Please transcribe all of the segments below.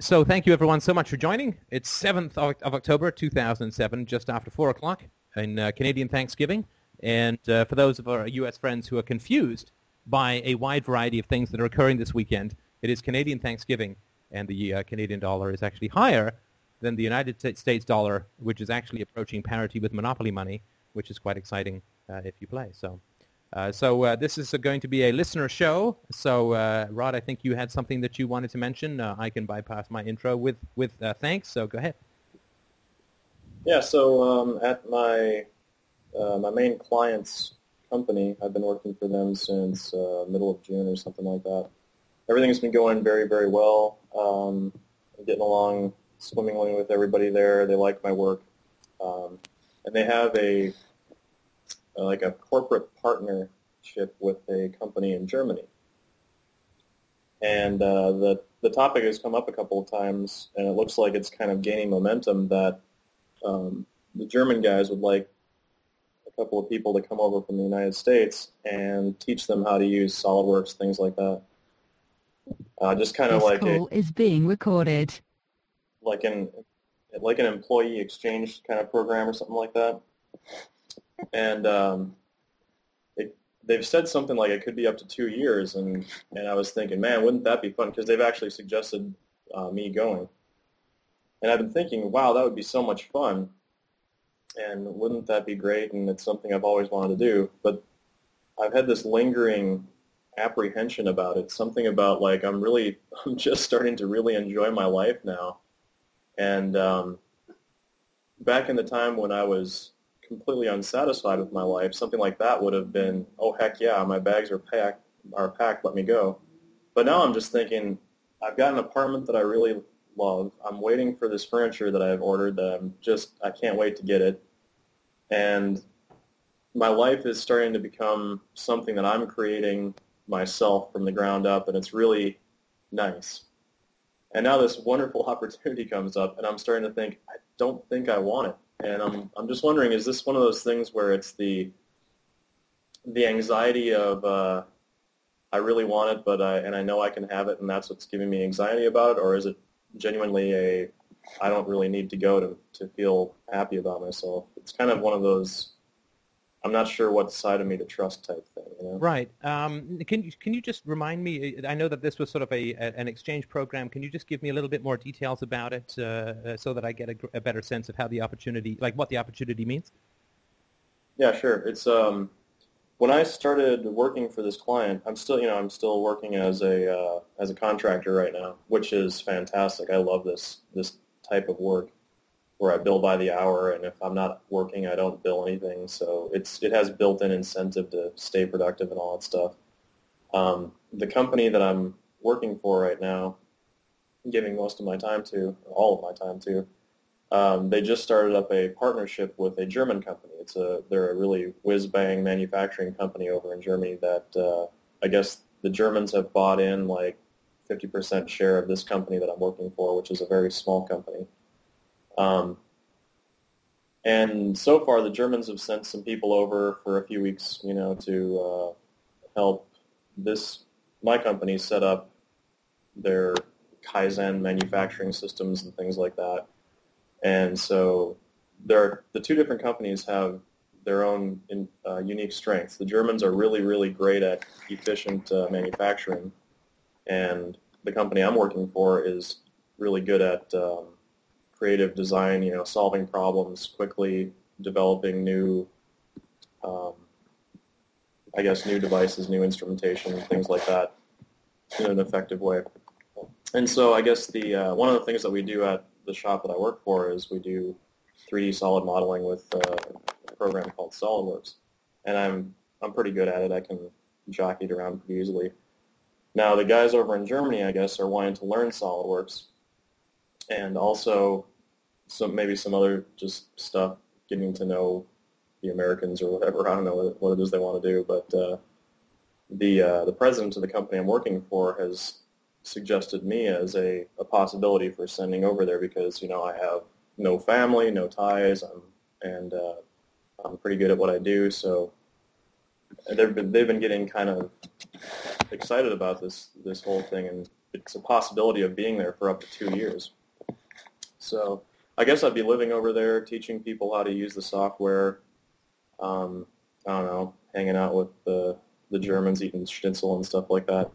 So thank you everyone so much for joining. It's 7th of October 2007, just after 4 o'clock in uh, Canadian Thanksgiving. And uh, for those of our U.S. friends who are confused by a wide variety of things that are occurring this weekend, it is Canadian Thanksgiving, and the uh, Canadian dollar is actually higher than the United States dollar, which is actually approaching parity with monopoly money, which is quite exciting uh, if you play. So uh, so uh, this is going to be a listener show. So uh, Rod, I think you had something that you wanted to mention. Uh, I can bypass my intro with with uh, thanks. So go ahead. Yeah. So um, at my my main client's company, I've been working for them since middle of June or something like that. Everything's been going very very well. Um, I'm getting along swimmingly with everybody there. They like my work, um, and they have a uh, like a corporate partnership with a company in Germany. And uh, the the topic has come up a couple of times, and it looks like it's kind of gaining momentum that um, the German guys would like a couple of people to come over from the United States and teach them how to use SolidWorks, things like that. Uh, just kind of this like call a, is being recorded. like an like an employee exchange kind of program or something like that and um, it, they've said something like it could be up to two years, and and I was thinking, man, wouldn't that be fun? Because they've actually suggested uh, me going, and I've been thinking, wow, that would be so much fun, and wouldn't that be great? And it's something I've always wanted to do, but I've had this lingering apprehension about it. Something about like I'm really, I'm just starting to really enjoy my life now, and um, back in the time when I was completely unsatisfied with my life, something like that would have been, oh heck yeah, my bags are packed, are packed, let me go. But now I'm just thinking, I've got an apartment that I really love. I'm waiting for this furniture that I've ordered that I'm just, I can't wait to get it. And my life is starting to become something that I'm creating myself from the ground up, and it's really nice. And now this wonderful opportunity comes up, and I'm starting to think, I don't think I want it. And I'm I'm just wondering, is this one of those things where it's the the anxiety of uh, I really want it, but I and I know I can have it, and that's what's giving me anxiety about it, or is it genuinely a I don't really need to go to to feel happy about myself? It's kind of one of those I'm not sure what side of me to trust type thing. You know? Right. Um, can you can you just remind me? I know that this was sort of a, an exchange program. Can you just give me a little bit more details about it, uh, uh, so that I get a, a, better sense of how the opportunity, like what the opportunity means? Yeah, sure. It's um, when I started working for this client, I'm still you know I'm still working as a uh, as a contractor right now, which is fantastic. I love this this type of work where I bill by the hour, and if I'm not working, I don't bill anything. So it's it has built-in incentive to stay productive and all that stuff. Um, the company that I'm working for right now, giving most of my time to, all of my time to, um, they just started up a partnership with a German company. It's a they're a really whiz-bang manufacturing company over in Germany that uh, I guess the Germans have bought in like 50% share of this company that I'm working for, which is a very small company. Um, and so far, the Germans have sent some people over for a few weeks, you know, to uh, help this my company set up their Kaizen manufacturing systems and things like that. And so there are, the two different companies have their own in, uh, unique strengths. The Germans are really, really great at efficient uh, manufacturing, and the company I'm working for is really good at um, creative design, you know, solving problems quickly, developing new, um, I guess, new devices, new instrumentation, things like that in an effective way. And so I guess the uh, one of the things that we do at the shop that I work for is we do 3D solid modeling with uh, a program called SolidWorks, and I'm I'm pretty good at it. I can jockey it around pretty easily. Now the guys over in Germany, I guess, are wanting to learn SolidWorks, and also some maybe some other just stuff, getting to know the Americans or whatever. I don't know what, it is they want to do, but uh, the uh, the president of the company I'm working for has suggested me as a, a possibility for sending over there because you know I have no family, no ties, I'm, and uh, I'm pretty good at what I do. So they've been they've been getting kind of excited about this this whole thing, and it's a possibility of being there for up to two years. So I guess I'd be living over there, teaching people how to use the software. Um, I don't know, hanging out with the the Germans, eating schnitzel and stuff like that.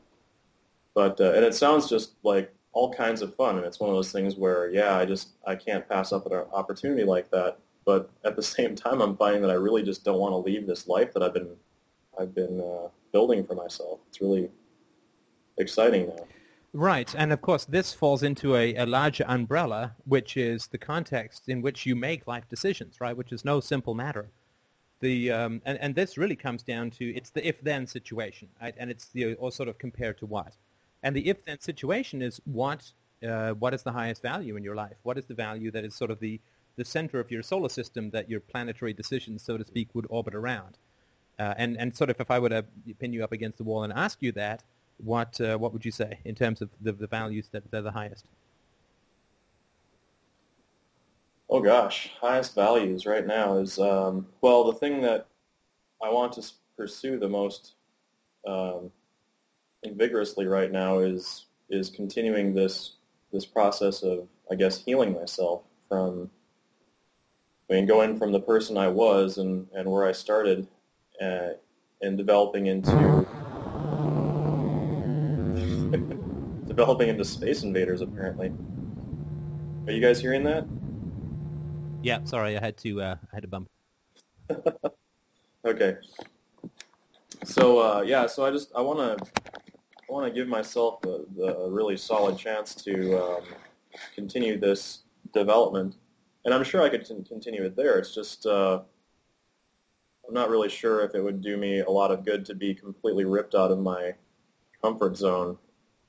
But uh, and it sounds just like all kinds of fun, and it's one of those things where yeah, I just I can't pass up an opportunity like that. But at the same time, I'm finding that I really just don't want to leave this life that I've been I've been uh, building for myself. It's really exciting now. Right, and of course this falls into a, a, larger umbrella, which is the context in which you make life decisions, right? Which is no simple matter. The um, and, and this really comes down to it's the if-then situation, right? And it's the or sort of compared to what, and the if-then situation is what uh, what is the highest value in your life? What is the value that is sort of the the center of your solar system that your planetary decisions, so to speak, would orbit around? Uh, and and sort of if I were to pin you up against the wall and ask you that what uh, what would you say in terms of the, the values that they're the highest? Oh gosh, highest values right now is um, well the thing that I want to pursue the most um, vigorously right now is is continuing this this process of I guess healing myself from I mean going from the person I was and, and where I started uh, and developing into developing into Space Invaders, apparently. Are you guys hearing that? Yeah, sorry, I had to uh, I had to bump. okay. So uh, yeah, so I just I want to I want to give myself a, a, really solid chance to um, continue this development, and I'm sure I could continue it there. It's just uh, I'm not really sure if it would do me a lot of good to be completely ripped out of my comfort zone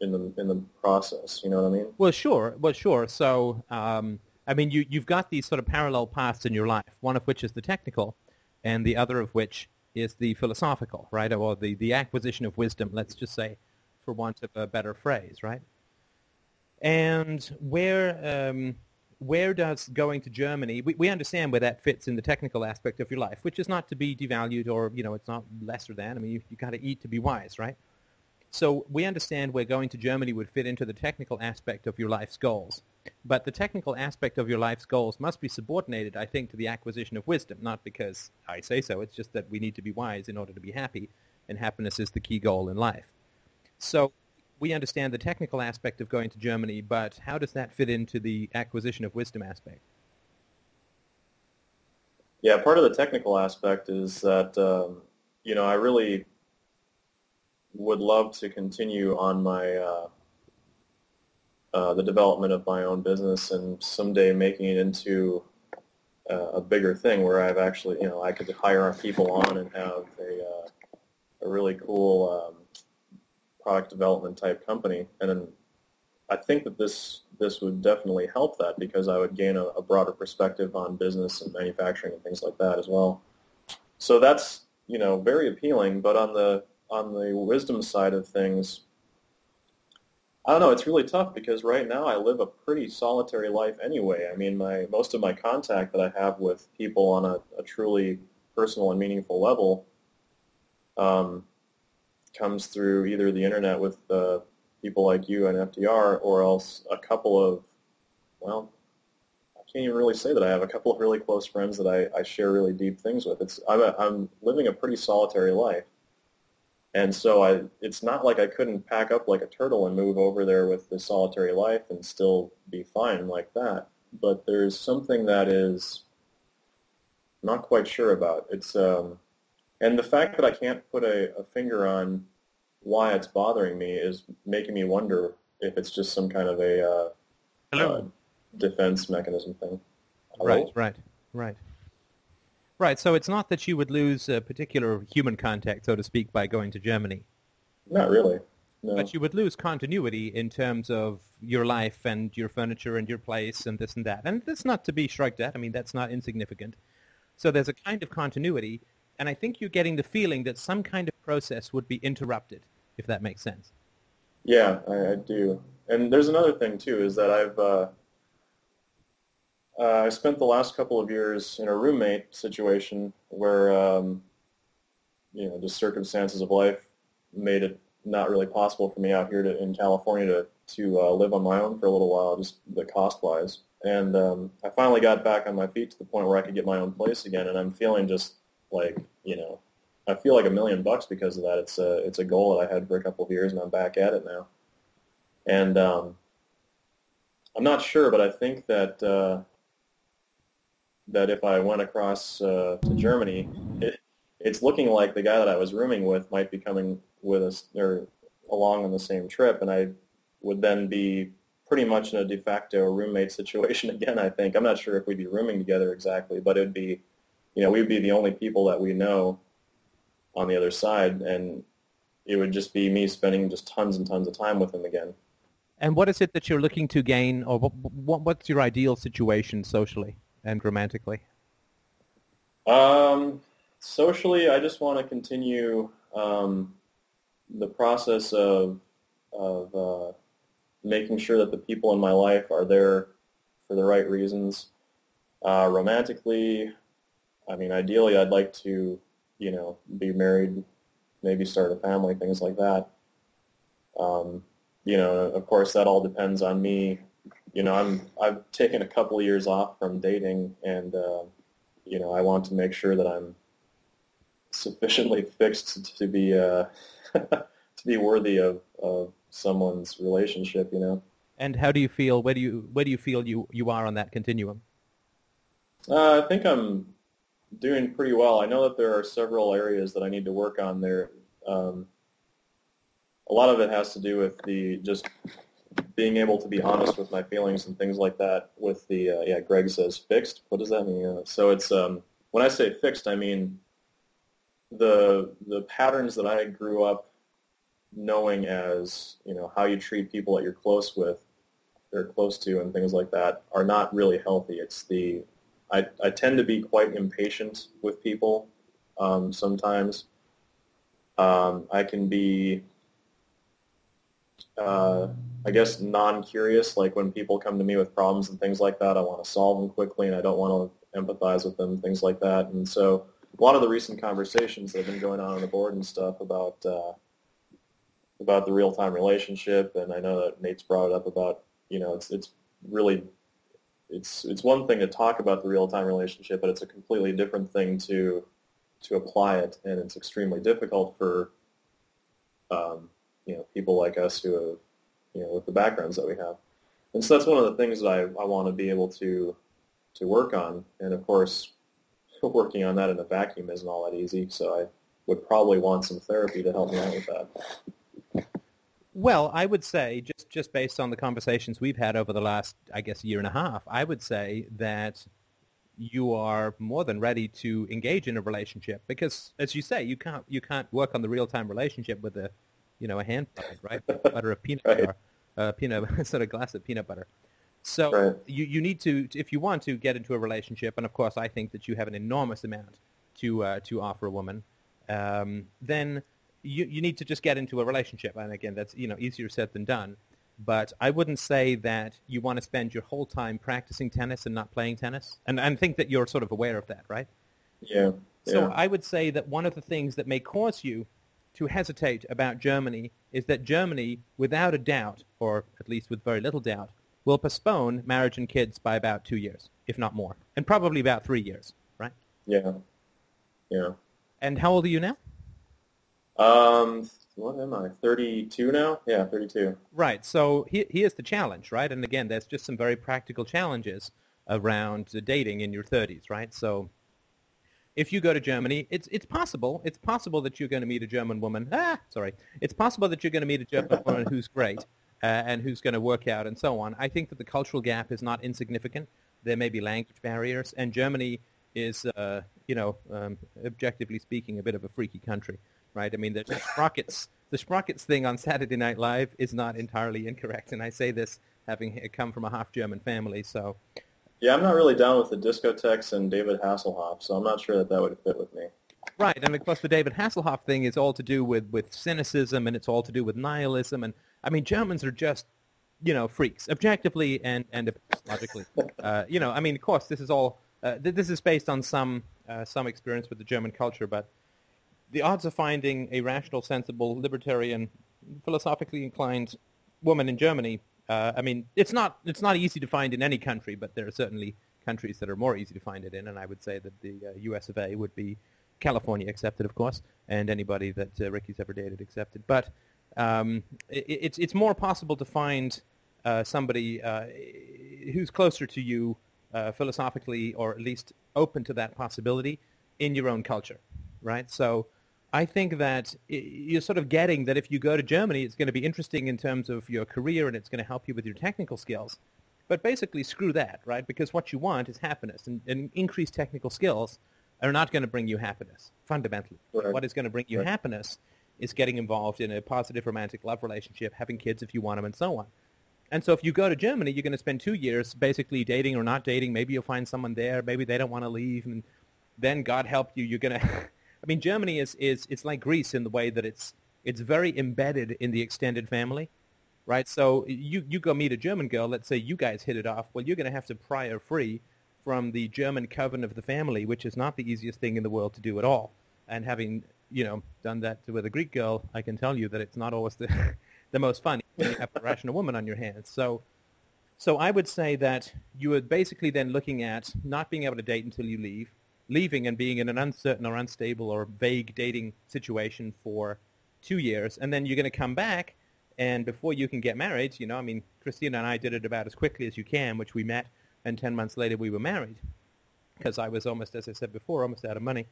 in the in the process. You know what I mean? Well, sure. Well, sure. So, um, I mean, you you've got these sort of parallel paths in your life. One of which is the technical, and the other of which is the philosophical, right? Or the the acquisition of wisdom. Let's just say, for want of a better phrase, right? And where um, where does going to Germany? We, we understand where that fits in the technical aspect of your life, which is not to be devalued or you know it's not lesser than. I mean, you you got to eat to be wise, right? So we understand where going to Germany would fit into the technical aspect of your life's goals. But the technical aspect of your life's goals must be subordinated, I think, to the acquisition of wisdom, not because I say so. It's just that we need to be wise in order to be happy, and happiness is the key goal in life. So we understand the technical aspect of going to Germany, but how does that fit into the acquisition of wisdom aspect? Yeah, part of the technical aspect is that, um, you know, I really would love to continue on my uh, uh, the development of my own business and someday making it into uh, a bigger thing where I've actually, you know, I could hire people on and have a, uh, a really cool um, product development type company. And then I think that this this would definitely help that because I would gain a, a broader perspective on business and manufacturing and things like that as well. So that's you know very appealing. But on the on the wisdom side of things, I don't know. It's really tough because right now I live a pretty solitary life anyway. I mean, my most of my contact that I have with people on a, a truly personal and meaningful level um, comes through either the internet with uh, people like you and FDR, or else a couple of, well, I can't even really say that I have a couple of really close friends that I, I share really deep things with. It's I'm, a, I'm living a pretty solitary life. And so I, it's not like I couldn't pack up like a turtle and move over there with the solitary life and still be fine like that. But there's something that is not quite sure about. It's um, and the fact that I can't put a, a finger on why it's bothering me is making me wonder if it's just some kind of a uh, uh, defense mechanism thing. Hello? Right, right, right. Right, so it's not that you would lose a particular human contact, so to speak, by going to Germany. Not really. No. But you would lose continuity in terms of your life and your furniture and your place and this and that. And that's not to be shrugged at. I mean, that's not insignificant. So there's a kind of continuity, and I think you're getting the feeling that some kind of process would be interrupted, if that makes sense. Yeah, I, I do. And there's another thing, too, is that I've... Uh, uh, I spent the last couple of years in a roommate situation where, um, you know, the circumstances of life made it not really possible for me out here to, in California to to uh, live on my own for a little while, just the cost wise. And um, I finally got back on my feet to the point where I could get my own place again, and I'm feeling just like you know, I feel like a million bucks because of that. It's a it's a goal that I had for a couple of years, and I'm back at it now. And um, I'm not sure, but I think that uh, that if I went across uh, to Germany, it, it's looking like the guy that I was rooming with might be coming with us or along on the same trip, and I would then be pretty much in a de facto roommate situation again. I think I'm not sure if we'd be rooming together exactly, but it'd be, you know, we'd be the only people that we know on the other side, and it would just be me spending just tons and tons of time with him again. And what is it that you're looking to gain, or what, what's your ideal situation socially and romantically? Um, socially, I just want to continue um, the process of of uh, making sure that the people in my life are there for the right reasons. Uh, romantically, I mean, ideally, I'd like to, you know, be married, maybe start a family, things like that. Um, you know, of course, that all depends on me. You know, I'm I've taken a couple of years off from dating, and uh, you know, I want to make sure that I'm sufficiently fixed to be uh, to be worthy of, of someone's relationship, you know. And how do you feel? Where do you where do you feel you, you are on that continuum? Uh, I think I'm doing pretty well. I know that there are several areas that I need to work on there. Um, a lot of it has to do with the just being able to be honest with my feelings and things like that. With the uh, yeah, Greg says fixed. What does that mean? Uh, so it's um, when I say fixed, I mean the the patterns that I grew up knowing as you know how you treat people that you're close with or close to and things like that are not really healthy. It's the I, I tend to be quite impatient with people um, sometimes. Um, I can be, uh, I guess, non-curious. Like when people come to me with problems and things like that, I want to solve them quickly, and I don't want to empathize with them, things like that. And so, a lot of the recent conversations that have been going on on the board and stuff about uh, about the real-time relationship, and I know that Nate's brought it up about you know it's it's really it's it's one thing to talk about the real-time relationship, but it's a completely different thing to to apply it, and it's extremely difficult for um, you know people like us who have you know with the backgrounds that we have, and so that's one of the things that I, I want to be able to to work on, and of course working on that in a vacuum isn't all that easy, so I would probably want some therapy to help me out with that. Well, I would say just just based on the conversations we've had over the last, I guess, year and a half, I would say that you are more than ready to engage in a relationship because, as you say, you can't you can't work on the real time relationship with a, you know, a hand butter, right? butter a peanut right. butter, uh, peanut sort of glass of peanut butter. So right. you you need to if you want to get into a relationship, and of course, I think that you have an enormous amount to uh, to offer a woman. Um, then you, you need to just get into a relationship. And again, that's you know easier said than done. But I wouldn't say that you want to spend your whole time practicing tennis and not playing tennis. And I think that you're sort of aware of that, right? Yeah. So I would say that one of the things that may cause you to hesitate about Germany is that Germany, without a doubt, or at least with very little doubt, will postpone marriage and kids by about two years, if not more, and probably about three years, right? Yeah. Yeah. And how old are you now? Um, what am I? 32 now? Yeah, 32. Right. So he, here's the challenge, right? And again, there's just some very practical challenges around dating in your 30s, right? So if you go to Germany, it's it's possible. It's possible that you're going to meet a German woman. Ah, sorry. It's possible that you're going to meet a German woman who's great uh, and who's going to work out and so on. I think that the cultural gap is not insignificant. There may be language barriers, and Germany is, uh, you know, um, objectively speaking, a bit of a freaky country right? I mean, the sprockets, the sprockets thing on Saturday Night Live is not entirely incorrect, and I say this having come from a half German family, so. Yeah, I'm not really down with the discotheques and David Hasselhoff, so I'm not sure that that would fit with me. Right, and of course the David Hasselhoff thing is all to do with, with cynicism, and it's all to do with nihilism, and I mean, Germans are just, you know, freaks, objectively and, and logically. uh, you know, I mean, of course, this is all, uh, this is based on some, uh, some experience with the German culture, but the odds of finding a rational, sensible, libertarian, philosophically inclined woman in Germany, uh, I mean, it's not it's not easy to find in any country, but there are certainly countries that are more easy to find it in, and I would say that the uh, U.S. of A. would be California accepted, of course, and anybody that uh, Ricky's ever dated accepted. But um, it, it's it's more possible to find uh, somebody uh, who's closer to you uh, philosophically, or at least open to that possibility in your own culture, right? So. I think that you're sort of getting that if you go to Germany, it's going to be interesting in terms of your career and it's going to help you with your technical skills. But basically, screw that, right? Because what you want is happiness, and, and increased technical skills are not going to bring you happiness, fundamentally. Right. What is going to bring you right. happiness is getting involved in a positive romantic love relationship, having kids if you want them, and so on. And so if you go to Germany, you're going to spend two years basically dating or not dating. Maybe you'll find someone there. Maybe they don't want to leave. And then, God help you, you're going to I mean, Germany is, is it's like Greece in the way that it's it's very embedded in the extended family, right? So you you go meet a German girl. Let's say you guys hit it off. Well, you're going to have to pry her free from the German coven of the family, which is not the easiest thing in the world to do at all. And having you know done that with a Greek girl, I can tell you that it's not always the the most fun when you have a rational woman on your hands. So. So I would say that you are basically then looking at not being able to date until you leave, leaving and being in an uncertain or unstable or vague dating situation for two years, and then you're going to come back, and before you can get married, you know, I mean, Christina and I did it about as quickly as you can, which we met, and 10 months later we were married, because I was almost, as I said before, almost out of money,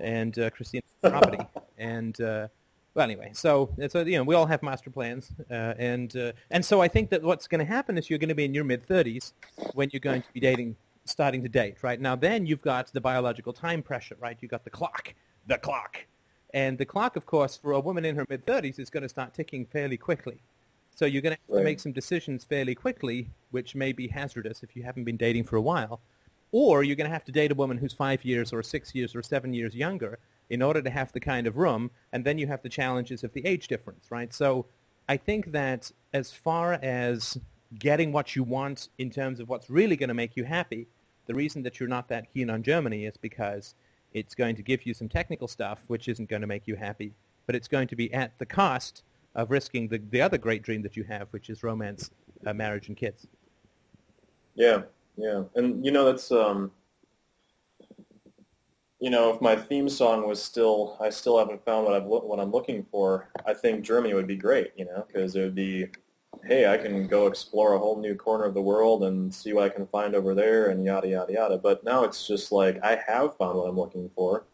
and uh, Christina property, and uh, well, anyway, so so you know we all have master plans, uh, and uh, and so I think that what's going to happen is you're going to be in your mid 30s when you're going to be dating starting to date, right? Now then you've got the biological time pressure, right? You've got the clock, the clock. And the clock, of course, for a woman in her mid-30s is going to start ticking fairly quickly. So you're going to have right. to make some decisions fairly quickly, which may be hazardous if you haven't been dating for a while. Or you're going to have to date a woman who's five years or six years or seven years younger in order to have the kind of room. And then you have the challenges of the age difference, right? So I think that as far as getting what you want in terms of what's really going to make you happy, the reason that you're not that keen on Germany is because it's going to give you some technical stuff which isn't going to make you happy, but it's going to be at the cost of risking the, the other great dream that you have, which is romance, uh, marriage, and kids. Yeah, yeah. And, you know, that's, um, you know, if my theme song was still, I still haven't found what, I've, what I'm looking for, I think Germany would be great, you know, because it would be hey, I can go explore a whole new corner of the world and see what I can find over there and yada, yada, yada. But now it's just like I have found what I'm looking for.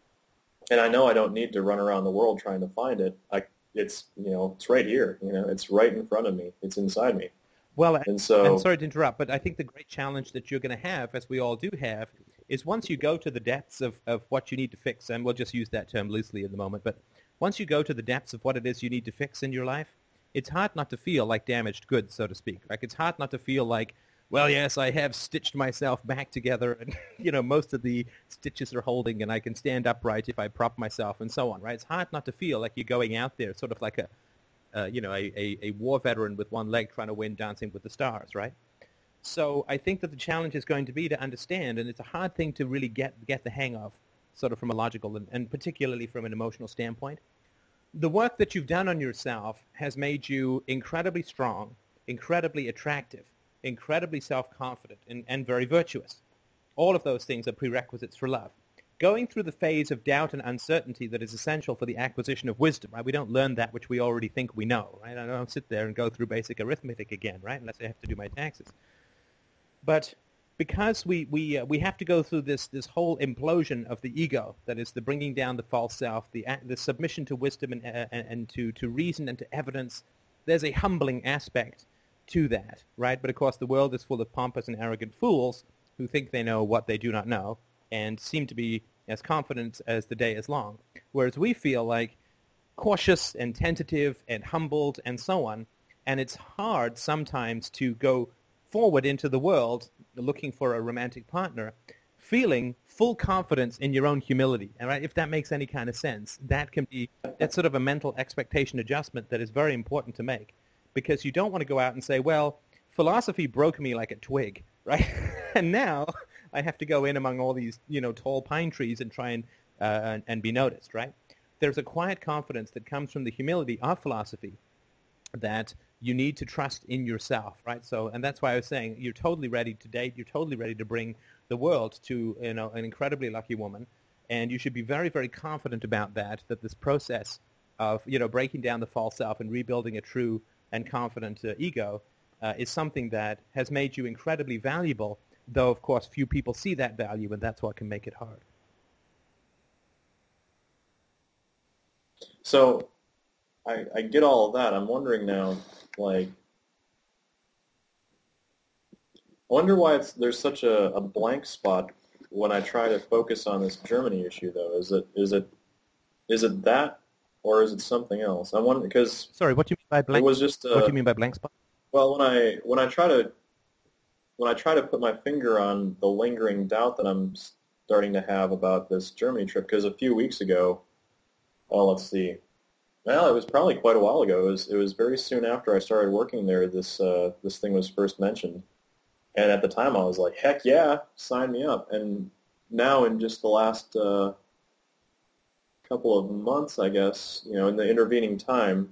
And I know I don't need to run around the world trying to find it. I, it's, you know, it's right here. You know, it's right in front of me. It's inside me. Well, and so, and sorry to interrupt, but I think the great challenge that you're going to have, as we all do have, is once you go to the depths of, of what you need to fix, and we'll just use that term loosely at the moment, but once you go to the depths of what it is you need to fix in your life, it's hard not to feel like damaged goods, so to speak. Like it's hard not to feel like, well, yes, I have stitched myself back together, and you know most of the stitches are holding, and I can stand upright if I prop myself, and so on. Right? It's hard not to feel like you're going out there, sort of like a, uh, you know, a, a, a war veteran with one leg trying to win Dancing with the Stars, right? So I think that the challenge is going to be to understand, and it's a hard thing to really get get the hang of, sort of from a logical and, and particularly from an emotional standpoint the work that you've done on yourself has made you incredibly strong, incredibly attractive, incredibly self-confident, and, and very virtuous. All of those things are prerequisites for love. Going through the phase of doubt and uncertainty that is essential for the acquisition of wisdom, right? We don't learn that which we already think we know, right? I don't sit there and go through basic arithmetic again, right? Unless I have to do my taxes. But because we we uh, we have to go through this this whole implosion of the ego, that is the bringing down the false self, the the submission to wisdom and uh, and to to reason and to evidence. There's a humbling aspect to that, right? But of course, the world is full of pompous and arrogant fools who think they know what they do not know and seem to be as confident as the day is long. Whereas we feel like cautious and tentative and humbled and so on. And it's hard sometimes to go forward into the world looking for a romantic partner, feeling full confidence in your own humility. All right, if that makes any kind of sense, that can be that's sort of a mental expectation adjustment that is very important to make, because you don't want to go out and say, well, philosophy broke me like a twig, right? and now I have to go in among all these you know tall pine trees and try and uh, and, and be noticed, right? There's a quiet confidence that comes from the humility of philosophy that you need to trust in yourself, right? So, and that's why I was saying you're totally ready to date. You're totally ready to bring the world to, you know, an incredibly lucky woman. And you should be very, very confident about that, that this process of, you know, breaking down the false self and rebuilding a true and confident uh, ego uh, is something that has made you incredibly valuable, though, of course, few people see that value, and that's what can make it hard. So I, I get all of that. I'm wondering now, like, I wonder why it's, there's such a, a blank spot when I try to focus on this Germany issue, though. Is it is it is it that, or is it something else? I wonder because sorry, what do you mean by blank? It was just a, what do you uh, mean by blank spot? Well, when I when I try to when I try to put my finger on the lingering doubt that I'm starting to have about this Germany trip, because a few weeks ago, well, let's see, well, it was probably quite a while ago. It was it was very soon after I started working there. This uh, this thing was first mentioned, and at the time I was like, heck yeah, sign me up. And now in just the last uh, couple of months, I guess, you know, in the intervening time,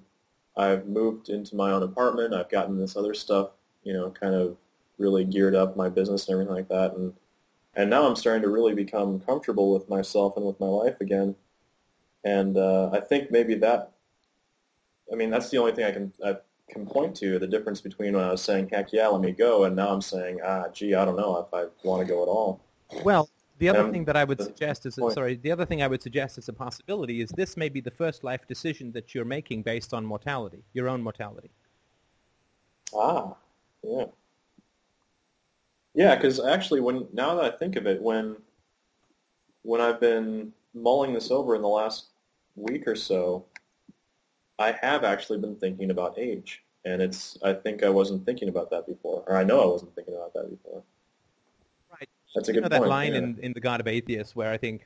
I've moved into my own apartment. I've gotten this other stuff, you know, kind of really geared up my business and everything like that, and and now I'm starting to really become comfortable with myself and with my life again. And uh, I think maybe that I mean, that's the only thing I can I can point to the difference between when I was saying heck yeah, let me go, and now I'm saying ah, gee, I don't know if I want to go at all. Well, the other thing that I would suggest is sorry, the other thing I would suggest as a possibility is this may be the first life decision that you're making based on mortality, your own mortality. Ah, yeah. Yeah, because actually, when now that I think of it, when when I've been mulling this over in the last week or so, I have actually been thinking about age, and it's I think I wasn't thinking about that before, or I know I wasn't thinking about that before. Right. That's a good you know point. that line yeah. in, in the God of Atheists where I think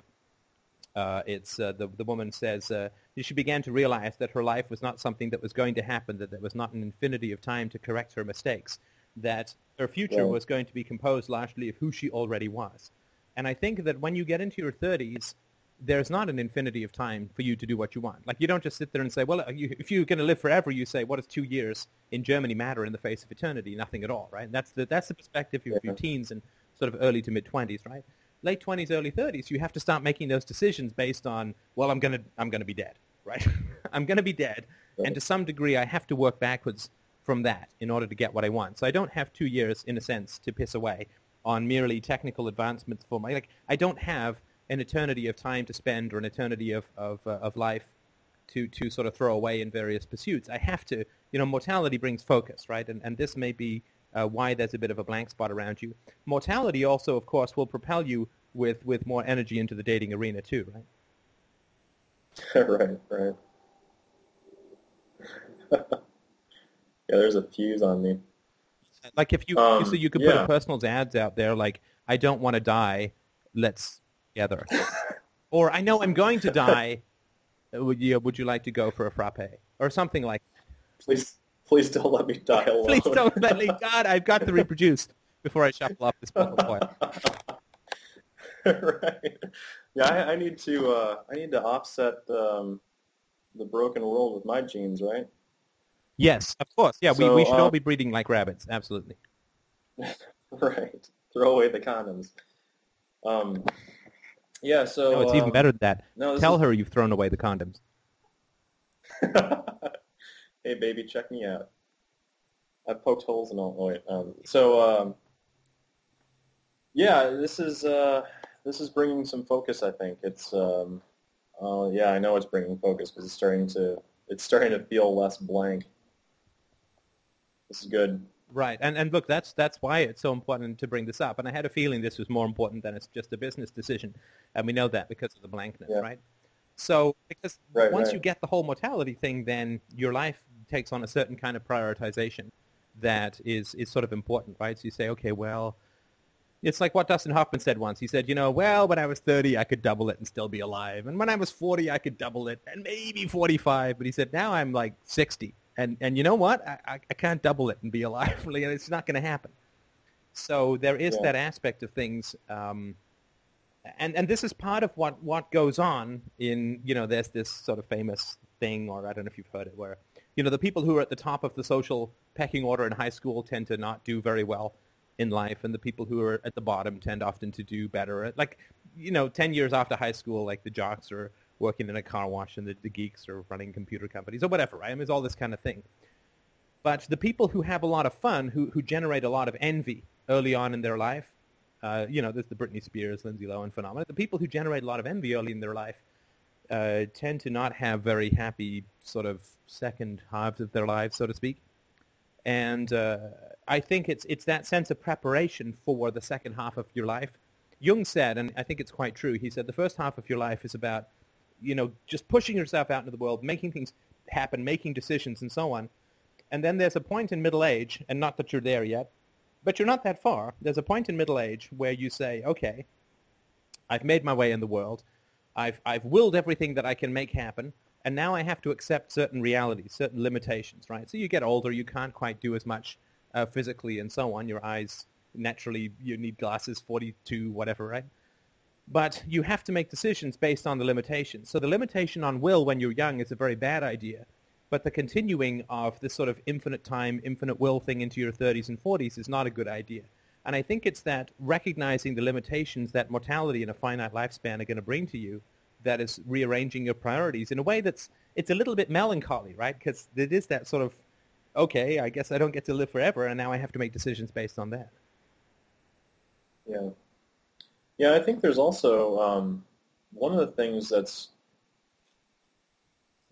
uh, it's uh, the the woman says uh, she began to realize that her life was not something that was going to happen, that there was not an infinity of time to correct her mistakes, that her future was going to be composed largely of who she already was. And I think that when you get into your 30s, there's not an infinity of time for you to do what you want. Like you don't just sit there and say, well, you, if you're going to live forever, you say, what does two years in Germany matter in the face of eternity? Nothing at all, right? And that's the that's the perspective of your teens and sort of early to mid 20s, right? Late 20s, early 30s, you have to start making those decisions based on, well, I'm going to I'm going to be dead, right? I'm going to be dead, and to some degree, I have to work backwards from that in order to get what I want. So I don't have two years, in a sense, to piss away on merely technical advancements for my like. I don't have an eternity of time to spend or an eternity of of, uh, of life to to sort of throw away in various pursuits. I have to, you know, mortality brings focus, right? And and this may be uh, why there's a bit of a blank spot around you. Mortality also, of course, will propel you with with more energy into the dating arena too, right? right, right. yeah, there's a fuse on me. Like if you Um, so you could put yeah. a personal ads out there like I don't want to die, let's together. or I know I'm going to die. uh, Would you would you like to go for a frappe or something like? Please, please don't let me die alone. Please don't let me. God, I've got to reproduce before I shuffle off this bottle of oil. right. Yeah, I, I need to. Uh, I need to offset um, the broken world with my genes, right? Yes, of course. Yeah, we, So, we should all uh, be breeding like rabbits. Absolutely. Right. Throw away the condoms. Um, yeah. So No, it's even um, better than that. No, Tell is- her you've thrown away the condoms. hey, baby, check me out. I poked holes in all. Oh, wait. Um, so, um, yeah, this is uh, this is bringing some focus. I think it's. Um, uh, yeah, I know it's bringing focus because it's starting to it's starting to feel less blank. This is good. Right, and and look, that's that's why it's so important to bring this up. And I had a feeling this was more important than it's just a business decision, and we know that because of the blankness, Yeah. right? So because Right, once right. you get the whole mortality thing, then your life takes on a certain kind of prioritization that is is sort of important, right? So you say, okay, well, it's like what Dustin Hoffman said once. He said, you know, well, when I was 30, I could double it and still be alive. And when I was 40, I could double it and maybe 45. But he said, now I'm like 60. And, and you know what? I, I, can't double it and be alive. It's not going to happen. So there is Yeah. that aspect of things. Um, and, and this is part of what, what goes on in, you know, there's this sort of famous thing, or I don't know if you've heard it, where You know, the people who are at the top of the social pecking order in high school tend to not do very well in life, and the people who are at the bottom tend often to do better. Like, you know, 10 years after high school, like the jocks are working in a car wash and the, the geeks are running computer companies or whatever, right? I mean, it's all this kind of thing. But the people who have a lot of fun, who, who generate a lot of envy early on in their life, uh, you know, there's the Britney Spears, Lindsay Lohan phenomenon. The people who generate a lot of envy early in their life uh, tend to not have very happy sort of second halves of their lives, so to speak. And uh, I think it's it's that sense of preparation for the second half of your life. Jung said, and I think it's quite true. He said the first half of your life is about, you know, just pushing yourself out into the world, making things happen, making decisions, and so on. And then there's a point in middle age, and not that you're there yet, but you're not that far. There's a point in middle age where you say, okay, I've made my way in the world. I've, I've willed everything that I can make happen, and now I have to accept certain realities, certain limitations, right? So you get older, you can't quite do as much uh, physically and so on. Your eyes naturally, you need glasses, 42, whatever, right? But you have to make decisions based on the limitations. So the limitation on will when you're young is a very bad idea but the continuing of this sort of infinite time, infinite will thing into your 30s and 40s is not a good idea. And I think it's that recognizing the limitations that mortality and a finite lifespan are going to bring to you that is rearranging your priorities in a way that's it's a little bit melancholy, right? Because it is that sort of okay, I guess I don't get to live forever, and now I have to make decisions based on that. Yeah, yeah. I think there's also um, one of the things that's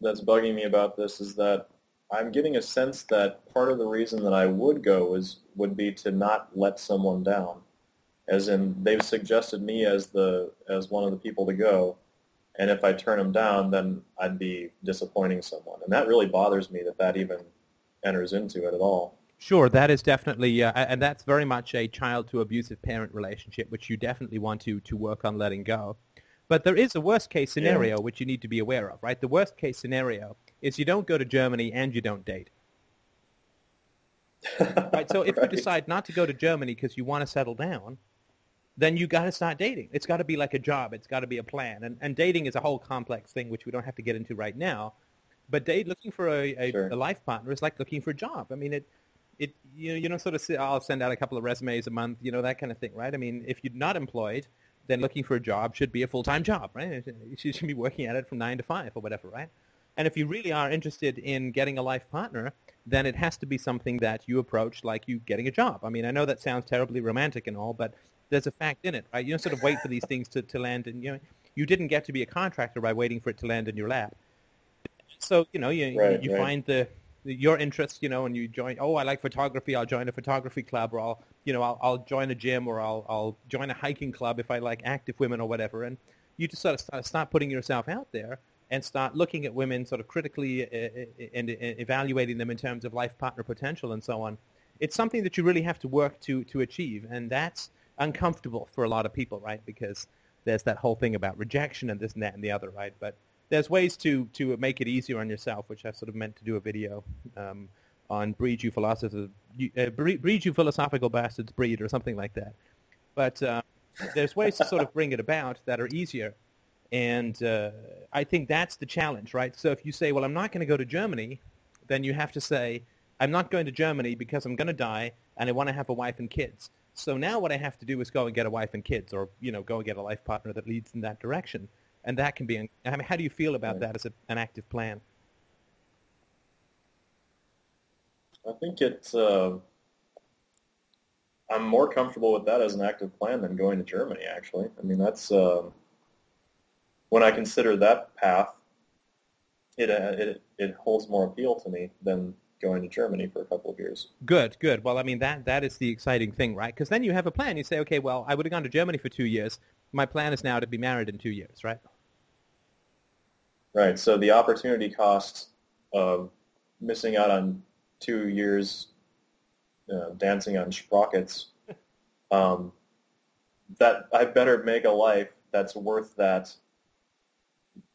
that's bugging me about this is that I'm getting a sense that part of the reason that I would go is would be to not let someone down, as in they've suggested me as the as one of the people to go, and if I turn them down, then I'd be disappointing someone, and that really bothers me that that even enters into it at all. Sure, that is definitely, uh, and that's very much a child to abusive parent relationship, which you definitely want to to work on letting go. But there is a worst case scenario yeah. which you need to be aware of, right? The worst case scenario is you don't go to Germany and you don't date. right. So if right. you decide not to go to Germany because you want to settle down, then you got to start dating. It's got to be like a job. It's got to be a plan. And, and dating is a whole complex thing, which we don't have to get into right now. But date looking for a, a, sure. a life partner is like looking for a job. I mean, it, it you know, you don't sort of say, I'll send out a couple of resumes a month, you know, that kind of thing, right? I mean, if you're not employed, then looking for a job should be a full-time job, right? You should be working at it from 9 to 5 or whatever, right? And if you really are interested in getting a life partner, then it has to be something that you approach like you getting a job. I mean, I know that sounds terribly romantic and all, but there's a fact in it, right? You don't sort of wait for these things to, to land and, you know, you didn't get to be a contractor by waiting for it to land in your lap. So, you know, you, right, you right. find the, your interest, you know, and you join, oh, I like photography, I'll join a photography club, or I'll, you know, I'll, I'll join a gym, or I'll, I'll join a hiking club if I like active women or whatever. And you just sort of start, start putting yourself out there and start looking at women sort of critically eh, eh, eh, and, and evaluating them in terms of life partner potential and so on. It's something that you really have to work to, to achieve, and that's uncomfortable for a lot of people, right? Because there's that whole thing about rejection and this and that and the other, right? But there's ways to to make it easier on yourself, which I sort of meant to do a video um, on breed you philosophical uh, breed you philosophical bastards breed or something like that. But uh, there's ways to sort of bring it about that are easier, and uh, I think that's the challenge, right? So if you say, well, I'm not going to go to Germany, then you have to say, I'm not going to Germany because I'm going to die and I want to have a wife and kids. So now what I have to do is go and get a wife and kids, or you know, go and get a life partner that leads in that direction and that can be. I mean, how do you feel about that as a, an active plan? I think it's. Uh, I'm more comfortable with that as an active plan than going to Germany. Actually, I mean that's uh, when I consider that path. It, uh, it it holds more appeal to me than going to Germany for a couple of years. Good, good. Well, I mean that that is the exciting thing, right? Because then you have a plan. You say, okay, well, I would have gone to Germany for two years. My plan is now to be married in two years, right? Right. So the opportunity cost of missing out on two years uh, dancing on sprockets, um, that I better make a life that's worth that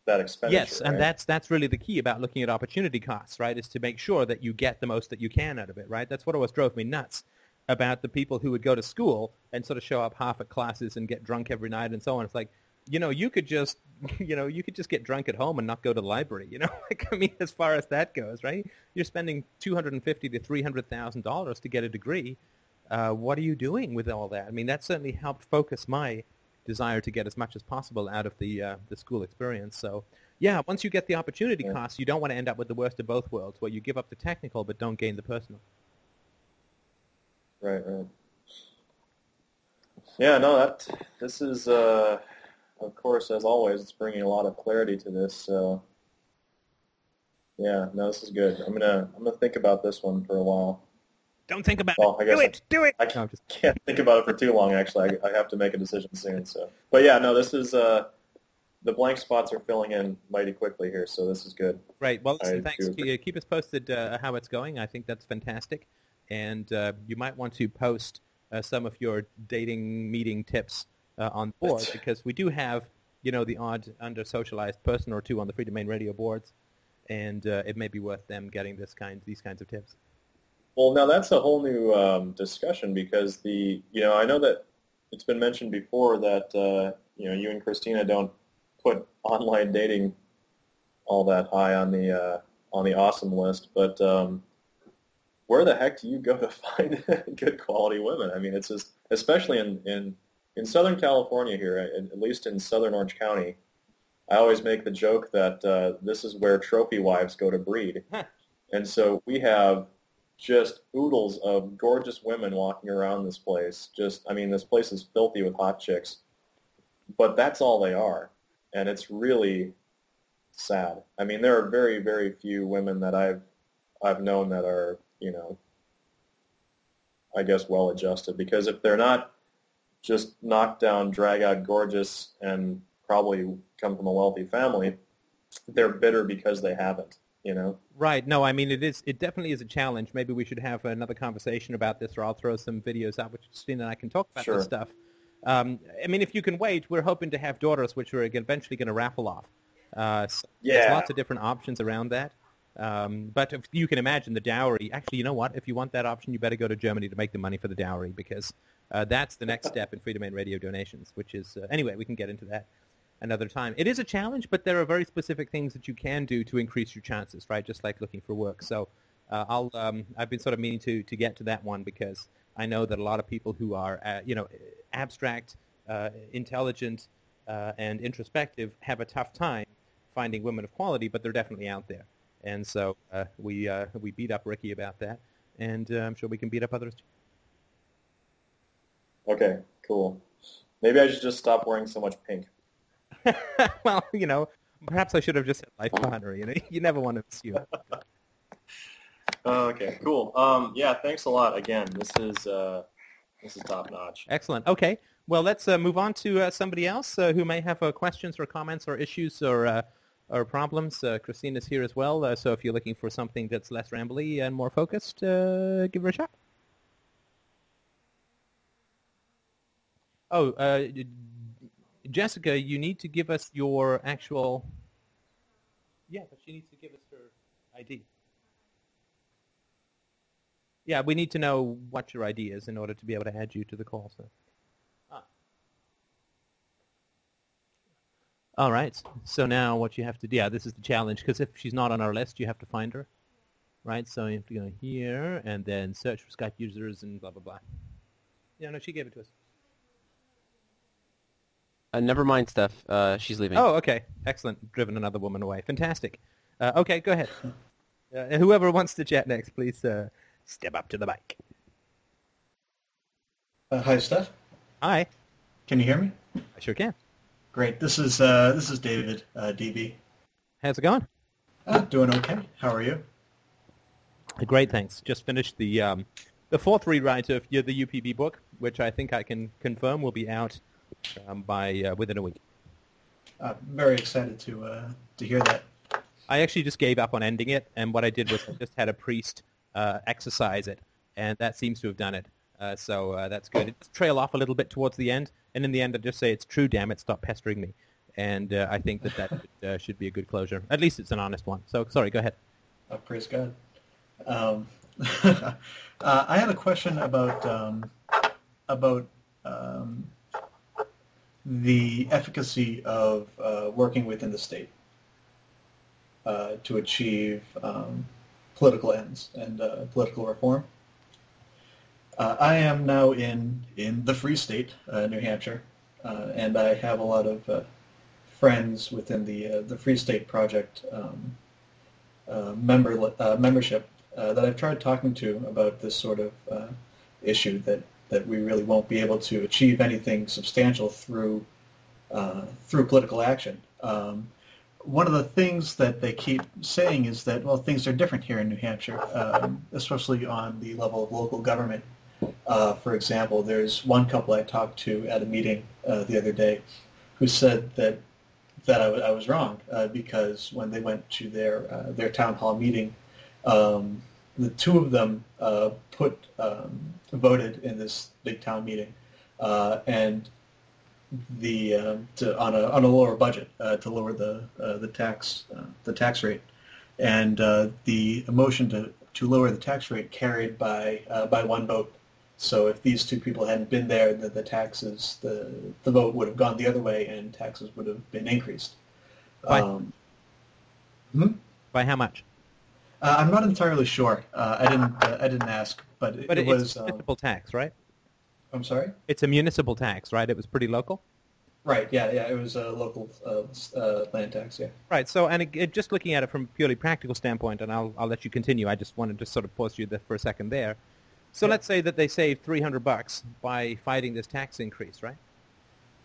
that expenditure. Yes, and right? that's that's really the key about looking at opportunity costs, right? Is to make sure that you get the most that you can out of it, right? That's what always drove me nuts about the people who would go to school and sort of show up half at classes and get drunk every night and so on. It's like, you know, you could just, you know, you could just get drunk at home and not go to the library. You know, like I mean, as far as that goes, right? You're spending two hundred and fifty to three hundred thousand dollars to get a degree. Uh, what are you doing with all that? I mean, that certainly helped focus my desire to get as much as possible out of the uh, the school experience. So, yeah, once you get the opportunity Yeah. cost, you don't want to end up with the worst of both worlds, where you give up the technical but don't gain the personal. Right, right. Yeah, no, that this is, uh, of course, as always, it's bringing a lot of clarity to this. So, yeah, no, this is good. I'm gonna I'm gonna think about this one for a while. Don't think about Well, I it. guess Do I- it. Do it. I No, I'm just can't think about it for too long. Actually, I, I have to make a decision soon. So, but yeah, no, this is uh, the blank spots are filling in mighty quickly here. So this is good. Right. Well, listen, thanks. do Ke- Keep us posted uh, how it's going. I think that's fantastic. And uh, you might want to post uh, some of your dating meeting tips uh, on the board because we do have, you know, the odd under-socialized person or two on the Freedomain Radio boards, and uh, it may be worth them getting this kind, these kinds of tips. Well, now that's a whole new um, discussion because the you know I know that it's been mentioned before that uh, you know you and Christina don't put online dating all that high on the uh, on the awesome list, but um, where the heck do you go to find good quality women? I mean, it's just especially in in, in Southern California here, at, at least in Southern Orange County. I always make the joke that uh, this is where trophy wives go to breed, Huh. and so we have just oodles of gorgeous women walking around this place. Just, I mean, this place is filthy with hot chicks, but that's all they are, and it's really sad. I mean, there are very, very few women that I've I've known that are, you know, I guess well adjusted because if they're not just knocked down, drag out, gorgeous, and probably come from a wealthy family, they're bitter because they haven't. You know. Right. No, I mean it is. It definitely is a challenge. Maybe we should have another conversation about this, or I'll throw some videos out, which Christina and I can talk about Sure. this stuff. Um, I mean, if you can wait, we're hoping to have daughters, which we're eventually going to raffle off. Uh, so There's lots of different options around that. Um, but if you can imagine the dowry. Actually, you know what? If you want that option, you better go to Germany to make the money for the dowry because uh, that's the next step in Freedomain Radio donations. Which is uh, anyway, we can get into that another time. It is a challenge, but there are very specific things that you can do to increase your chances, right? Just like looking for work. So uh, I'll um, I've been sort of meaning to to get to that one because I know that a lot of people who are uh, you know abstract, uh, intelligent, uh, and introspective have a tough time finding women of quality, but they're definitely out there. And so we we beat up Ricky about that, and I'm sure we can beat up others. too. Okay, cool. Maybe I should just stop wearing so much pink. well, you know, perhaps I should have just said life partner. You know, you never want to assume. Oh, okay, cool. Um, yeah, thanks a lot. Again, this is uh, this is top notch. Excellent. Okay. Well, let's uh, move on to uh, somebody else uh, who may have uh, questions or comments or issues or uh, or problems. Uh, Christina's here as well, uh, so if you're looking for something that's less rambly and more focused, uh, give her a shot. Oh, uh, Jessica, you need to give us your actual. Yeah, but she needs to give us her ID. Yeah, we need to know what your ID is in order to be able to add you to the call. So. Ah. All right. So now what you have to do, yeah, this is the challenge because if she's not on our list, you have to find her. Right? So you have to go here and then search for Skype users and blah, blah, blah. Yeah, no, she gave it to us. Uh, never mind, Steph. Uh, she's leaving. Oh, okay. Excellent. Driven another woman away. Fantastic. Uh, okay, go ahead. Uh, whoever wants to chat next, please uh, step up to the mic. Uh, hi, Steph. Hi. Can you hear me? I sure can. Great. This is uh, this is David, uh, DB. How's it going? Uh, doing okay. How are you? Great, thanks. Just finished the um, the fourth rewrite of the UPB book, which I think I can confirm will be out um, by uh, within a week. Uh, very excited to uh, to hear that. I actually just gave up on ending it, and what I did was I just had a priest uh, exercise it, and that seems to have done it. Uh, so uh, that's good. It trail off a little bit towards the end, and in the end, I just say it's true. Damn it, stop pestering me. And uh, I think that that should, uh, should be a good closure. At least it's an honest one. So sorry, go ahead. Uh, praise God. Um, uh, I had a question about um, about um, the efficacy of uh, working within the state uh, to achieve um, political ends and uh, political reform. Uh, I am now in, in the Free State, uh, New Hampshire, uh, and I have a lot of friends within the the Free State Project um, member membership that I've tried talking to about this sort of issue that that we really won't be able to achieve anything substantial through uh, through political action. Um, one of the things that they keep saying is that well things are different here in New Hampshire, um, especially on the level of local government. Uh, for example, there's one couple I talked to at a meeting uh, the other day who said that that I, w- I was wrong uh, because when they went to their uh, their town hall meeting, um, the two of them uh, put um, voted in this big town meeting, uh, and the uh, to, on a on a lower budget uh, to lower the uh, the tax uh, the tax rate, and the motion to to lower the tax rate carried by by one vote. So if these two people hadn't been there, the, the taxes the the vote would have gone the other way, and taxes would have been increased. By, um, hmm? by how much? Uh, I'm not entirely sure. Uh, I didn't. Uh, I didn't ask, but it, but it was a municipal tax, right? I'm sorry. It's a municipal tax, right? It was pretty local. Right. Yeah. Yeah. It was a local uh, uh, land tax. Yeah. Right. So, and it, it, just looking at it from a purely practical standpoint, and I'll I'll let you continue. I just wanted to sort of pause you there for a second there. So yeah. let's say that they saved 300 bucks by fighting this tax increase, right?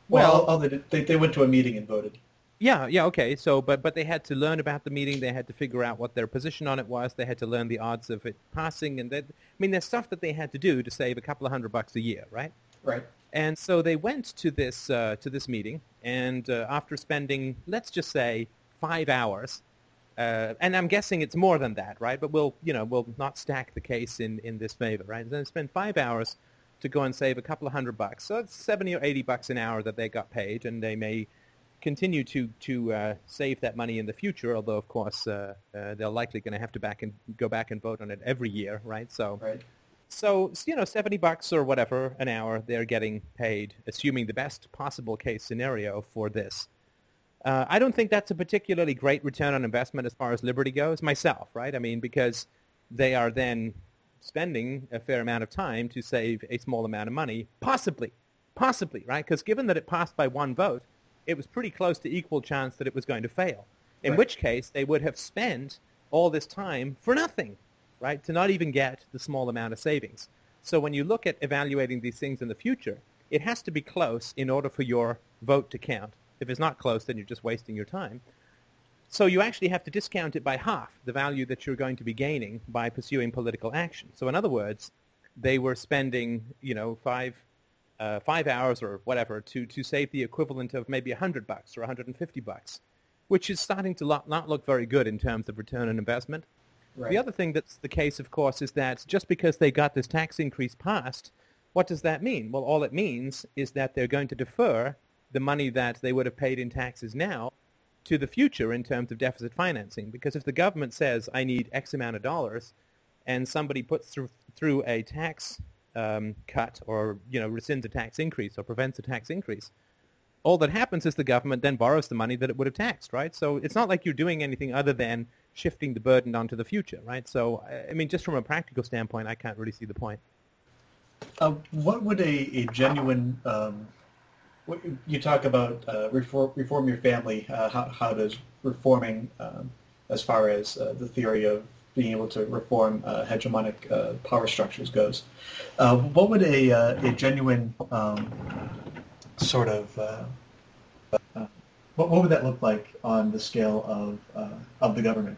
Well, well oh, they, they, they went to a meeting and voted. Yeah, yeah, okay. So, but but they had to learn about the meeting. They had to figure out what their position on it was. They had to learn the odds of it passing, and that. I mean, there's stuff that they had to do to save a couple of hundred bucks a year, right? Right. And so they went to this uh, to this meeting, and uh, after spending, let's just say, five hours, uh, and I'm guessing it's more than that, right? But we'll, you know, we'll not stack the case in in this favor, right? And then spend five hours to go and save a couple of hundred bucks. So it's seventy or eighty bucks an hour that they got paid, and they may continue to to uh, save that money in the future. Although, of course, uh, uh, they're likely going to have to back and go back and vote on it every year, right? So, right. so you know, seventy bucks or whatever an hour they're getting paid, assuming the best possible case scenario for this. Uh, I don't think that's a particularly great return on investment as far as Liberty goes, myself, right? I mean, because they are then spending a fair amount of time to save a small amount of money, possibly, possibly, right? Because given that it passed by one vote, it was pretty close to equal chance that it was going to fail. In right. which case, they would have spent all this time for nothing, right? To not even get the small amount of savings. So when you look at evaluating these things in the future, it has to be close in order for your vote to count. If it's not close, then you're just wasting your time. So you actually have to discount it by half the value that you're going to be gaining by pursuing political action. So in other words, they were spending, you know, five uh, five hours or whatever to, to save the equivalent of maybe 100 bucks or 150 bucks, which is starting to lo- not look very good in terms of return on investment. Right. The other thing that's the case, of course, is that just because they got this tax increase passed, what does that mean? Well, all it means is that they're going to defer the money that they would have paid in taxes now to the future in terms of deficit financing. Because if the government says, I need X amount of dollars, and somebody puts through, through a tax um, cut or you know rescinds a tax increase or prevents a tax increase, all that happens is the government then borrows the money that it would have taxed, right? So it's not like you're doing anything other than shifting the burden onto the future, right? So I mean, just from a practical standpoint, I can't really see the point. Uh, what would a, a genuine um, what, you talk about uh, reform, reform your family? Uh, how, how does reforming, um, as far as uh, the theory of being able to reform uh, hegemonic uh, power structures goes. Uh, what would a, uh, a genuine um, sort of uh, uh, what, what would that look like on the scale of of the government?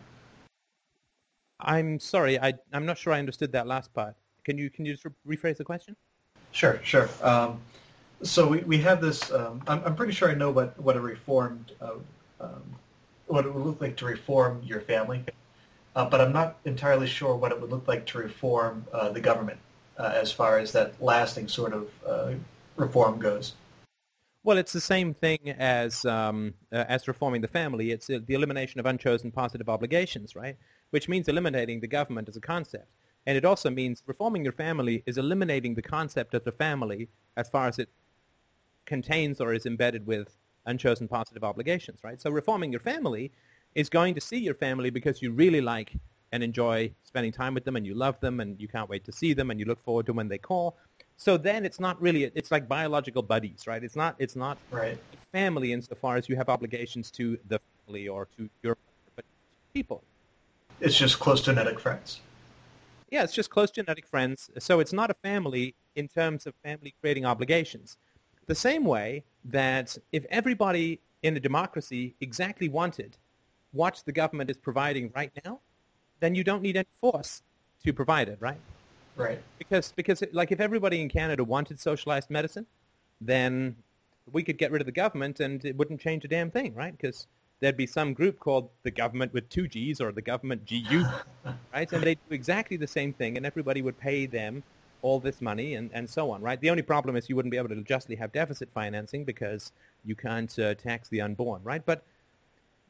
I'm sorry, I, I'm not sure I understood that last part. Can you can you just re- rephrase the question? Sure, sure. Um, so we, we have this. Um, I'm, I'm pretty sure I know what, what a reformed um, what it would look like to reform your family but I'm not entirely sure what it would look like to reform uh, the government uh, as far as that lasting sort of uh, reform goes. Well, it's the same thing as um, uh, as reforming the family. It's the elimination of unchosen positive obligations, right? Which means eliminating the government as a concept. And it also means reforming your family is eliminating the concept of the family as far as it contains or is embedded with unchosen positive obligations, right? So reforming your family is going to see your family because you really like and enjoy spending time with them and you love them and you can't wait to see them and you look forward to when they call. So then it's not really it's like biological buddies, right? It's not it's not Right. family insofar as you have obligations to the family or to your but people. It's just close genetic friends. Yeah, it's just close genetic friends. So it's not a family in terms of family creating obligations. The same way that if everybody in a democracy exactly wanted what the government is providing right now, then you don't need any force to provide it, right? Right. Because because it, like if everybody in Canada wanted socialized medicine, then we could get rid of the government and it wouldn't change a damn thing, right? Because there'd be some group called the government with two G's or the government GU, right? And they'd do exactly the same thing and everybody would pay them all this money and, and so on, right? The only problem is you wouldn't be able to justly have deficit financing because you can't uh, tax the unborn, right? But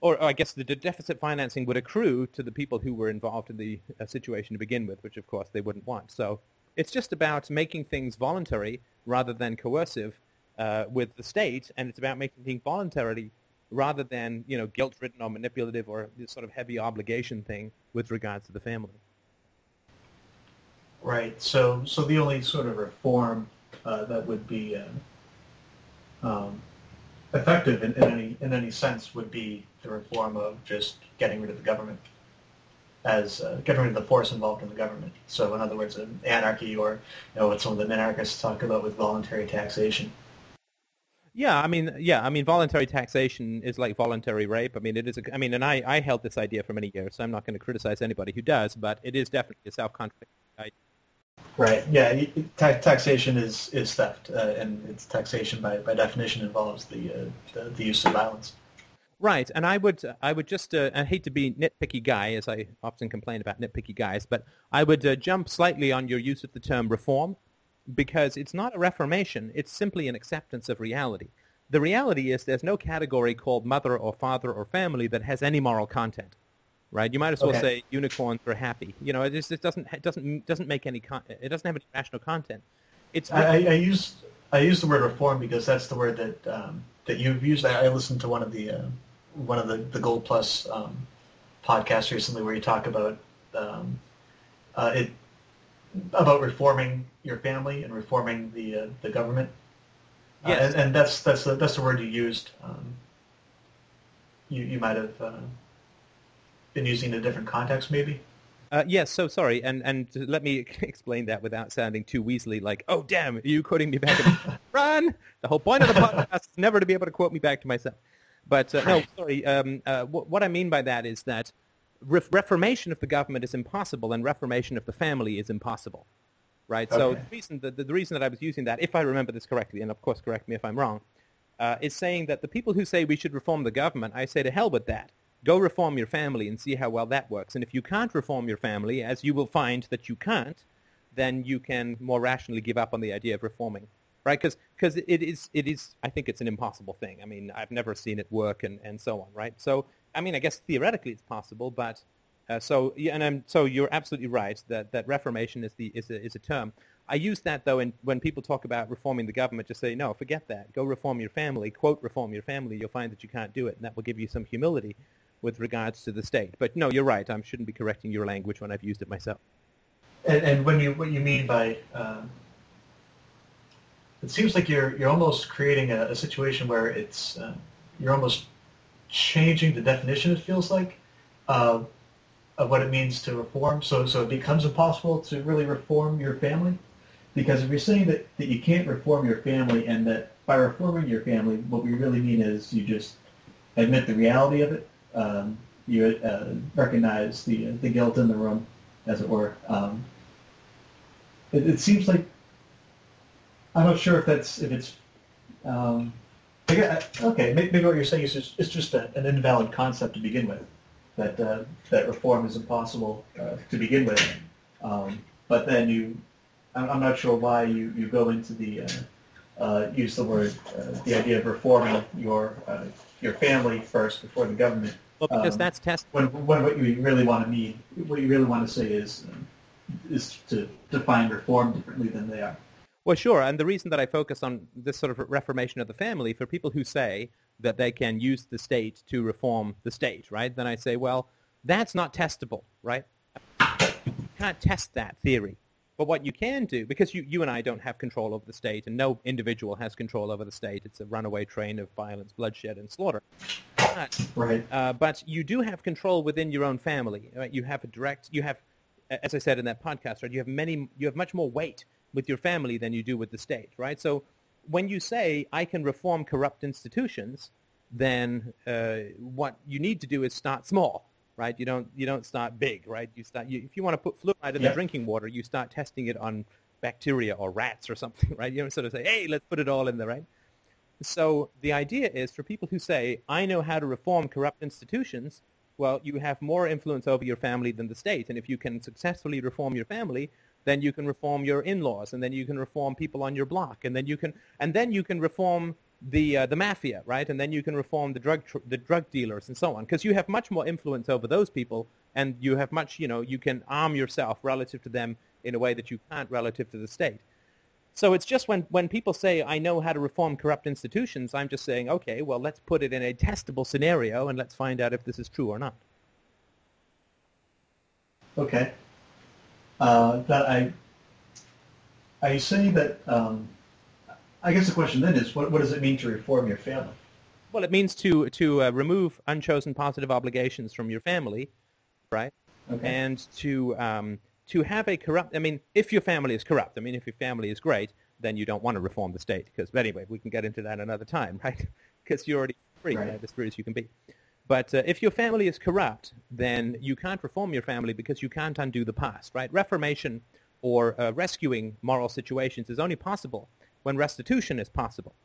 or I guess the de- deficit financing would accrue to the people who were involved in the uh, situation to begin with, which of course they wouldn't want. So it's just about making things voluntary rather than coercive uh, with the state, and it's about making things voluntarily rather than you know guilt-ridden or manipulative or this sort of heavy obligation thing with regards to the family. Right. So, so the only sort of reform uh, that would be uh, um, effective in, in any in any sense would be the reform of just getting rid of the government, as uh, getting rid of the force involved in the government. So, in other words, an anarchy, or you know, what some of the anarchists talk about with voluntary taxation. Yeah, I mean, yeah, I mean, voluntary taxation is like voluntary rape. I mean, it is. A, I mean, and I, I held this idea for many years, so I'm not going to criticize anybody who does, but it is definitely a self-contradictory idea. Right. Yeah. Ta- taxation is is theft, uh, and it's taxation by, by definition involves the, uh, the the use of violence. Right, and I would, I would just, uh, I hate to be nitpicky guy, as I often complain about nitpicky guys, but I would uh, jump slightly on your use of the term reform, because it's not a reformation; it's simply an acceptance of reality. The reality is there's no category called mother or father or family that has any moral content, right? You might as well Okay. say unicorns are happy. You know, it just it doesn't it doesn't doesn't make any con- it doesn't have any rational content. It's I, I I use I use the word reform because that's the word that um, that you've used. I, I listened to one of the uh, one of the, the Gold Plus um, podcasts recently where you talk about um, uh, it about reforming your family and reforming the uh, the government. Uh, Yes. and, and that's that's the that's the word you used. Um, you you might have uh, been using in a different context, maybe. Uh, yes, so sorry, and and let me explain that without sounding too weaselly, like, oh damn, are you quoting me back? Run! The whole point of the podcast is never to be able to quote me back to myself. But uh, no, sorry. Um, uh, wh- what I mean by that is that ref- reformation of the government is impossible, and reformation of the family is impossible, right? So the reason the, the reason that I was using that, if I remember this correctly, and of course correct me if I'm wrong, uh, is saying that the people who say we should reform the government, I say to hell with that. Go reform your family and see how well that works. And if you can't reform your family, as you will find that you can't, then you can more rationally give up on the idea of reforming, right? Because it is, it is, I think it's an impossible thing. I mean, I've never seen it work and, and so on, right? So, I mean, I guess theoretically it's possible, but uh, so, yeah, and I'm, so you're absolutely right that, that reformation is, the, is, a, is a term. I use that, though, in, when people talk about reforming the government, just say, no, forget that. Go reform your family. Quote, reform your family. You'll find that you can't do it, and that will give you some humility with regards to the state. But no, you're right. I shouldn't be correcting your language when I've used it myself. And, and when you what you mean by um, it seems like you're you're almost creating a, a situation where it's uh, you're almost changing the definition. It feels like uh, of what it means to reform. So so it becomes impossible to really reform your family because if you're saying that, that you can't reform your family and that by reforming your family, what we really mean is you just admit the reality of it. Um, you uh, recognize the the guilt in the room, as it were. Um, it, it seems like I'm not sure if that's if it's um, I okay. Maybe, what you're saying is just, it's just a, an invalid concept to begin with. That uh, that reform is impossible uh, to begin with. Um, but then you, I'm, I'm not sure why you, you go into the uh, uh, use the word uh, the idea of reforming your uh, your family first before the government. Well, because Um, that's test. When, when what you really want to mean, what you really want to say is um, is to define reform differently than they are. Well, sure. And the reason that I focus on this sort of reformation of the family for people who say that they can use the state to reform the state, right? Then I say, well, that's not testable, right? You can't test that theory. But what you can do, because you, you and I don't have control over the state, and no individual has control over the state. It's a runaway train of violence, bloodshed, and slaughter. But, Right. uh, but you do have control within your own family. Right? You have a direct, you have, as I said in that podcast, right? You have many, you have much more weight with your family than you do with the state, right? So when you say I can reform corrupt institutions, then uh, what you need to do is start small, right? You don't you don't start big, right? You start you, if you want to put fluoride in Yeah. the drinking water, you start testing it on bacteria or rats or something, right? You don't sort of say, hey, let's put it all in there, right? So the idea is for people who say, I know how to reform corrupt institutions, well, you have more influence over your family than the state. And if you can successfully reform your family, then you can reform your in-laws, and then you can reform people on your block, and then you can, and then you can reform the uh, the mafia, right? And then you can reform the drug tr- the drug dealers and so on, because you have much more influence over those people, and you have much, you know, you can arm yourself relative to them in a way that you can't relative to the state. So it's just when, when people say, I know how to reform corrupt institutions, I'm just saying, okay, well, let's put it in a testable scenario and let's find out if this is true or not. Okay. Uh, that I. You saying that? Um, I guess the question then is, what, what does it mean to reform your family? Well, it means to, to uh, remove unchosen positive obligations from your family, right? Okay. And to, um, to have a corrupt, I mean, if your family is corrupt, I mean, if your family is great, then you don't want to reform the state. Because, but anyway, we can get into that another time, right? Because you're already free, Right. right? as free as you can be. But uh, if your family is corrupt, then you can't reform your family because you can't undo the past, right? Reformation or uh, rescuing moral situations is only possible when restitution is possible,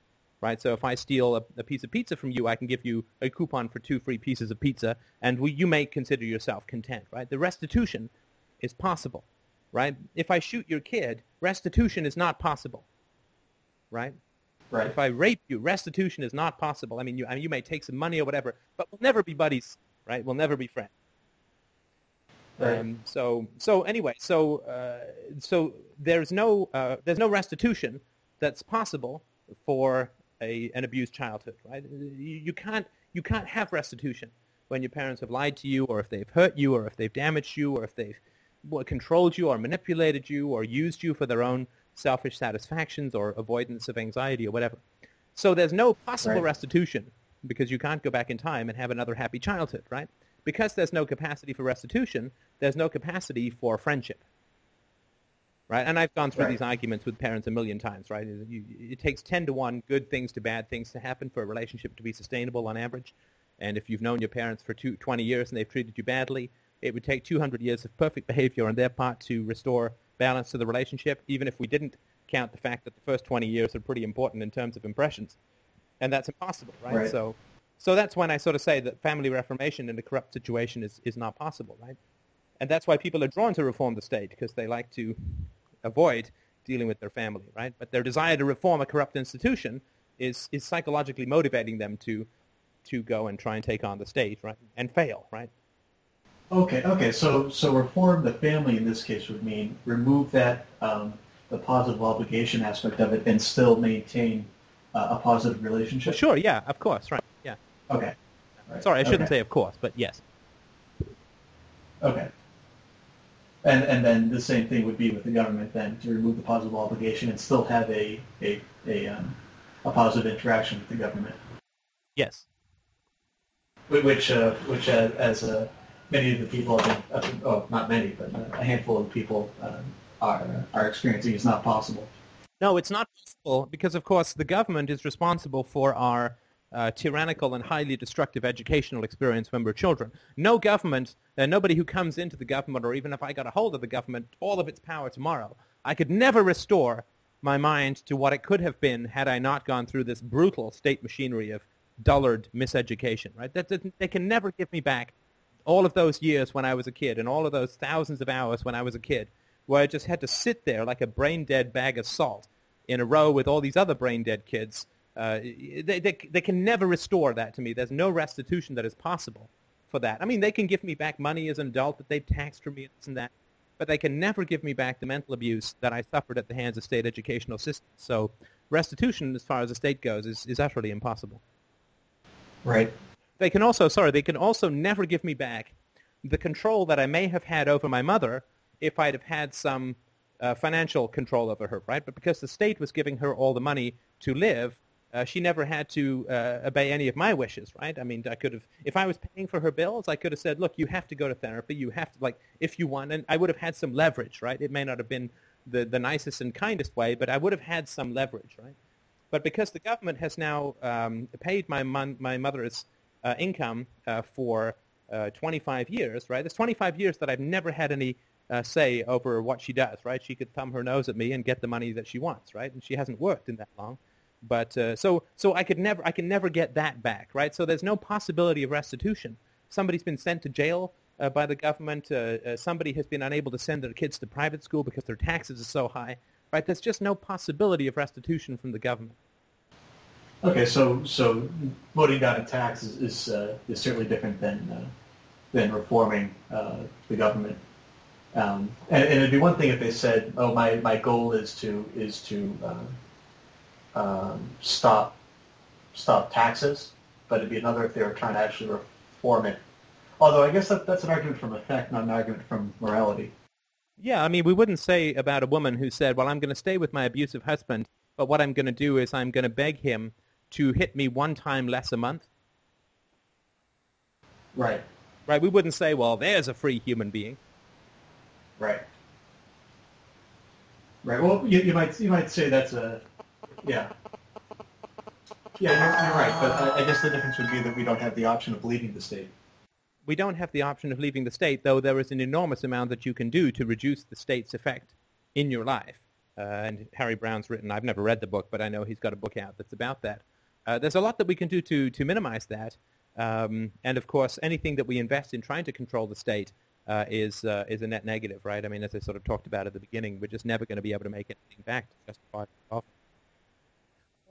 right? So if I steal a, a piece of pizza from you, I can give you a coupon for two free pieces of pizza, and we, you may consider yourself content, right? The restitution is possible, right? If I shoot your kid, restitution is not possible, right? right. If I rape you, restitution is not possible. I mean, you, I mean, you may take some money or whatever, but we'll never be buddies, right? We'll never be friends. Right. Um, so, so anyway, so uh, so there's no uh, there's no restitution that's possible for a an abused childhood, right? Uh, you, you can't you can't have restitution when your parents have lied to you, or if they've hurt you, or if they've damaged you, or if they've controlled you, or manipulated you, or used you for their own selfish satisfactions or avoidance of anxiety or whatever. So there's no possible Right. restitution because you can't go back in time and have another happy childhood, right? Because there's no capacity for restitution, there's no capacity for friendship. Right? And I've gone through Right. these arguments with parents a million times, right? It, you- it takes 10 to 1 good things to bad things to happen for a relationship to be sustainable on average. And if you've known your parents for two, 20 years and they've treated you badly, it would take 200 years of perfect behavior on their part to restore balance to the relationship, even if we didn't count the fact that the first 20 years are pretty important in terms of impressions. And that's impossible, right? Right. So, so that's when I sort of say that family reformation in a corrupt situation is, is not possible, right? And that's why people are drawn to reform the state, because they like to avoid dealing with their family, right? But their desire to reform a corrupt institution is, is psychologically motivating them to, to go and try and take on the state, right? And fail, right? Okay, okay. So, so reform the family in this case would mean remove that um, the positive obligation aspect of it and still maintain uh, a positive relationship. sure, yeah, of course, right, yeah. Okay. Right. Sorry, I shouldn't okay. say of course, but yes. Okay. And and then the same thing would be with the government then to remove the positive obligation and still have a a a, um, a positive interaction with the government, Yes. Which uh, which uh, as uh, many of the people, have been, uh, oh not many, but a handful of people um, are are experiencing is not possible. No, it's not possible because, of course, the government is responsible for our uh, tyrannical and highly destructive educational experience when we're children. No government, uh, nobody who comes into the government, or even if I got a hold of the government, all of its power tomorrow, I could never restore my mind to what it could have been had I not gone through this brutal state machinery of dullard miseducation. Right? That, that they can never give me back all of those years when I was a kid and all of those thousands of hours when I was a kid where I just had to sit there like a brain-dead bag of salt in a row with all these other brain-dead kids. Uh, they, they, they can never restore that to me. There's no restitution that is possible for that. I mean, they can give me back money as an adult that they've taxed from me and this and that. but they can never give me back the mental abuse that I suffered at the hands of state educational systems. So restitution, as far as the state goes, is, is utterly impossible. Right. They can also, sorry, they can also never give me back the control that I may have had over my mother if I'd have had some uh, financial control over her, right? But because the state was giving her all the money to live, uh, she never had to uh, obey any of my wishes, right? I mean, I could have, if I was paying for her bills, I could have said, look, you have to go to therapy. You have to, like, if you want, and I would have had some leverage, right? It may not have been the, the nicest and kindest way, but I would have had some leverage, right? But because the government has now um, paid my, mon- my mother's uh, income uh, for uh, 25 years, right? There's 25 years that I've never had any uh, say over what she does, right? She could thumb her nose at me and get the money that she wants, right? And she hasn't worked in that long. But uh, so so I could never I can never get that back, right? So there's no possibility of restitution. Somebody's been sent to jail uh, by the government. Uh, uh, somebody has been unable to send their kids to private school because their taxes are so high, right? There's just no possibility of restitution from the government. Okay, so so voting down a tax is is, uh, is certainly different than uh, than reforming the government. Um, and, and, it'd be one thing if they said, "Oh, my, my goal is to is to um, stop stop taxes," but it'd be another if they were trying to actually reform it. Although I guess that, that's an argument from effect, not an argument from morality. Yeah, I mean, we wouldn't say about a woman who said, "Well, I'm going to stay with my abusive husband, but what I'm going to do is I'm going to beg him to hit me one time less a month." Right. Right. We wouldn't say, "Well, there's a free human being." Right. Right. Well, you, you might you might say that's a yeah. Yeah, you're, you're right. But I, I guess the difference would be that we don't have the option of leaving the state. We don't have the option of leaving the state, though there is an enormous amount that you can do to reduce the state's effect in your life. Uh, and Harry Browne's written, I've never read the book, but I know he's got a book out that's about that. Uh, there's a lot that we can do to, to minimize that. Um, and of course, anything that we invest in trying to control the state uh, is uh, is a net negative, right? I mean, as I sort of talked about at the beginning, we're just never going to be able to make anything back to justify.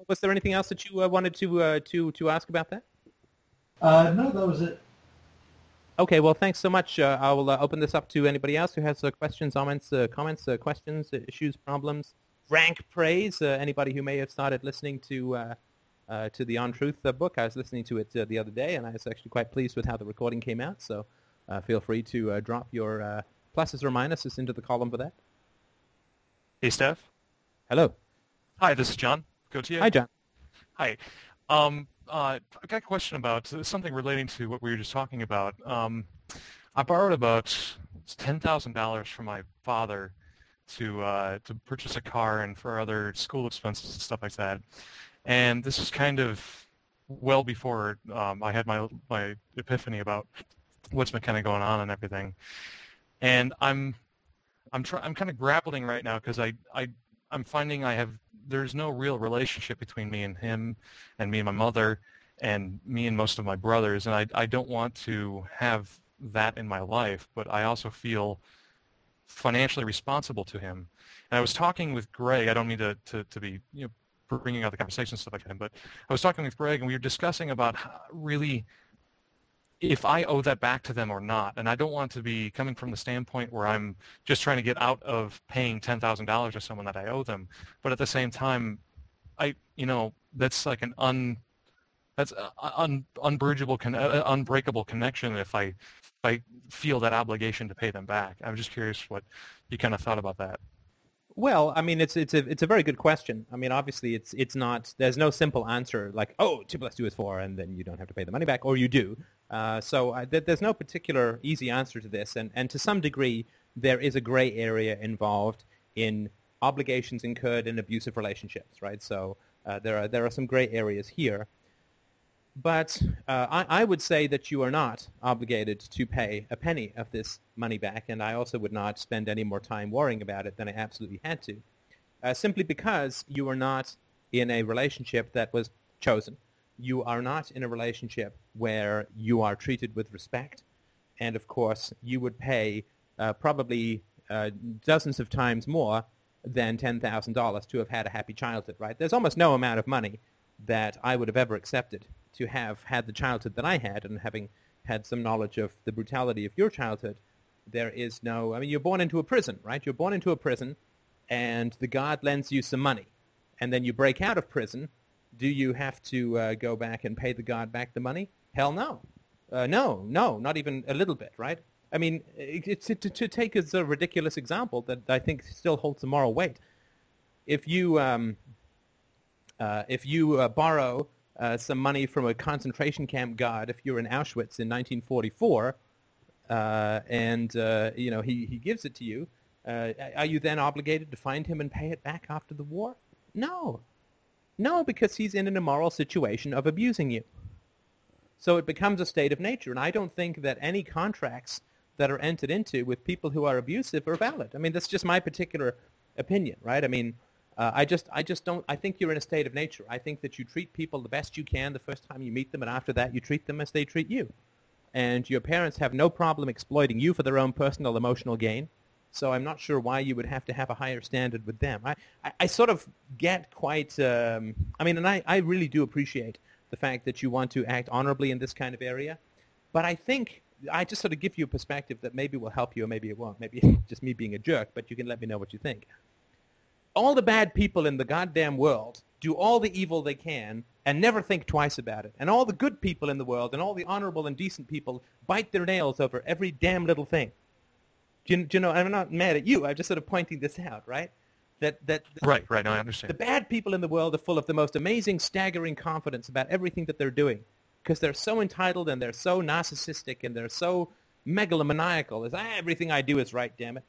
Was there anything else that you uh, wanted to uh, to to ask about that? Uh, no, that was it. Okay, well, thanks so much. Uh, I will open this up to anybody else who has questions, comments, comments, questions, issues, problems, rank praise. anybody who may have started listening to to the On Truth book, I was listening to it the other day, and I was actually quite pleased with how the recording came out. So uh, feel free to uh, drop your uh, pluses or minuses into the column for that. Hey, Steph. Hello. Hi, this is John. Go to you. Hi, John. Hi. Um, uh, I've got a question about something relating to what we were just talking about. Um, I borrowed about ten thousand dollars from my father to uh, to purchase a car and for other school expenses and stuff like that. And this is kind of well before um, I had my my epiphany about what's been kind of going on and everything. And I'm I'm try, I'm kind of grappling right now because I I I'm finding I have there's no real relationship between me and him and me and my mother and me and most of my brothers and I I don't want to have that in my life, but I also feel financially responsible to him. And I was talking with Greg. I don't mean to, to, to be you know bringing out the conversation stuff like that, but I was talking with Greg and we were discussing about really if I owe that back to them or not. And I don't want to be coming from the standpoint where I'm just trying to get out of paying $10,000 to someone that I owe them. But at the same time, I, you know, that's like an un, that's uh, uh, un, unbridgeable, uh, uh, unbreakable connection if I, if I feel that obligation to pay them back. I'm just curious what you kind of thought about that. Well, I mean, it's it's a it's a very good question. I mean, obviously, it's it's not. There's no simple answer like, oh, two plus two is four, and then you don't have to pay the money back, or you do. Uh, so uh, th- there's no particular easy answer to this, and and to some degree, there is a gray area involved in obligations incurred in abusive relationships, right? So uh, there are there are some gray areas here. But uh, I, I, would say that you are not obligated to pay a penny of this money back, and I also would not spend any more time worrying about it than I absolutely had to, uh, simply because you are not in a relationship that was chosen. You are not in a relationship where you are treated with respect, and of course you would pay uh, probably uh, dozens of times more than $10,000 to have had a happy childhood, right? There's almost no amount of money that I would have ever accepted to have had the childhood that I had and having had some knowledge of the brutality of your childhood there is no, I mean, you're born into a prison, right? You're born into a prison and the guard lends you some money and then you break out of prison. Do you have to uh, go back and pay the guard back the money? Hell no. Uh, no, no, not even a little bit, right? I mean, it's to, to take as a ridiculous example that I think still holds a moral weight. If you um, uh, if you uh, borrow uh, some money from a concentration camp guard, if you're in Auschwitz in 1944, uh, and uh, you know he, he gives it to you, are you then obligated to find him and pay it back after the war? No, no, because he's in an immoral situation of abusing you. So it becomes a state of nature, and I don't think that any contracts that are entered into with people who are abusive are valid. I mean, that's just my particular opinion, right? I mean, uh, I just, I just don't. I think you're in a state of nature. I think that you treat people the best you can the first time you meet them, and after that, you treat them as they treat you. And your parents have no problem exploiting you for their own personal emotional gain. So I'm not sure why you would have to have a higher standard with them. I, I, I sort of get quite. Um, I mean, and I, I really do appreciate the fact that you want to act honorably in this kind of area. But I think I just sort of give you a perspective that maybe will help you or maybe it won't. Maybe it's just me being a jerk, but you can let me know what you think. All the bad people in the goddamn world do all the evil they can and never think twice about it. And all the good people in the world and all the honorable and decent people bite their nails over every damn little thing. Do you, do you know, I'm not mad at you. I'm just sort of pointing this out, right? That, that, right, right. No, I understand. The bad people in the world are full of the most amazing, staggering confidence about everything that they're doing because they're so entitled and they're so narcissistic and they're so megalomaniacal. Is everything I do is right, damn it.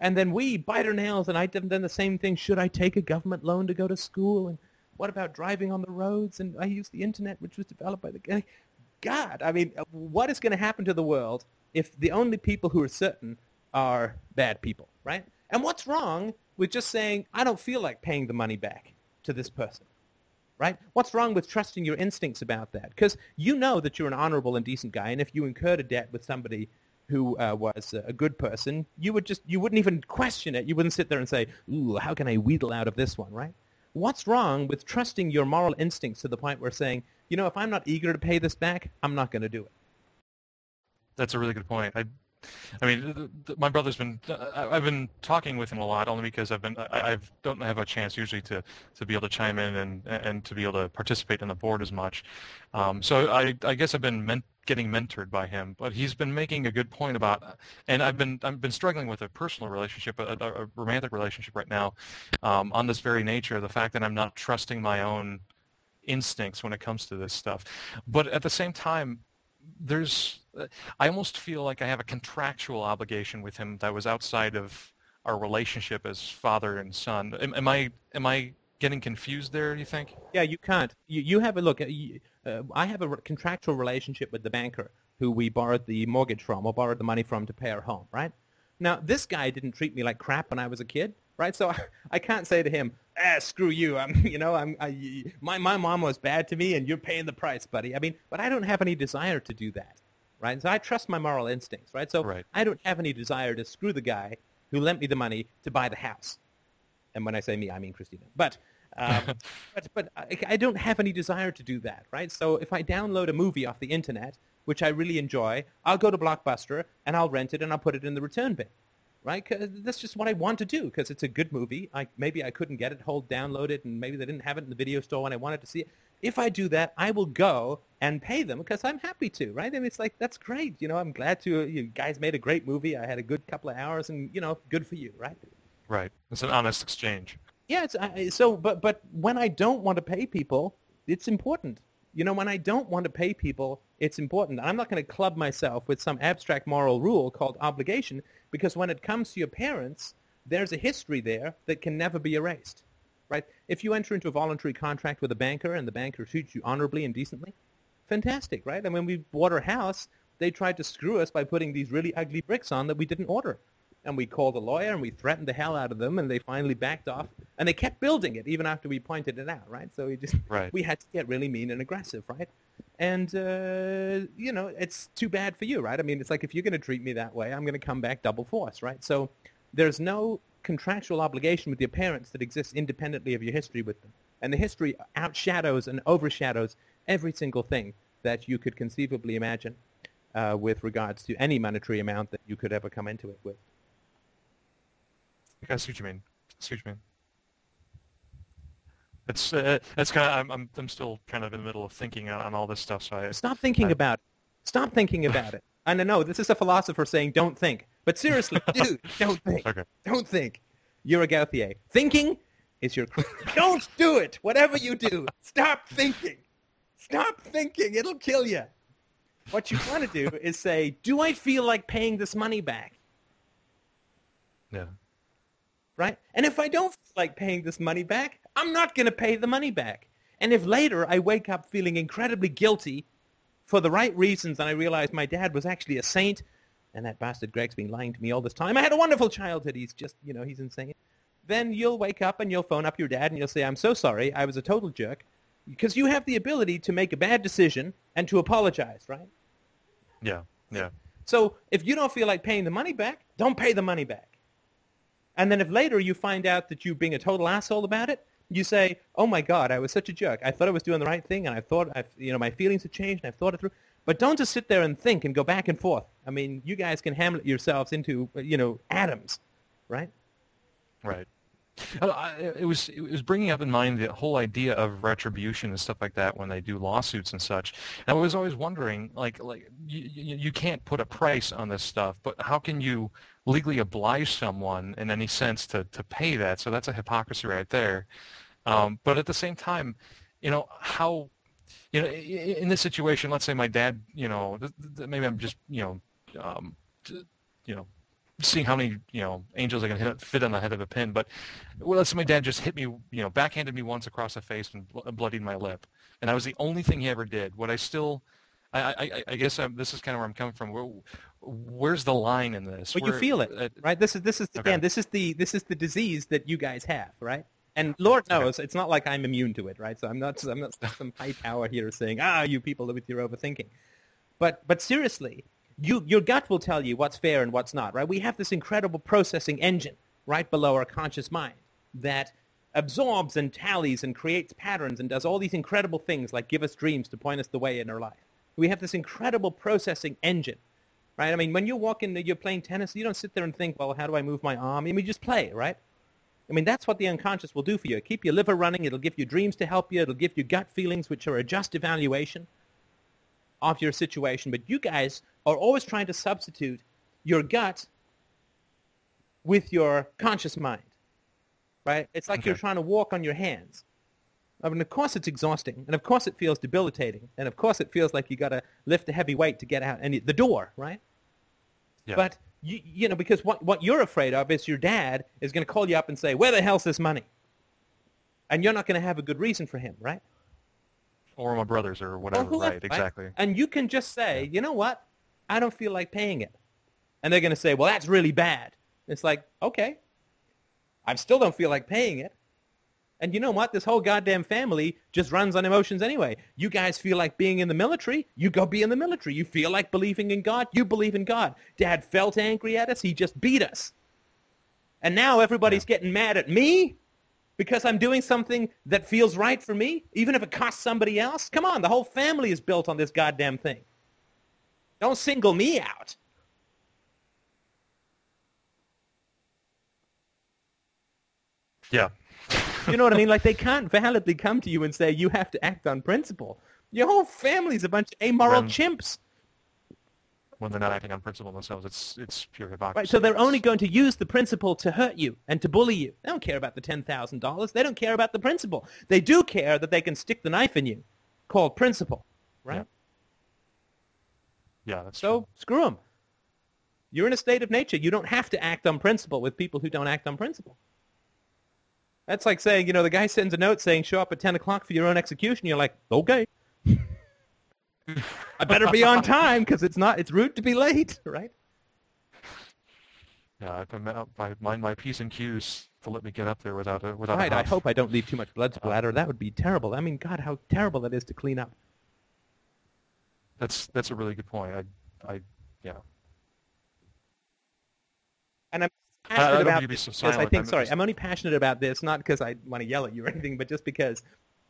And then we bite our nails and I done the same thing. Should I take a government loan to go to school? And what about driving on the roads? And I use the internet, which was developed by the. God, I mean, uh, what is going to happen to the world if the only people who are certain are bad people, right? And what's wrong with just saying, I don't feel like paying the money back to this person? right? What's wrong with trusting your instincts about that? Because you know that you're an honorable and decent guy, and if you incurred a debt with somebody who uh, was a good person, you would just you wouldn't even question it. You wouldn't sit there and say, "Ooh, how can I wheedle out of this one?" Right? What's wrong with trusting your moral instincts to the point where saying, "You know, if I'm not eager to pay this back, I'm not going to do it." That's a really good point. I I mean, my brother's been. I've been talking with him a lot, only because I've been. I I've, don't have a chance usually to, to be able to chime in and and to be able to participate in the board as much. Um, so I I guess I've been men, getting mentored by him, but he's been making a good point about. And I've been I've been struggling with a personal relationship, a, a romantic relationship right now, um, on this very nature, the fact that I'm not trusting my own instincts when it comes to this stuff. But at the same time, there's I almost feel like I have a contractual obligation with him that was outside of our relationship as father and son. Am, am I am I getting confused there? You think? Yeah, you can't. You, you have a look. Uh, I have a contractual relationship with the banker who we borrowed the mortgage from or borrowed the money from to pay our home, right? Now, this guy didn't treat me like crap when I was a kid, right? So I, I can't say to him, ah, screw you. I'm, you know, I'm, I, my, my mom was bad to me and you're paying the price, buddy. I mean, but I don't have any desire to do that right? So I trust my moral instincts, right? So right. I don't have any desire to screw the guy who lent me the money to buy the house. And when I say me, I mean Christina. But um, but, but I, I, don't have any desire to do that, right? So if I download a movie off the internet, which I really enjoy, I'll go to Blockbuster and I'll rent it and I'll put it in the return bin, right? Cause that's just what I want to do because it's a good movie. I, maybe I couldn't get it whole downloaded and maybe they didn't have it in the video store when I wanted to see it if I do that, I will go and pay them because I'm happy to, right? And it's like, that's great. You know, I'm glad to, uh, you guys made a great movie. I had a good couple of hours and, you know, good for you, right? Right. It's an honest exchange. Yeah. It's, I, so, but, but when I don't want to pay people, it's important. You know, when I don't want to pay people, it's important. I'm not going to club myself with some abstract moral rule called obligation because when it comes to your parents, there's a history there that can never be erased right? If you enter into a voluntary contract with a banker and the banker treats you honorably and decently, fantastic, right? And when we bought our house, they tried to screw us by putting these really ugly bricks on that we didn't order. And we called a lawyer and we threatened the hell out of them and they finally backed off and they kept building it even after we pointed it out, right? So we just right. we had to get really mean and aggressive, right? And uh, you know, it's too bad for you, right? I mean, it's like if you're going to treat me that way, I'm going to come back double force, right? So there's no contractual obligation with your parents that exists independently of your history with them. And the history outshadows and overshadows every single thing that you could conceivably imagine. uh, with regards to any monetary amount that you could ever come into it with. I see what you mean. I see what you mean. It's uh, that's kind of I'm, I'm I'm still kind of in the middle of thinking on, on all this stuff. So I Stop thinking I- about it. Stop thinking about it. I know, no, this is a philosopher saying don't think. But seriously, dude, don't think. okay. Don't think. You're a Gauthier. Thinking is your... don't do it. Whatever you do, stop thinking. Stop thinking. It'll kill you. What you want to do is say, do I feel like paying this money back? Yeah. right? And if I don't feel like paying this money back, I'm not going to pay the money back. And if later I wake up feeling incredibly guilty for the right reasons and I realize my dad was actually a saint and that bastard Greg's been lying to me all this time, I had a wonderful childhood, he's just, you know, he's insane, then you'll wake up and you'll phone up your dad and you'll say, I'm so sorry, I was a total jerk, because you have the ability to make a bad decision and to apologize, right? Yeah. Yeah. So if you don't feel like paying the money back, don't pay the money back. And then if later you find out that you're being a total asshole about it, you say, "Oh my God, I was such a jerk. I thought I was doing the right thing, and I thought, I've, you know, my feelings have changed, and I've thought it through." But don't just sit there and think and go back and forth. I mean, you guys can hamlet yourselves into, you know, atoms, right? Right. It was it was bringing up in mind the whole idea of retribution and stuff like that when they do lawsuits and such. And I was always wondering, like like you, you, you can't put a price on this stuff, but how can you legally oblige someone in any sense to to pay that? So that's a hypocrisy right there. Um, but at the same time, you know how you know in this situation, let's say my dad, you know, maybe I'm just you know um, you know seeing how many you know angels I can hit, fit on the head of a pin. But well, let's say my dad just hit me, you know, backhanded me once across the face and bl- bloodied my lip, and that was the only thing he ever did. Would I still? I, I, I- guess I'm, this is kind of where I'm coming from. Where, where's the line in this? But you feel it, uh, right? This is this is Okay. again, this is the this is the disease that you guys have, right? And Lord knows it's not like I'm immune to it, right? So I'm not I'm not some high tower here saying, ah, you people with your overthinking. But but seriously, you your gut will tell you what's fair and what's not, right? We have this incredible processing engine right below our conscious mind that absorbs and tallies and creates patterns and does all these incredible things like give us dreams to point us the way in our life. We have this incredible processing engine right? I mean, when you walk in, you're playing tennis, you don't sit there and think, well, how do I move my arm? I mean, you just play, right? I mean, that's what the unconscious will do for you. It'll Keep your liver running. It'll give you dreams to help you. It'll give you gut feelings, which are a just evaluation of your situation. But you guys are always trying to substitute your gut with your conscious mind, right? It's like you're trying to walk on your hands. I mean, of course it's exhausting, and of course it feels debilitating, and of course it feels like you got to lift a heavy weight to get out and the door, right? Yeah. But you, you know, because what what you're afraid of is your dad is going to call you up and say, "Where the hell's this money?" And you're not going to have a good reason for him, right? or my brothers or Or whatever. whoever, right. Exactly. And you can just say, "You know what? I don't feel like paying it," and they're going to say, "Well, that's really bad." It's like, okay, I still don't feel like paying it. And you know what? This whole goddamn family just runs on emotions anyway. You guys feel like being in the military, you go be in the military. You feel like believing in God, you believe in God. Dad felt angry at us, he just beat us. And now everybody's getting mad at me because I'm doing something that feels right for me, even if it costs somebody else. Come on, the whole family is built on this goddamn thing. Don't single me out. Yeah. You know what I mean? Like they can't validly come to you and say you have to act on principle. Your whole family's a bunch of amoral When- chimps, When they're not acting on principle themselves, it's it's pure hypocrisy. right? So they're only going to use the principle to hurt you and to bully you. They don't care about the ten thousand dollars. They don't care about the principle. They do care that they can stick the knife in you, called principle, right? Yeah, that's So true. screw them. You're in a state of nature. You don't have to act on principle with people who don't act on principle. That's like saying, you know, the guy sends a note saying, show up at 10 o'clock for your own execution. You're like, okay. I better be on time because it's not, it's rude to be late, right? Yeah, I, I, I mind my p's and q's to let me get up there without a without Right. a I hope I don't leave too much blood uh, splatter. That would be terrible. I mean, God, how terrible that is to clean up. That's that's a really good point. I I yeah. And I'm passionate don't about this so because I think, I'm sorry, just- I'm only passionate about this not because I want to yell at you or anything, but just because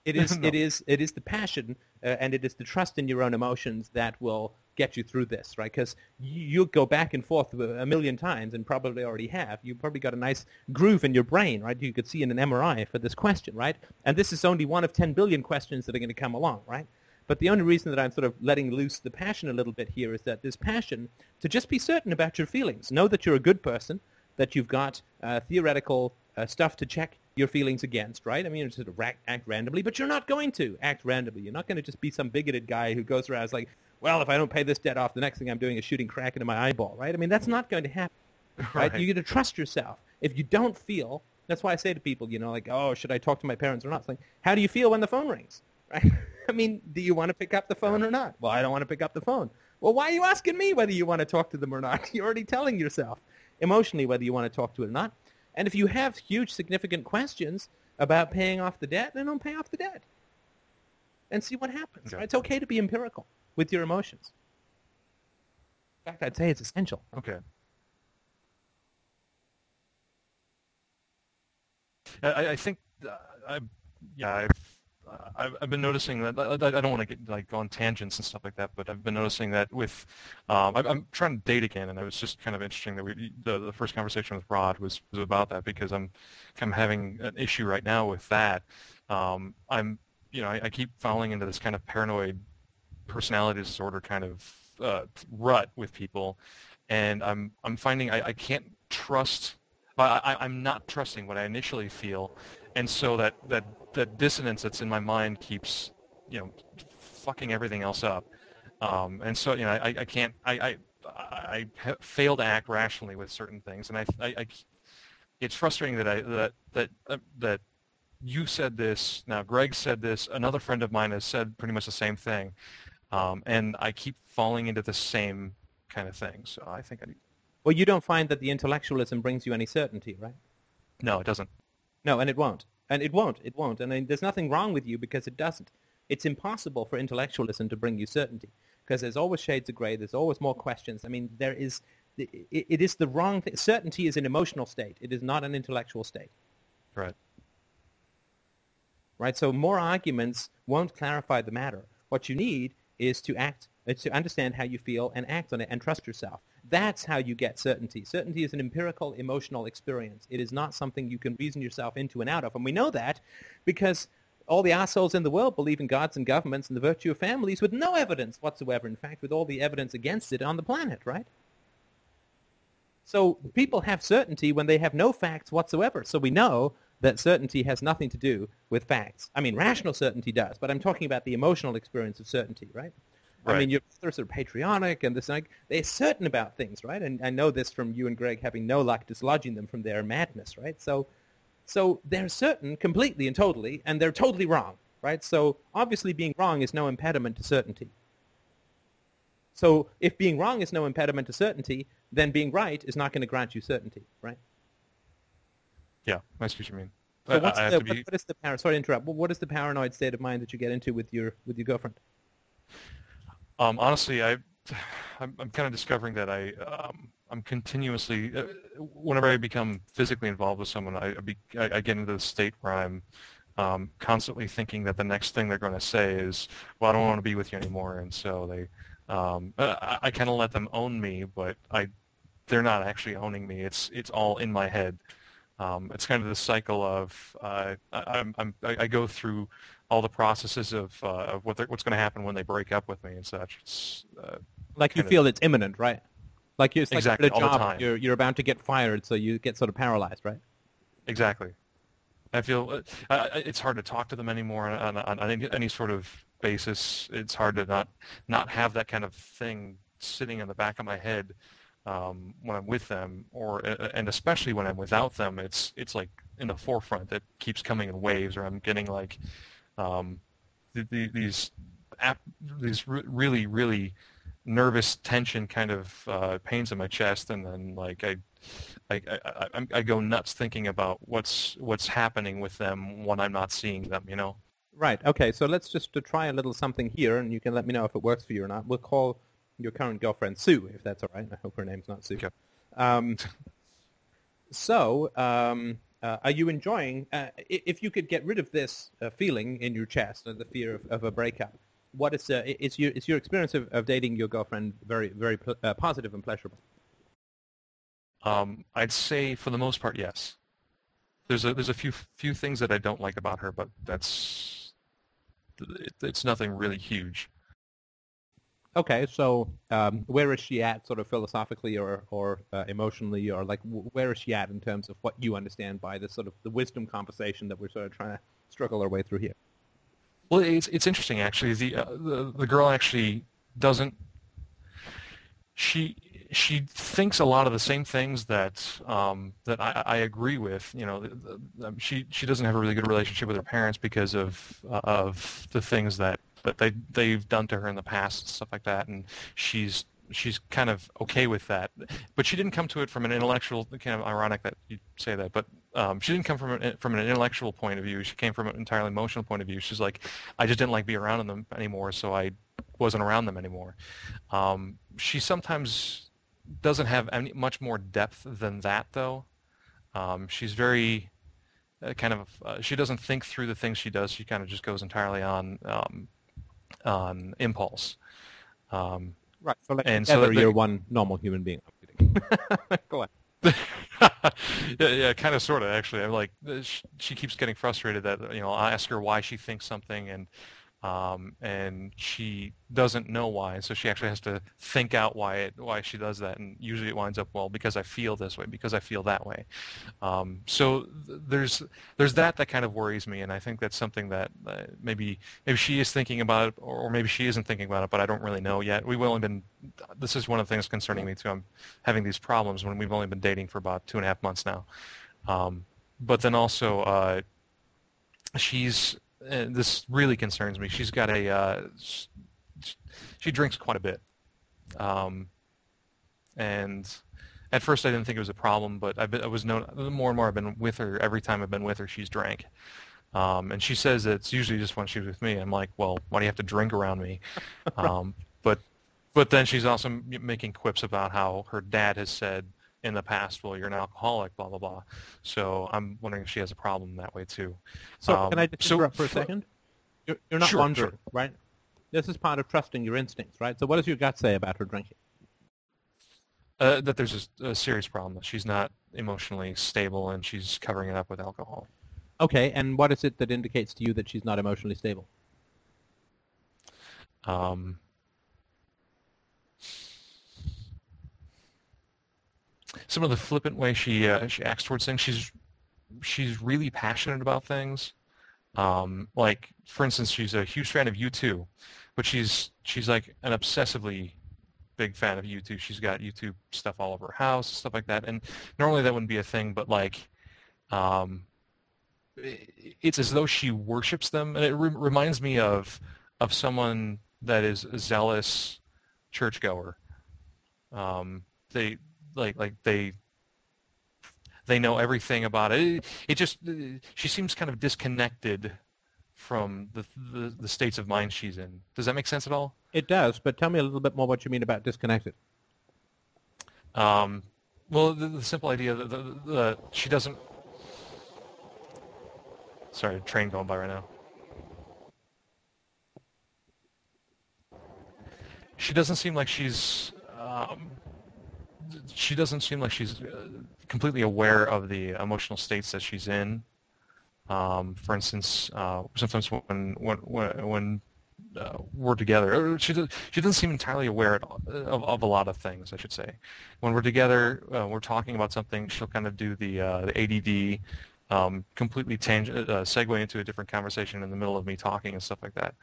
it is, No. it is, it is the passion uh, and it is the trust in your own emotions that will get you through this, right? Because you'll go back and forth a million times and probably already have. You probably got a nice groove in your brain, right? You could see in an MRI for this question, right? And this is only one of 10 billion questions that are going to come along, right? But the only reason that I'm sort of letting loose the passion a little bit here is that this passion to just be certain about your feelings. Know that you're a good person, that you've got uh, theoretical uh, stuff to check your feelings against, right? I mean, it's sort of act randomly, but you're not going to act randomly. You're not going to just be some bigoted guy who goes around like, well, if I don't pay this debt off, the next thing I'm doing is shooting crack into my eyeball, right? I mean, that's not going to happen, right? right. You're going to trust yourself. If you don't feel, that's why I say to people, you know, like, oh, should I talk to my parents or not? It's like, how do you feel when the phone rings, right? I mean, do you want to pick up the phone or not? Well, I don't want to pick up the phone. Well, why are you asking me whether you want to talk to them or not? You're already telling yourself emotionally whether you want to talk to it or not. And if you have huge, significant questions about paying off the debt, then don't pay off the debt. And see what happens. Okay. It's okay to be empirical with your emotions. In fact, I'd say it's essential. Okay. I, I think, uh, I, yeah, I've I've, I've been noticing that I, don't want to get like on tangents and stuff like that, but I've been noticing that with um, I, I'm trying to date again, and it was just kind of interesting that we the, the first conversation with Rod was was about that because I'm kind of having an issue right now with that. Um, I'm you know I, I keep falling into this kind of paranoid personality disorder kind of uh, rut with people, and I'm I'm finding I, I can't trust. I, I'm not trusting what I initially feel, and so that that that dissonance that's in my mind keeps you know fucking everything else up. Um, and so you know I, I can't I, I I fail to act rationally with certain things. And I, I, I it's frustrating that I that that uh, that you said this. Now Greg said this. Another friend of mine has said pretty much the same thing. Um, and I keep falling into the same kind of thing. So I think I well you don't find that the intellectualism brings you any certainty right? No it doesn't no and it won't and it won't. It won't. And I mean, there's nothing wrong with you because it doesn't. It's impossible for intellectualism to bring you certainty because there's always shades of gray. There's always more questions. I mean, there is. It, it is the wrong thing. Certainty is an emotional state. It is not an intellectual state. Right. Right. So more arguments won't clarify the matter. What you need is to act, to understand how you feel and act on it and trust yourself. That's how you get certainty. Certainty is an empirical emotional experience. It is not something you can reason yourself into and out of. And we know that because all the assholes in the world believe in gods and governments and the virtue of families with no evidence whatsoever. In fact, with all the evidence against it on the planet, right? So people have certainty when they have no facts whatsoever. So we know that certainty has nothing to do with facts. I mean, rational certainty does, but I'm talking about the emotional experience of certainty, right? Right. I mean, you're sort of patriotic and this, like, they're certain about things, right? And I know this from you and Greg having no luck dislodging them from their madness, right? So, so they're certain completely and totally, and they're totally wrong, right? So obviously being wrong is no impediment to certainty. So if being wrong is no impediment to certainty, then being right is not going to grant you certainty, right? Yeah, I see what you mean. So what's I, I the, be... what is the? Sorry to interrupt. What is the paranoid state of mind that you get into with your with your girlfriend? Um, honestly, I, I'm, I'm, kind of discovering that I, um, I'm continuously, uh, whenever I become physically involved with someone, I, I, be, I, I get into the state where I'm um, constantly thinking that the next thing they're going to say is, well, I don't want to be with you anymore. And so they, um, I, I kind of let them own me, but I, they're not actually owning me. It's, it's all in my head. Um, it's kind of the cycle of uh, I, I'm, I, go through all the processes of, uh, of what what's going to happen when they break up with me and such. It's, uh, like you feel it's imminent, right? Like you're exactly like a job, you're you're about to get fired, so you get sort of paralyzed, right? Exactly. I feel uh, it's hard to talk to them anymore on, on, on any, any sort of basis. It's hard to not not have that kind of thing sitting in the back of my head um, when I'm with them, or and especially when I'm without them. It's it's like in the forefront. It keeps coming in waves, or I'm getting like um, these these really really nervous tension kind of uh, pains in my chest, and then like I, I, I, I go nuts thinking about what's what's happening with them when I'm not seeing them. You know. Right. Okay. So let's just uh, try a little something here, and you can let me know if it works for you or not. We'll call your current girlfriend Sue, if that's all right. I hope her name's not Sue. Okay. Um, so, um, uh, are you enjoying, uh, if you could get rid of this uh, feeling in your chest, the fear of, of, a breakup, what is uh, is your is your experience of, of dating your girlfriend very very uh, positive and pleasurable? Um, I'd say for the most part, yes. There's a there's a few few things that I don't like about her, but that's it, it's nothing really huge. Okay, so um, where is she at, sort of philosophically or or uh, emotionally, or like w- where is she at in terms of what you understand by this sort of the wisdom conversation that we're sort of trying to struggle our way through here? Well, it's it's interesting actually. The uh, the the girl actually doesn't. She she thinks a lot of the same things that um, that I, I, agree with. You know, um, she she doesn't have a really good relationship with her parents because of uh, of the things that that they they've done to her in the past and stuff like that, and she's she's kind of okay with that. But she didn't come to it from an intellectual. Kind of ironic that you say that, but um, she didn't come from an, from an intellectual point of view. She came from an entirely emotional point of view. She's like, I just didn't like being around them anymore, so I wasn't around them anymore. Um, she sometimes doesn't have any much more depth than that, though. Um, she's very uh, kind of uh, she doesn't think through the things she does. She kind of just goes entirely on um, impulse. Um, right. So like and so you're one normal human being. Go on. yeah, yeah, kind of, sort of, actually. I'm like, she, she keeps getting frustrated that you know I ask her why she thinks something, and um, and she doesn't know why, so she actually has to think out why it, why she does that, and usually it winds up well because I feel this way, because I feel that way. Um, so th- there's there's that that kind of worries me, and I think that's something that uh, maybe maybe she is thinking about it, or, or maybe she isn't thinking about it, but I don't really know yet. We've only been this is one of the things concerning me too. I'm having these problems when we've only been dating for about two and a half months now, um, but then also uh, she's and this really concerns me. She's got a uh, she drinks quite a bit, um, and at first I didn't think it was a problem, but I've been, I was known more and more. I've been with her every time I've been with her. She's drank, um, and she says it's usually just when she's with me. I'm like, well, why do you have to drink around me? Um, but but then she's also making quips about how her dad has said in the past, well, you're an alcoholic, blah, blah, blah. So I'm wondering if she has a problem that way too. So um, can I just interrupt for a second? You're, you're not sure, wondering, sure. right? This is part of trusting your instincts, right? So what does your gut say about her drinking? Uh, that there's a, a, serious problem, that she's not emotionally stable and she's covering it up with alcohol. Okay, and what is it that indicates to you that she's not emotionally stable? Um, some of the flippant way she uh, she acts towards things. She's she's really passionate about things. Um, like for instance, she's a huge fan of U2, but she's she's like an obsessively big fan of U2. She's got U2 stuff all over her house, stuff like that. And normally that wouldn't be a thing, but like, um, it's as though she worships them, and it re- reminds me of of someone that is a zealous churchgoer. Um, they like like they they know everything about it. It, it just she seems kind of disconnected from the, the, the states of mind she's in. Does that make sense at all? It does, but tell me a little bit more what you mean about disconnected. Um, well, the, the simple idea that the, the, she doesn't. Sorry, a train going by right now. She doesn't seem like she's um, she doesn't seem like she's uh, completely aware of the emotional states that she's in. Um, for instance, uh, sometimes when when when uh, we're together, she does, she doesn't seem entirely aware of, of, a lot of things. I should say, when we're together, uh, we're talking about something. She'll kind of do the uh, the ADD, um, completely uh, segue into a different conversation in the middle of me talking and stuff like that.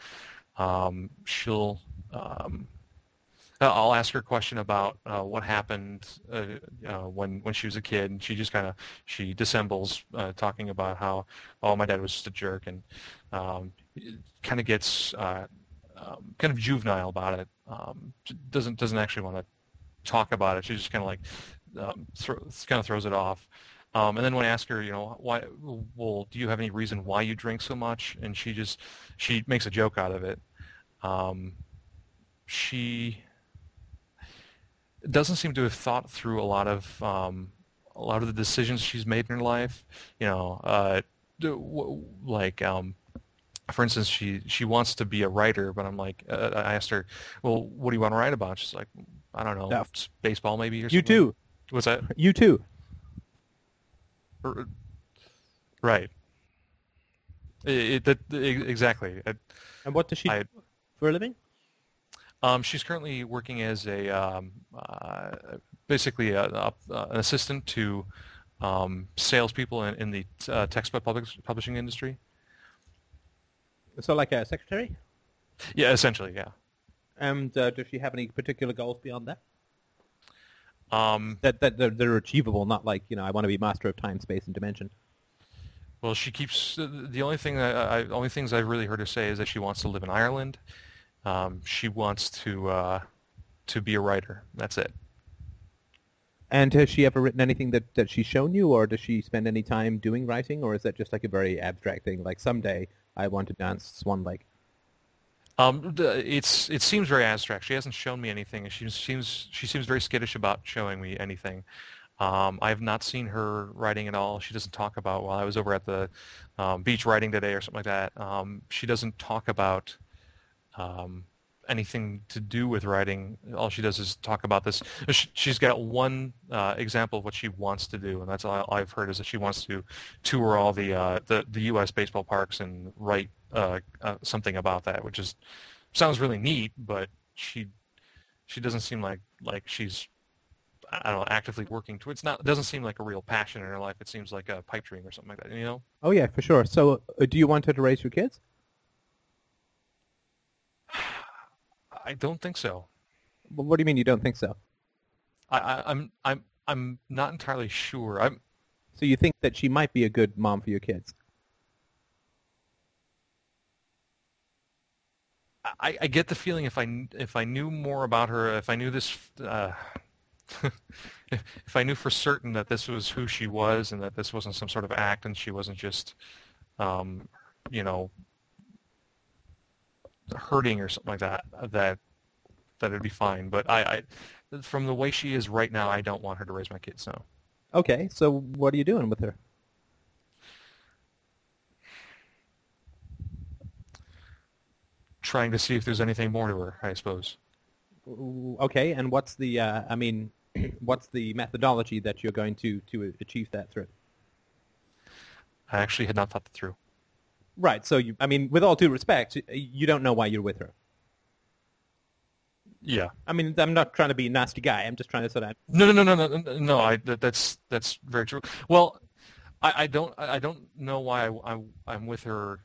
Um, she'll um, uh, I'll ask her a question about uh, what happened uh, uh, when when she was a kid, and she just kind of she dissembles, uh, talking about how oh my dad was just a jerk, and um, kind of gets uh, um, kind of juvenile about it. Um, doesn't doesn't actually want to talk about it. She just kind of like um, kind of throws it off. Um, and then when I ask her, you know, why, well, do you have any reason why you drink so much? And she just, she makes a joke out of it. Um, she, doesn't seem to have thought through a lot of um, a lot of the decisions she's made in her life. You know, uh, like um, for instance, she she wants to be a writer, but I'm like, uh, I asked her, well, what do you want to write about? She's like, I don't know, baseball maybe or You something. too. What's that? You too. Right. It, it, that, e- exactly. It- And what does she I- do for a living? Um, she's currently working as a um, uh, basically a, a, an assistant to um, salespeople in, in the uh, textbook publishing industry. So like a secretary? Yeah, essentially, yeah. And uh, does she have any particular goals beyond that? Um, That that they're, they're achievable, not like you know I want to be master of time, space, and dimension. well, she keeps uh, the only thing that I only things I've really heard her say is that she wants to live in Ireland. Um, she wants to uh, to be a writer. That's it. And has she ever written anything that, that she's shown you, or does she spend any time doing writing, or is that just like a very abstract thing, like someday I want to dance Swan Lake? Um, it's it seems very abstract. She hasn't shown me anything. She seems she seems very skittish about showing me anything. Um, I have not seen her writing at all. She doesn't talk about. While I was over at the um, beach writing today or something like that, um, she doesn't talk about um, anything to do with writing. All she does is talk about this. She's got one uh, example of what she wants to do, and that's all I've heard is that she wants to tour all the uh, the, the U.S. baseball parks and write uh, uh, something about that, which is sounds really neat, but she she doesn't seem like like she's I don't know actively working towards. Not it doesn't seem like a real passion in her life. It seems like a pipe dream or something like that. You know. Oh yeah, for sure. So uh, do you want her to raise your kids? I don't think so. Well, what do you mean you don't think so? I, I, I'm I'm I'm not entirely sure. I'm So you think that she might be a good mom for your kids? I, I get the feeling if I if I knew more about her, if I knew this, uh, if, if I knew for certain that this was who she was and that this wasn't some sort of act and she wasn't just, um, you know, hurting or something like that, that that it'd be fine. But I, I, from the way she is right now, I don't want her to raise my kids. No. Okay, so what are you doing with her? Trying to see if there's anything more to her, I suppose. Okay, and what's the uh, I mean, what's the methodology that you're going to to achieve that through? I actually had not thought that through. Right. So you, I mean, with all due respect, you don't know why you're with her. Yeah. I mean, I'm not trying to be a nasty guy. I'm just trying to sort of. No, no, no, no, no, no. no I that, that's that's very true. Well, I, I don't I I don't know why I, I I'm with her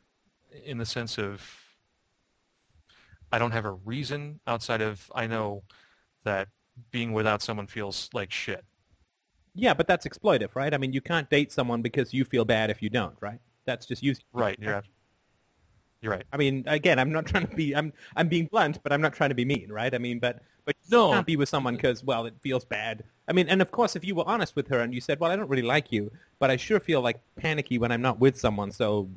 in the sense of I don't have a reason outside of I know that being without someone feels like shit. Yeah, but that's exploitive, right? I mean, you can't date someone because you feel bad if you don't, right? That's just using. Right. You're ab- you're right. I mean, again, I'm not trying to be. I'm I'm being blunt, but I'm not trying to be mean, right? I mean, but but you No. can't be with someone because well, it feels bad. I mean, and of course, if you were honest with her and you said, well, I don't really like you, but I sure feel like panicky when I'm not with someone, so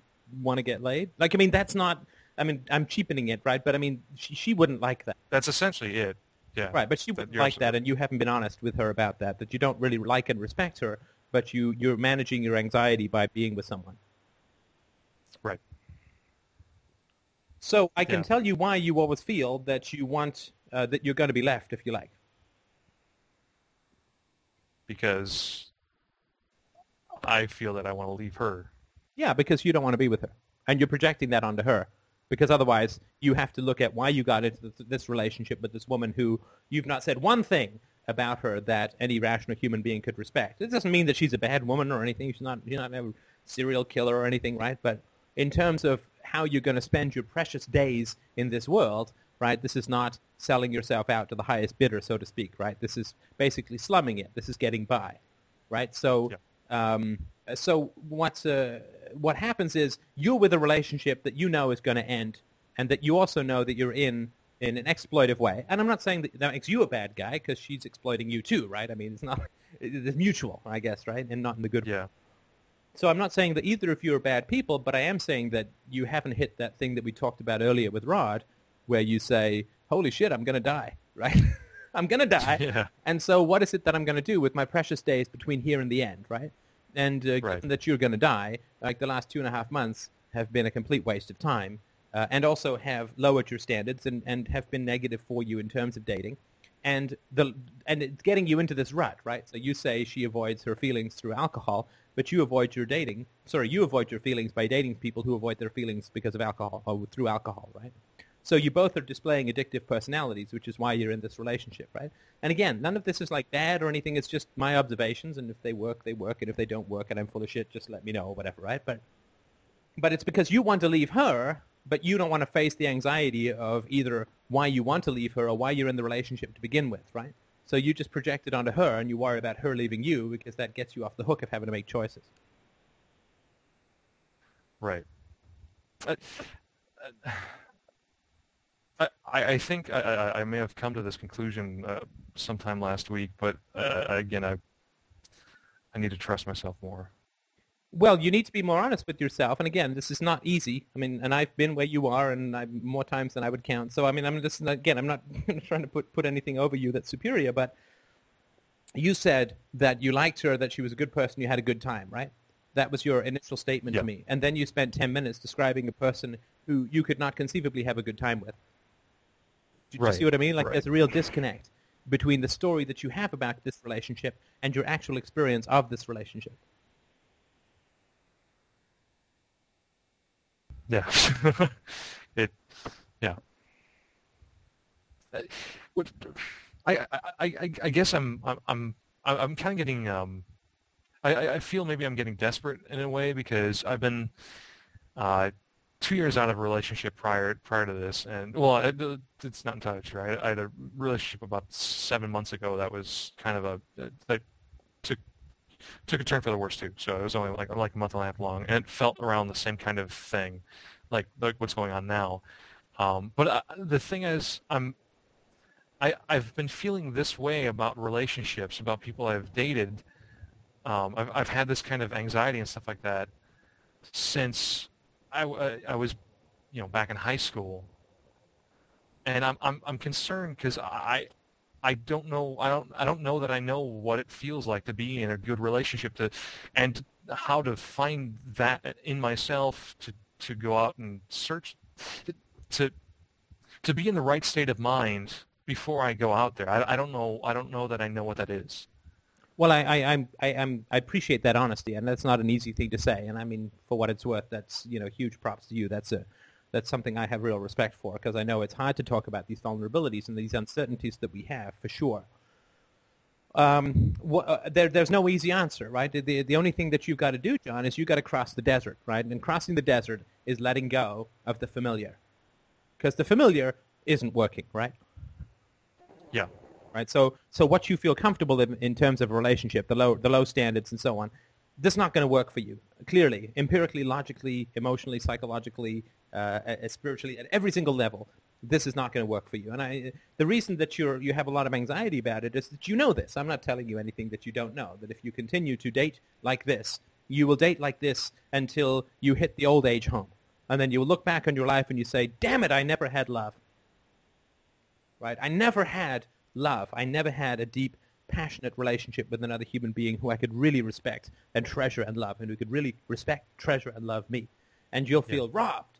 want to get laid. Like, I mean, that's not. I mean, I'm cheapening it, right? But I mean, she she wouldn't like that, That's essentially it. Yeah. right? But she wouldn't you're like that, and you haven't been honest with her about that. That you don't really like and respect her, but you you're managing your anxiety by being with someone. Right. So I can Yeah. tell you why you always feel that you want uh, that you're going to be left if you like. Because I feel that I want to leave her. Yeah, because you don't want to be with her, and you're projecting that onto her. Because otherwise, you have to look at why you got into this, this relationship with this woman who you've not said one thing about her that any rational human being could respect. It doesn't mean that she's a bad woman or anything. She's not. She's not a serial killer or anything, right? But in terms of how you're going to spend your precious days in this world, right? This is not selling yourself out to the highest bidder, so to speak, right? This is basically slumming it. This is getting by, right? So, um, so what's uh, what happens is you're with a relationship that you know is going to end, and that you also know that you're in in an exploitive way. And I'm not saying that that makes you a bad guy because she's exploiting you too, right? I mean, it's not it's mutual, I guess, right? And not in the good Yeah. So I'm not saying that either of you are bad people, but I am saying that you haven't hit that thing that we talked about earlier with Rod, where you say, "Holy shit, I'm going to die," right? I'm going to die. Yeah. And so what is it that I'm going to do with my precious days between here and the end, right? And uh, Right. given that you're going to die, like the last two and a half months have been a complete waste of time uh, and also have lowered your standards and, and have been negative for you in terms of dating. And the and it's getting you into this rut, right? So you say she avoids her feelings through alcohol, but you avoid your dating. Sorry, you avoid your feelings by dating people who avoid their feelings because of alcohol or through alcohol, right? So you both are displaying addictive personalities, which is why you're in this relationship, right? And again, none of this is like bad or anything. It's just my observations, and if they work, they work, and if they don't work, and I'm full of shit, just let me know or whatever, right? But but it's because you want to leave her, but you don't want to face the anxiety of either why you want to leave her or why you're in the relationship to begin with, right? So you just project it onto her, and you worry about her leaving you because that gets you off the hook of having to make choices. Right. Uh, uh, I, I think I, I may have come to this conclusion uh, sometime last week, but uh, again, I I need to trust myself more. Well, you need to be more honest with yourself, and again, this is not easy. I mean, and I've been where you are, and I more times than I would count. So, I mean, I'm just again, I'm not trying to put put anything over you that's superior, but you said that you liked her, that she was a good person, you had a good time, right? That was your initial statement to me, and then you spent ten minutes describing a person who you could not conceivably have a good time with. Do you Right, see what I mean? Like right. there's a real disconnect between the story that you have about this relationship and your actual experience of this relationship. Yeah. it. Yeah. Uh, What, I, I, I, I guess I'm I'm I'm I'm kind of getting um, I- I, I feel maybe I'm getting desperate in a way because I've been uh, two years out of a relationship prior prior to this, and well, it, it's not entirely true. I, I had a relationship about seven months ago that was kind of a that took took a turn for the worse too. So it was only like like a month and a half long, and it felt around the same kind of thing, like like what's going on now. Um, but uh, the thing is, I'm I I've been feeling this way about relationships, about people I've dated. Um, I've I've had this kind of anxiety and stuff like that since I w- I was you know back in high school, and I'm I'm I'm concerned because I I don't know I don't I don't know that I know what it feels like to be in a good relationship to and how to find that in myself to to go out and search to to be in the right state of mind before I go out there. I, I don't know I don't know that I know what that is. Well, I, I, I'm, I, I'm, I appreciate that honesty, and that's not an easy thing to say. And I mean, for what it's worth, that's you know, huge props to you. That's a, that's something I have real respect for because I know it's hard to talk about these vulnerabilities and these uncertainties that we have for sure. Um, wha- uh, there, there's no easy answer, right? The, the, only thing that you've got to do, John, is you've got to cross the desert, right? And crossing the desert is letting go of the familiar, because the familiar isn't working, right? Yeah. right? So, so what you feel comfortable in, in terms of a relationship, the low, the low standards and so on, this is not going to work for you. Clearly, empirically, logically, emotionally, psychologically, uh, spiritually, at every single level, this is not going to work for you. And I, the reason that you're, you have a lot of anxiety about it is that you know this. I'm not telling you anything that you don't know. That if you continue to date like this, you will date like this until you hit the old age home. And then you will look back on your life and you say, damn it, I never had love right? I never had love. I never had a deep, passionate relationship with another human being who I could really respect and treasure and love, and who could really respect, treasure, and love me. And you'll feel robbed,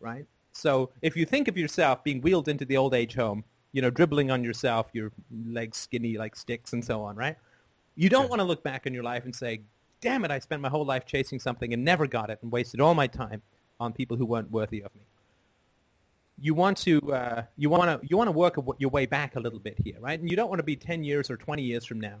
right? So if you think of yourself being wheeled into the old age home, you know, dribbling on yourself, your legs skinny like sticks and so on, right? You don't Okay. want to look back in your life and say, damn it, I spent my whole life chasing something and never got it and wasted all my time on people who weren't worthy of me you want to uh, you want to you want to work your way back a little bit here, right? And you don't want to be 10 years or 20 years from now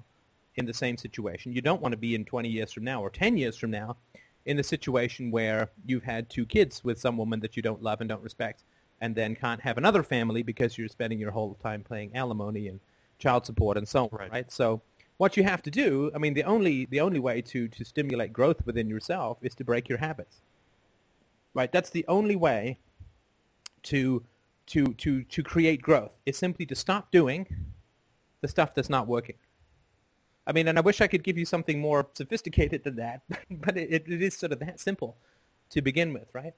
in the same situation. You don't want to be in 20 years from now or 10 years from now in the situation where you've had two kids with some woman that you don't love and don't respect and then can't have another family because you're spending your whole time paying alimony and child support and so on, Right. right? So what you have to do, I mean, the only the only way to to stimulate growth within yourself is to break your habits. Right? That's the only way to to to to create growth is simply to stop doing the stuff that's not working. I mean, and I wish I could give you something more sophisticated than that, but it, it is sort of that simple to begin with, right?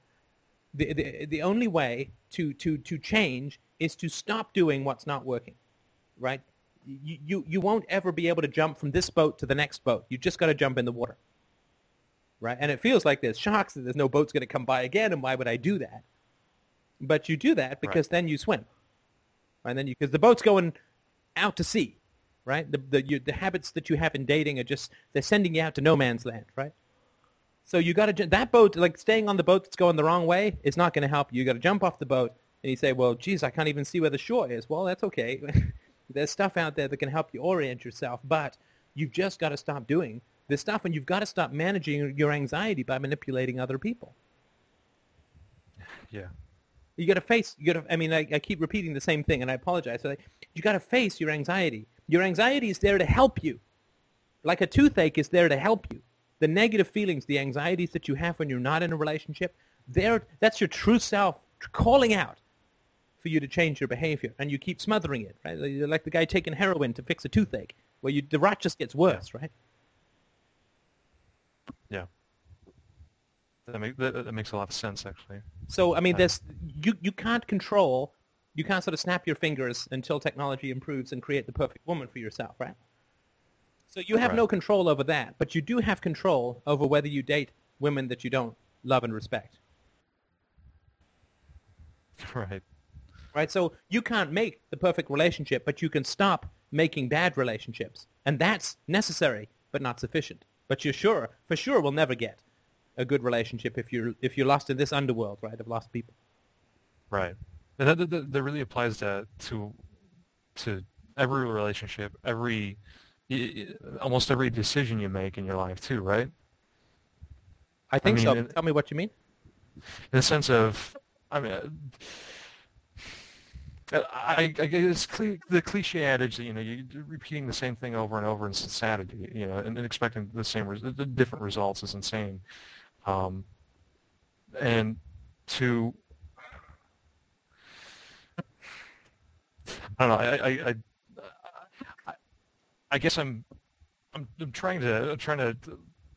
The, the, the only way to, to, to change is to stop doing what's not working, right? You, you, you won't ever be able to jump from this boat to the next boat. You just got to jump in the water, right? And it feels like there's shocks and there's no boat's going to come by again, and why would I do that? But you do that because then you swim, and then you because the boat's going out to sea, right? The the you, the habits that you have in dating are just they're sending you out to no man's land, right? So you got to that boat like staying on the boat that's going the wrong way is not going to help you. You got to jump off the boat and you say, well, geez, I can't even see where the shore is. Well, that's okay. There's stuff out there that can help you orient yourself, but you've just got to stop doing this stuff, and you've got to stop managing your anxiety by manipulating other people. Yeah. You got to face. You got to. I mean, I, I, keep repeating the same thing, and I apologize. So you got to face your anxiety. Your anxiety is there to help you, like a toothache is there to help you. The negative feelings, the anxieties that you have when you're not in a relationship, there. That's your true self calling out for you to change your behavior, and you keep smothering it, right? You're like the guy taking heroin to fix a toothache, where you, the rot just gets worse, right? Yeah. That, make, that, that, makes a lot of sense, actually. So, I mean, this you, you can't control, you can't sort of snap your fingers until technology improves and create the perfect woman for yourself, right? So you have right. no control over that, but you do have control over whether you date women that you don't love and respect. Right. Right? So you can't make the perfect relationship, but you can stop making bad relationships. And that's necessary, but not sufficient. But you're sure, for sure, we'll never get a good relationship if you're if you're lost in this underworld, right, of lost people. Right, and that, that, that really applies to to to every relationship, every almost every decision you make in your life too, right? I think I mean, so. In, Tell me what you mean. In the sense of, I mean. Uh, I, I guess the cliche adage that you know you're repeating the same thing over and over is insanity, you know, and, and expecting the same, the different results is insane. Um, and to, I don't know, I, I, I, I guess I'm, I'm, I'm trying to, I'm trying to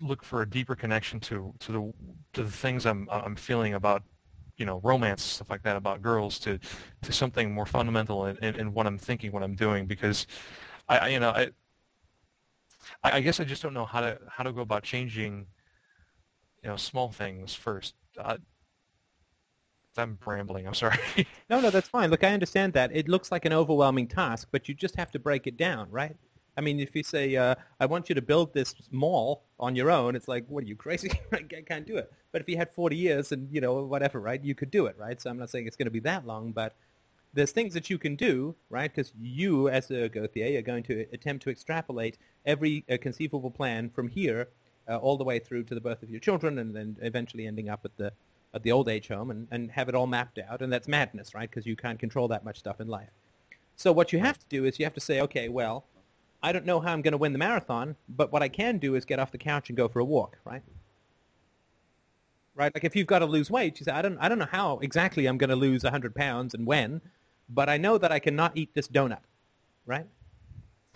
look for a deeper connection to, to the, to the things I'm, I'm feeling about you know romance stuff like that about girls to to something more fundamental in, in, in what I'm thinking, what I'm doing because I, I you know I I guess I just don't know how to how to go about changing you know small things first. Uh, I'm rambling. I'm sorry. no, no, that's fine. Look, I understand that. It looks like an overwhelming task, but you just have to break it down, right? I mean, if you say, uh, I want you to build this mall on your own, it's like, what are you, crazy? I can't do it. But if you had 40 years and, you know, whatever, right, you could do it, right? So I'm not saying it's going to be that long, but there's things that you can do, right? Because you, as a Gauthier, are going to attempt to extrapolate every uh, conceivable plan from here Uh, all the way through to the birth of your children and then eventually ending up at the at the old age home and, and have it all mapped out. And that's madness, right? Because you can't control that much stuff in life. So what you have to do is you have to say, okay, well, I don't know how I'm going to win the marathon, but what I can do is get off the couch and go for a walk, right? Right? Like if you've got to lose weight, you say, I don't, I don't know how exactly I'm going to lose 100 pounds and when, but I know that I cannot eat this donut, right?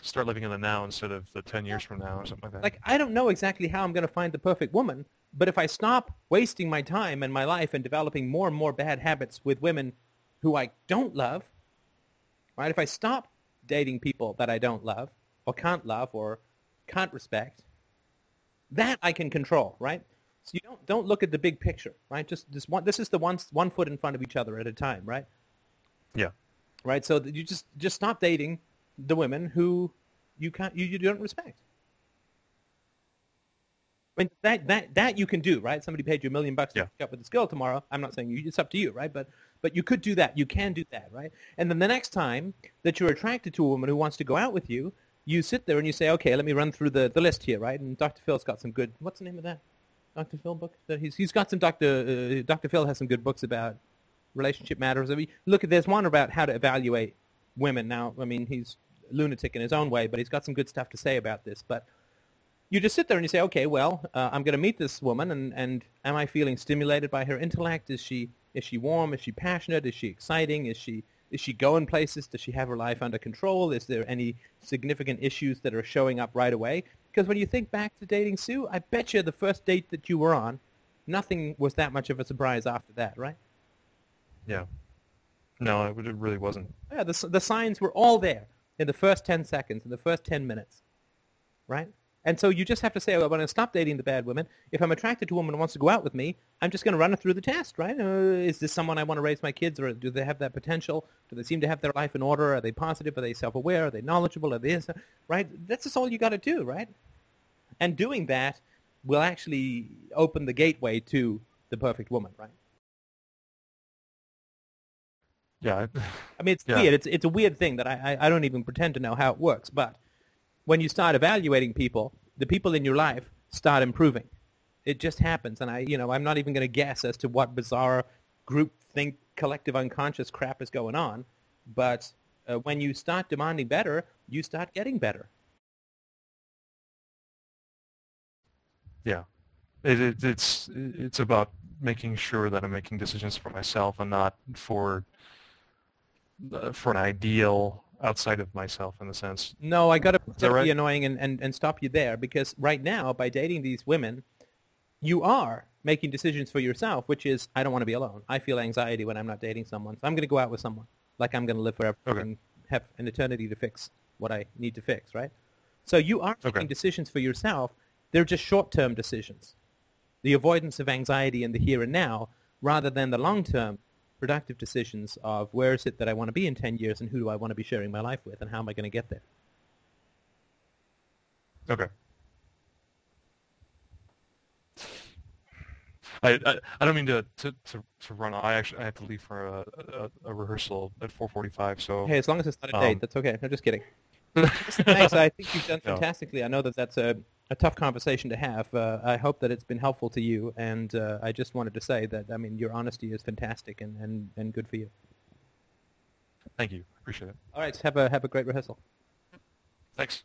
Start living in the now instead of the 10 years from now or something like that. Like, I don't know exactly how I'm going to find the perfect woman, but if I stop wasting my time and my life and developing more and more bad habits with women who I don't love, right? If I stop dating people that I don't love, or can't love or can't respect, that I can control, right? So you don't don't look at the big picture, right? Just just one. This is the one one foot in front of each other at a time, right? Yeah. Right. So you just just stop dating the women who you can't you, you don't respect. I mean that that that you can do, right? Somebody paid you a million bucks to yeah. hook up with this girl tomorrow. I'm not saying you, it's up to you, right? But but you could do that. You can do that, right? And then the next time that you're attracted to a woman who wants to go out with you, you sit there and you say, okay, let me run through the, the list here, right? And Dr. Phil's got some good, what's the name of that? Dr. Phil book? He's, he's got some, Dr. Uh, Dr. Phil has some good books about relationship matters. I mean, look, at there's one about how to evaluate women. Now, I mean, he's lunatic in his own way, but he's got some good stuff to say about this. But you just sit there and you say, okay, well, uh, I'm going to meet this woman, and, and am I feeling stimulated by her intellect? Is she is she warm? Is she passionate? Is she exciting? Is she is she going places? Does she have her life under control? Is there any significant issues that are showing up right away? Because when you think back to dating Sue, I bet you the first date that you were on, nothing was that much of a surprise after that, right? Yeah. No, it really wasn't. Yeah, the, the signs were all there in the first 10 seconds, in the first 10 minutes, right? And so you just have to say, I'm going to stop dating the bad women. If I'm attracted to a woman who wants to go out with me, I'm just going to run it through the test, right? Uh, is this someone I want to raise my kids, or do they have that potential? Do they seem to have their life in order? Are they positive? Are they self-aware? Are they knowledgeable? Are they, right? That's just all you got to do, right? And doing that will actually open the gateway to the perfect woman, right? Yeah. I mean, it's Yeah. weird. It's it's a weird thing that I, I I don't even pretend to know how it works. But when you start evaluating people, the people in your life start improving. It just happens, and I you know I'm not even going to guess as to what bizarre group think collective unconscious crap is going on. But uh, when you start demanding better, you start getting better. Yeah, it, it, it's it's about making sure that I'm making decisions for myself and not for Uh, for an ideal outside of myself in a sense. No, I got to that right? be annoying and, and, and stop you there because right now, by dating these women, you are making decisions for yourself, which is, I don't want to be alone. I feel anxiety when I'm not dating someone. So I'm going to go out with someone like I'm going to live forever Okay. and have an eternity to fix what I need to fix, right? So you are Okay. making decisions for yourself. They're just short-term decisions. The avoidance of anxiety in the here and now rather than the long-term productive decisions of where is it that I want to be in 10 years and who do I want to be sharing my life with and how am I going to get there? Okay. I, I, I don't mean to, to, to, to run. I actually I have to leave for a, a, a rehearsal at 4:45. So Hey, as long as it's not a Um, date, that's okay. No, just kidding. Thanks. I think you've done No. fantastically. I know that that's a, a tough conversation to have. Uh, I hope that it's been helpful to you, and uh, I just wanted to say that I mean your honesty is fantastic and, and, and good for you. Thank you. Appreciate it. All right, have a have a great rehearsal. Thanks.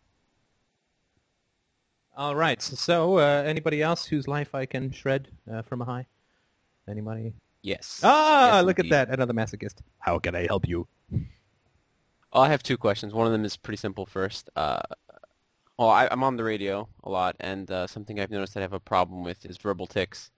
All right. So, uh, anybody else whose life I can shred uh, from a high? Anybody? Yes. Ah, Yes, look indeed. at that! Another masochist. How can I help you? Oh, I have two questions. One of them is pretty simple first. Well, I, I'm on the radio a lot, and uh, something I've noticed that I have a problem with is verbal tics.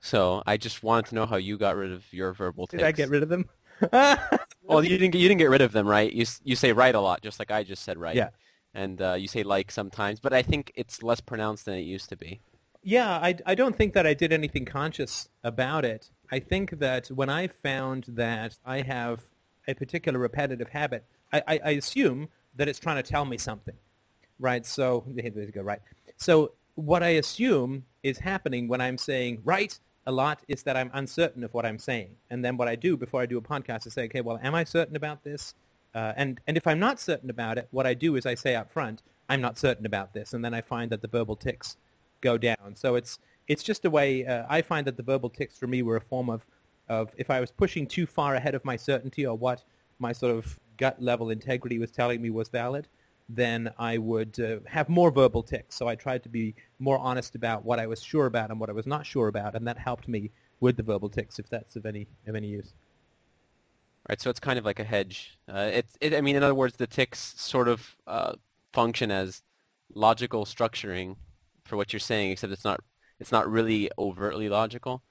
So I just wanted to know how you got rid of your verbal tics. Did. I get rid of them? Well, you didn't. get- You didn't get rid of them, right? You you say right a lot, just like I just said right. Yeah. And uh, you say like sometimes, but I think it's less pronounced than it used to be. Yeah, I, I don't think that I did anything conscious about it. I think that when I found that I have a particular repetitive habit, I, I, I assume that it's trying to tell me something, right? So, there you go, right. So what I assume is happening when I'm saying right a lot is that I'm uncertain of what I'm saying. And then what I do before I do a podcast is say, okay, well, am I certain about this? Uh, and, and if I'm not certain about it, what I do is I say up front, I'm not certain about this. And then I find that the verbal tics go down. So it's it's just a way. Uh, I find that the verbal tics for me were a form of of if I was pushing too far ahead of my certainty or what my sort of gut level integrity was telling me was valid, then I would uh, have more verbal tics. So I tried to be more honest about what I was sure about and what I was not sure about, and that helped me with the verbal tics, if that's of any of any use. Right, so it's kind of like a hedge. Uh, it's, it, I mean, in other words, the ticks sort of uh, function as logical structuring for what you're saying, except it's not, it's not really overtly logical.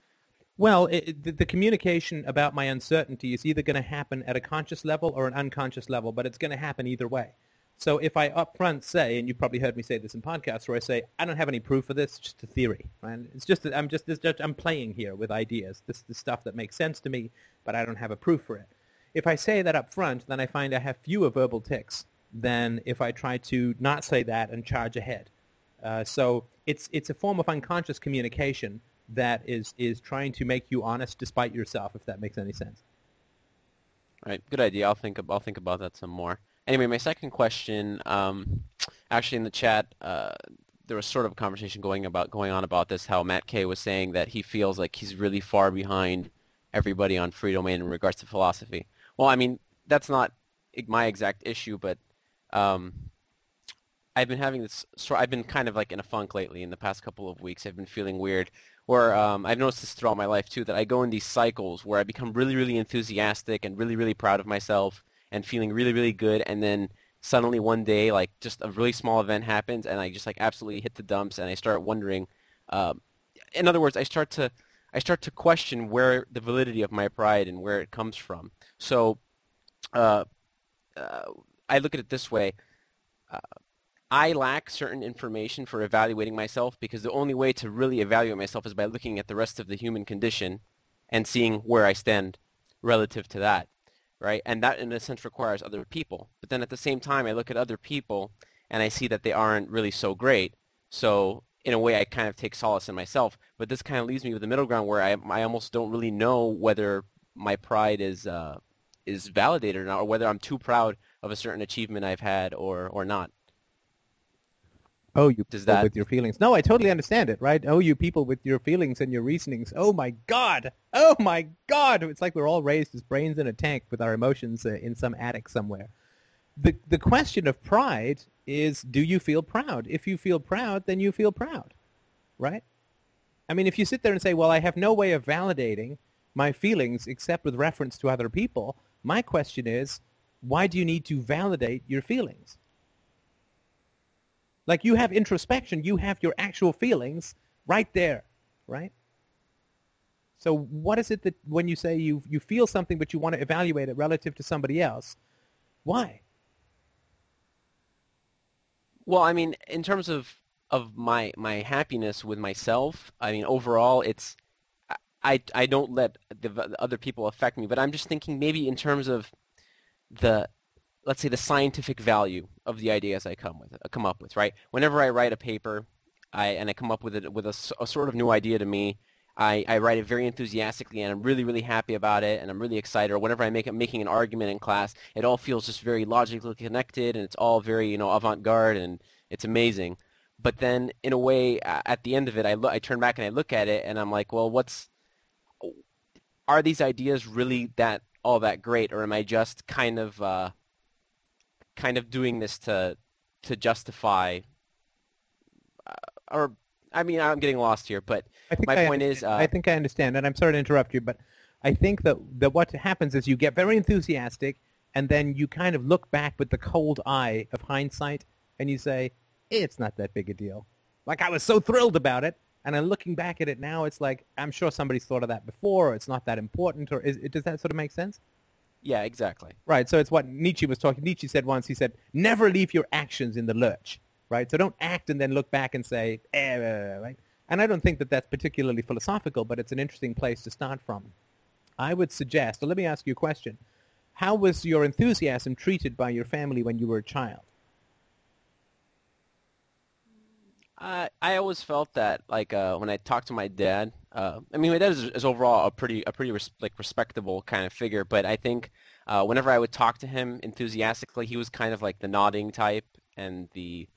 Well, it, it- the, the communication about my uncertainty is either going to happen at a conscious level or an unconscious level, but it's going to happen either way. So if I upfront say, and you probably heard me say this in podcasts, where I say I don't have any proof for this, it's just a theory, right? It's just that I'm just, I'm playing here with ideas. This is the stuff that makes sense to me, but I don't have a proof for it. If I say that up front, then I find I have fewer verbal tics than if I try to not say that and charge ahead. Uh, so it's it's a form of unconscious communication that is is trying to make you honest despite yourself, if that makes any sense. Right, good idea. I'll think, I'll think about that some more. Anyway, my second question, um, actually in the chat, uh, there was sort of a conversation going about going on about this. How Matt Kay was saying that he feels like he's really far behind everybody on Freedomain in regards to philosophy. Well, I mean that's not my exact issue, but um, I've been having this. I've been kind of like in a funk lately. In the past couple of weeks, I've been feeling weird. Where um, I've noticed this throughout my life too, that I go in these cycles where I become really, really enthusiastic and really, really proud of myself and feeling really, really good, and then suddenly one day, like just a really small event happens, and I just like absolutely hit the dumps, and I start wondering. Um, in other words, I start to I start to question where the validity of my pride and where it comes from. So uh, uh, I look at it this way. Uh, I lack certain information for evaluating myself because the only way to really evaluate myself is by looking at the rest of the human condition and seeing where I stand relative to that, right? And that in a sense requires other people. But then at the same time, I look at other people and I see that they aren't really so great. So in a way, I kind of take solace in myself. But this kind of leaves me with the middle ground where I, I almost don't really know whether my pride is uh, is validated or not, or whether I'm too proud of a certain achievement I've had or or not. Oh, you Does people that- with your feelings. No, I totally understand it, right? Oh, you people with your feelings and your reasonings. Oh my God. Oh my God. It's like we're all raised as brains in a tank with our emotions uh, in some attic somewhere. The the question of pride is, do you feel proud? If you feel proud, then you feel proud, right? I mean, if you sit there and say, well, I have no way of validating my feelings except with reference to other people, my question is, why do you need to validate your feelings? Like you have introspection, you have your actual feelings right there, right? So what is it that when you say you you feel something but you want to evaluate it relative to somebody else, why? Well, I mean, in terms of of my my happiness with myself, I mean, overall, it's I I don't let the, the other people affect me, but I'm just thinking maybe in terms of the let's say the scientific value of the ideas I come with come up with, right? Whenever I write a paper, I and I come up with it with a, a sort of new idea to me, I, I write it very enthusiastically and I'm really, really happy about it and I'm really excited. Or whenever I make it, making an argument in class, it all feels just very logically connected and it's all very, you know, avant-garde and it's amazing. But then in a way, at the end of it, I, I turn back and I look at it and I'm like, well, what's, are these ideas really that, all that great? Or am I just kind of, uh, kind of doing this to, to justify, uh, or, I mean, I'm getting lost here, but My I point is, uh, I think I understand, and I'm sorry to interrupt you, but I think that that what happens is you get very enthusiastic, and then you kind of look back with the cold eye of hindsight, and you say, "It's not that big a deal." Like I was so thrilled about it, and I'm looking back at it now. It's like I'm sure somebody's thought of that before. Or it's not that important, or is, does that sort of make sense? Yeah, exactly. Right. So it's what Nietzsche was talking. Nietzsche said once. He said, "Never leave your actions in the lurch." Right. So don't act and then look back and say, eh, eh, right. And I don't think that that's particularly philosophical, but it's an interesting place to start from. I would suggest. Or let me ask you a question. How was your enthusiasm treated by your family when you were a child? I I always felt that like uh, when I talked to my dad, uh, I mean my dad is, is overall a pretty a pretty res- like respectable kind of figure, but I think uh, whenever I would talk to him enthusiastically, he was kind of like the nodding type and the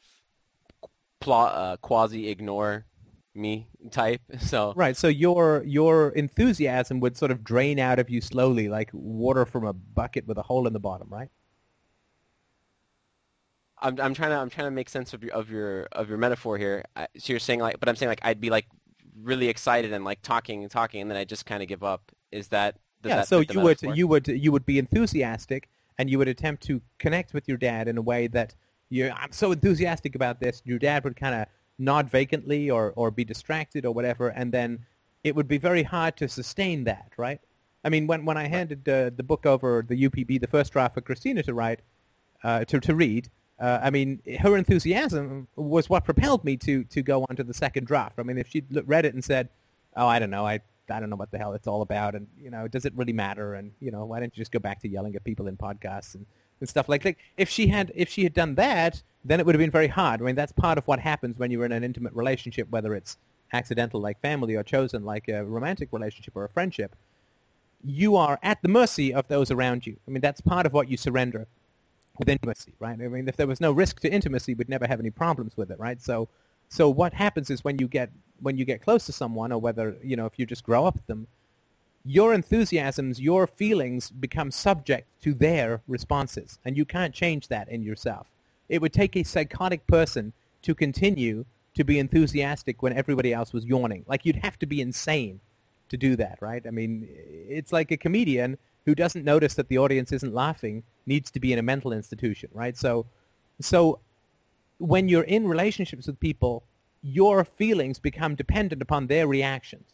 pla- uh, quasi ignore me type. So Right. So your your enthusiasm would sort of drain out of you slowly, like water from a bucket with a hole in the bottom, right? I'm I'm trying to I'm trying to make sense of your of your of your metaphor here. I, so you're saying like, but I'm saying like I'd be like really excited and like talking and talking, and then I just kind of give up. Is that does yeah. that So you would you would you would be enthusiastic, and you would attempt to connect with your dad in a way that you I'm so enthusiastic about this. Your dad would kind of nod vacantly or or be distracted or whatever, and then it would be very hard to sustain that, right? I mean, when when I handed uh, the book over the UPB, the first draft for Christina to write, uh, to to read. Uh, I mean, her enthusiasm was what propelled me to to go on to the second draft. I mean, if she'd read it and said, "Oh, I don't know, I I don't know what the hell it's all about," and you know, does it really matter? And you know, why don't you just go back to yelling at people in podcasts and, and stuff like like if she had if she had done that, then it would have been very hard. I mean, that's part of what happens when you're in an intimate relationship, whether it's accidental like family or chosen like a romantic relationship or a friendship. You are at the mercy of those around you. I mean, that's part of what you surrender with intimacy, right? I mean, if there was no risk to intimacy, we'd never have any problems with it, right? So, so what happens is when you get when you get close to someone, or whether you know if you just grow up with them, your enthusiasms, your feelings become subject to their responses, and you can't change that in yourself. It would take a psychotic person to continue to be enthusiastic when everybody else was yawning. Like you'd have to be insane to do that, right? I mean, it's like a comedian who doesn't notice that the audience isn't laughing needs to be in a mental institution, right? So, so when you're in relationships with people, your feelings become dependent upon their reactions,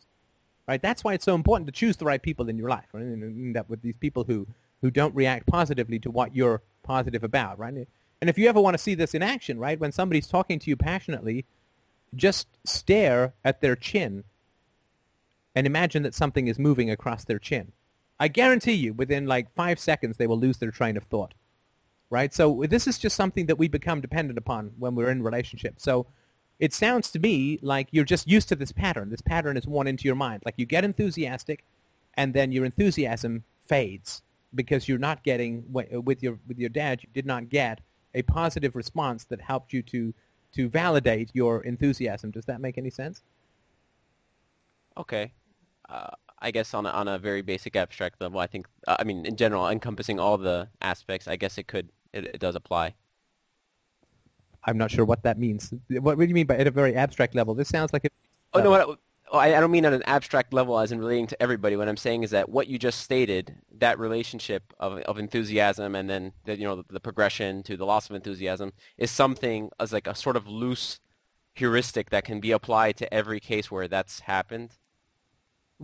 right? That's why it's so important to choose the right people in your life, right? And end up with these people who, who don't react positively to what you're positive about, right? And if you ever want to see this in action, right, when somebody's talking to you passionately, just stare at their chin and imagine that something is moving across their chin. I guarantee you, within like five seconds, they will lose their train of thought. Right? So this is just something that we become dependent upon when we're in relationships. So it sounds to me like you're just used to this pattern. This pattern is worn into your mind. Like you get enthusiastic, and then your enthusiasm fades because you're not getting with your with your dad. You did not get a positive response that helped you to to validate your enthusiasm. Does that make any sense? Okay. Uh, I guess on a, on a very basic abstract level, I think, uh, I mean, in general, encompassing all the aspects, I guess it could, it, it does apply. I'm not sure what that means. What, what do you mean by at a very abstract level? This sounds like it. Oh no, what, oh, I, I don't mean at an abstract level as in relating to everybody. What I'm saying is that what you just stated, that relationship of, of enthusiasm and then the, you know the, the progression to the loss of enthusiasm, is something as like a sort of loose heuristic that can be applied to every case where that's happened.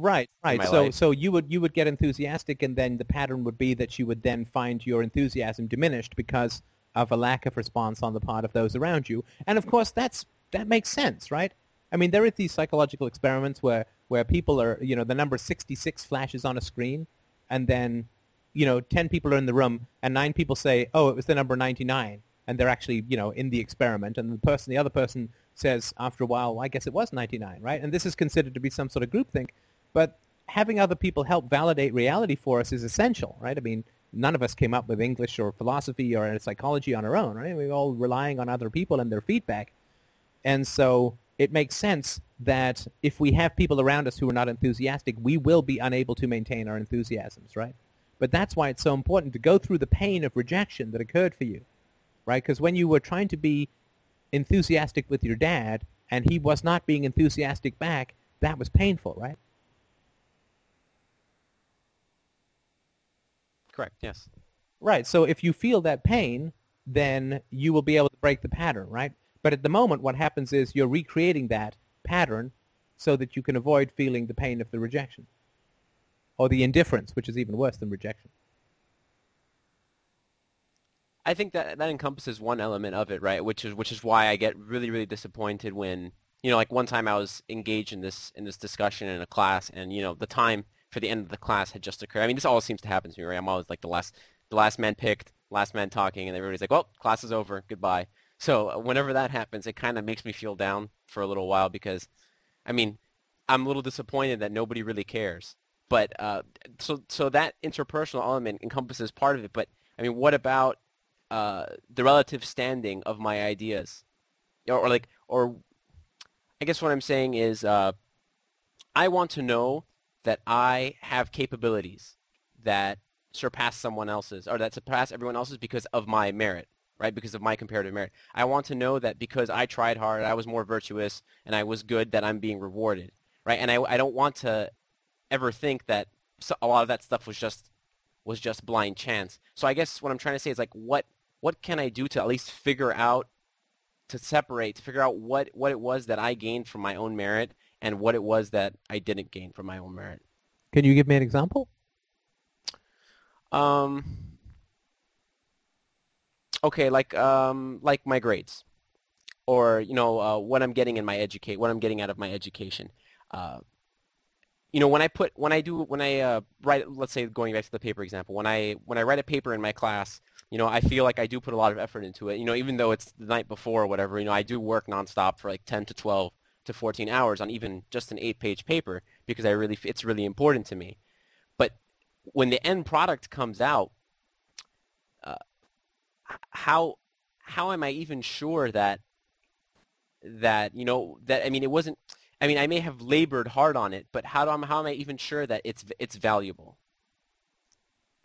Right, right. So life. so you would you would get enthusiastic and then the pattern would be that you would then find your enthusiasm diminished because of a lack of response on the part of those around you. And of course that's that makes sense, right? I mean there are these psychological experiments where where people are, you know, the number 66 flashes on a screen and then you know, 10 people are in the room and 9 people say, "Oh, it was the number 99." And they're actually, you know, in the experiment and the person the other person says after a while, well, I guess it was 99, right? And this is considered to be some sort of groupthink. But having other people help validate reality for us is essential, right? I mean, none of us came up with English or philosophy or psychology on our own, right? We're all relying on other people and their feedback. And so it makes sense that if we have people around us who are not enthusiastic, we will be unable to maintain our enthusiasms, right? But that's why it's so important to go through the pain of rejection that occurred for you, right? Because when you were trying to be enthusiastic with your dad and he was not being enthusiastic back, that was painful, right? Correct, yes. Right. So if you feel that pain, then you will be able to break the pattern, right? But at the moment, what happens is you're recreating that pattern so that you can avoid feeling the pain of the rejection or the indifference, which is even worse than rejection. I think that that encompasses one element of it, right? Which is which is why I get really really disappointed when you know, like one time I was engaged in this in this discussion in a class, and you know, the time for the end of the class had just occurred. I mean, this always seems to happen to me, right? I'm always like the last, the last man picked, last man talking, and everybody's like, well, class is over, goodbye. So uh, whenever that happens, it kind of makes me feel down for a little while because, I mean, I'm a little disappointed that nobody really cares. But uh, so so that interpersonal element encompasses part of it. But I mean, what about uh, the relative standing of my ideas, or, or, like, or I guess what I'm saying is, uh, I want to know that I have capabilities that surpass someone else's or that surpass everyone else's because of my merit, right? Because of my comparative merit. I want to know that because I tried hard, I was more virtuous, and I was good, that I'm being rewarded, right? And I, I don't want to ever think that a lot of that stuff was just was just blind chance. So I guess what I'm trying to say is like, what what can I do to at least figure out to separate, to figure out what what it was that I gained from my own merit and what it was that I didn't gain from my own merit. Can you give me an example? Um, okay, like um, like my grades, or you know uh, what I'm getting in my educate, what I'm getting out of my education. Uh, you know, when I put when I do when I uh, write, let's say going back to the paper example, when I when I write a paper in my class, you know, I feel like I do put a lot of effort into it. You know, even though it's the night before or whatever, you know, I do work nonstop for like 10 to 12 to 14 hours on even just an eight-page paper because I really it's really important to me. But when the end product comes out, uh, how how am I even sure that that you know that I mean it wasn't I mean I may have labored hard on it, but how do I, how am I even sure that it's it's valuable?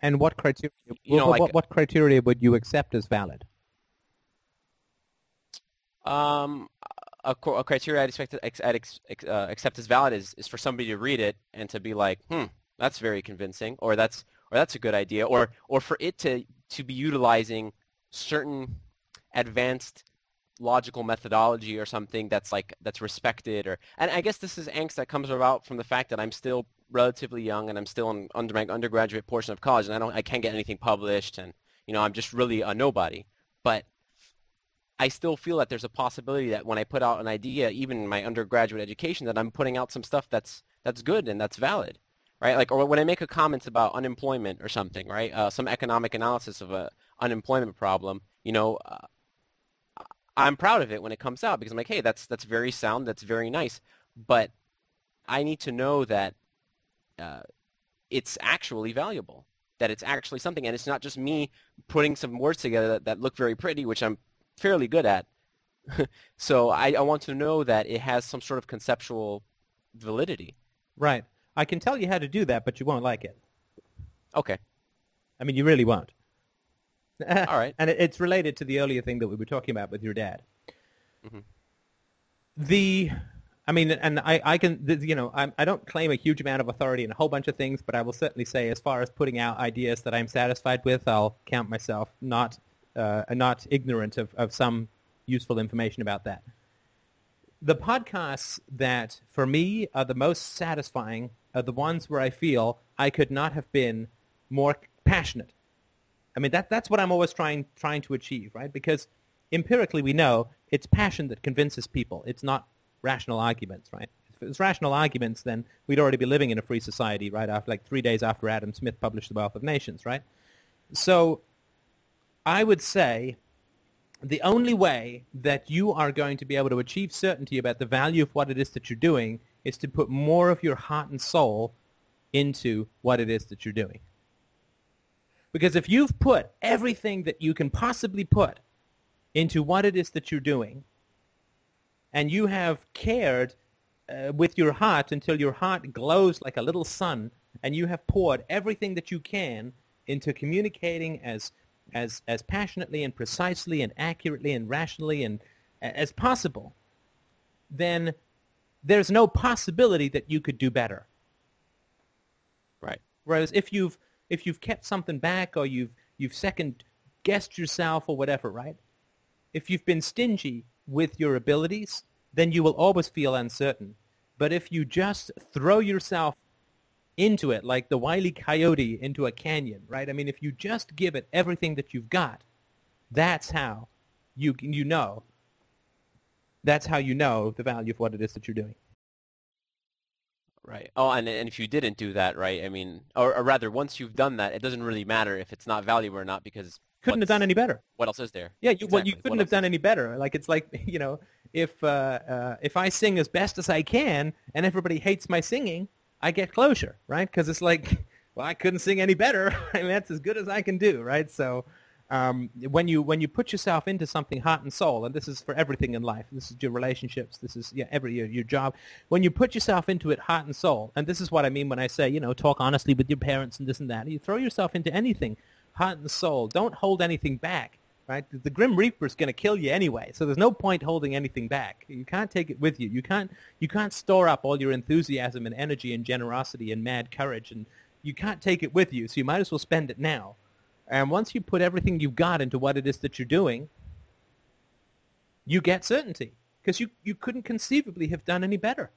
And what criteria you know, what, like, what criteria would you accept as valid? Um, a, a criteria I'd expect I'd ex, uh, accept as valid is, is for somebody to read it and to be like, hmm, that's very convincing, or that's or that's a good idea, or or for it to to be utilizing certain advanced logical methodology or something that's like that's respected or and I guess this is angst that comes about from the fact that I'm still relatively young and I'm still in under my undergraduate portion of college and I don't I can't get anything published and you know I'm just really a nobody. But I still feel that there's a possibility that when I put out an idea, even in my undergraduate education, that I'm putting out some stuff that's that's good and that's valid, right? Like, or when I make a comment about unemployment or something, right? Uh, some economic analysis of a unemployment problem, you know, uh, I'm proud of it when it comes out because I'm like, hey, that's that's very sound, that's very nice, but I need to know that uh, it's actually valuable, that it's actually something, and it's not just me putting some words together that, that look very pretty, which I'm fairly good at. so I, I want to know that it has some sort of conceptual validity. Right. I can tell you how to do that, but you won't like it. Okay. I mean, you really won't. All right. and it, it's related to the earlier thing that we were talking about with your dad. Mm-hmm. The, I mean, and I, I can, you know, I, I don't claim a huge amount of authority in a whole bunch of things, but I will certainly say, as far as putting out ideas that I'm satisfied with, I'll count myself not, uh, not ignorant of, of some useful information about that. The podcasts that, for me, are the most satisfying are the ones where I feel I could not have been more passionate I mean, that, that's what I'm always trying, trying to achieve, right? Because empirically we know it's passion that convinces people. It's not rational arguments, right? If it was rational arguments, then we'd already be living in a free society, right? After like three days after Adam Smith published The Wealth of Nations, right? So I would say the only way that you are going to be able to achieve certainty about the value of what it is that you're doing is to put more of your heart and soul into what it is that you're doing. Because if you've put everything that you can possibly put into what it is that you're doing, and you have cared uh, with your heart until your heart glows like a little sun, and you have poured everything that you can into communicating as as as passionately and precisely and accurately and rationally and as possible, then there's no possibility that you could do better. Right. Whereas if you've if you've kept something back or you've you've second guessed yourself or whatever, right? If you've been stingy with your abilities, then you will always feel uncertain. But if you just throw yourself into it like the wily coyote into a canyon, right? I mean, if you just give it everything that you've got, that's how you you know. That's how you know the value of what it is that you're doing. Right. Oh, and and if you didn't do that, right? I mean, or, or rather, once you've done that, it doesn't really matter if it's not valuable or not because couldn't have done any better. What else is there? Yeah, you, exactly. well, you couldn't have done any better. Like it's like you know, if uh, uh, if I sing as best as I can and everybody hates my singing, I get closure, right? Because it's like, well, I couldn't sing any better. I mean, that's as good as I can do, right? So um, when you when you put yourself into something heart and soul, and this is for everything in life. This is your relationships. This is yeah, every your, your job. When you put yourself into it heart and soul, and this is what I mean when I say you know talk honestly with your parents and this and that. You throw yourself into anything, heart and soul. Don't hold anything back. Right? The Grim Reaper is going to kill you anyway, so there's no point holding anything back. You can't take it with you. You can't you can't store up all your enthusiasm and energy and generosity and mad courage, and you can't take it with you. So you might as well spend it now. And once you put everything you've got into what it is that you're doing, you get certainty because you, you couldn't conceivably have done any better.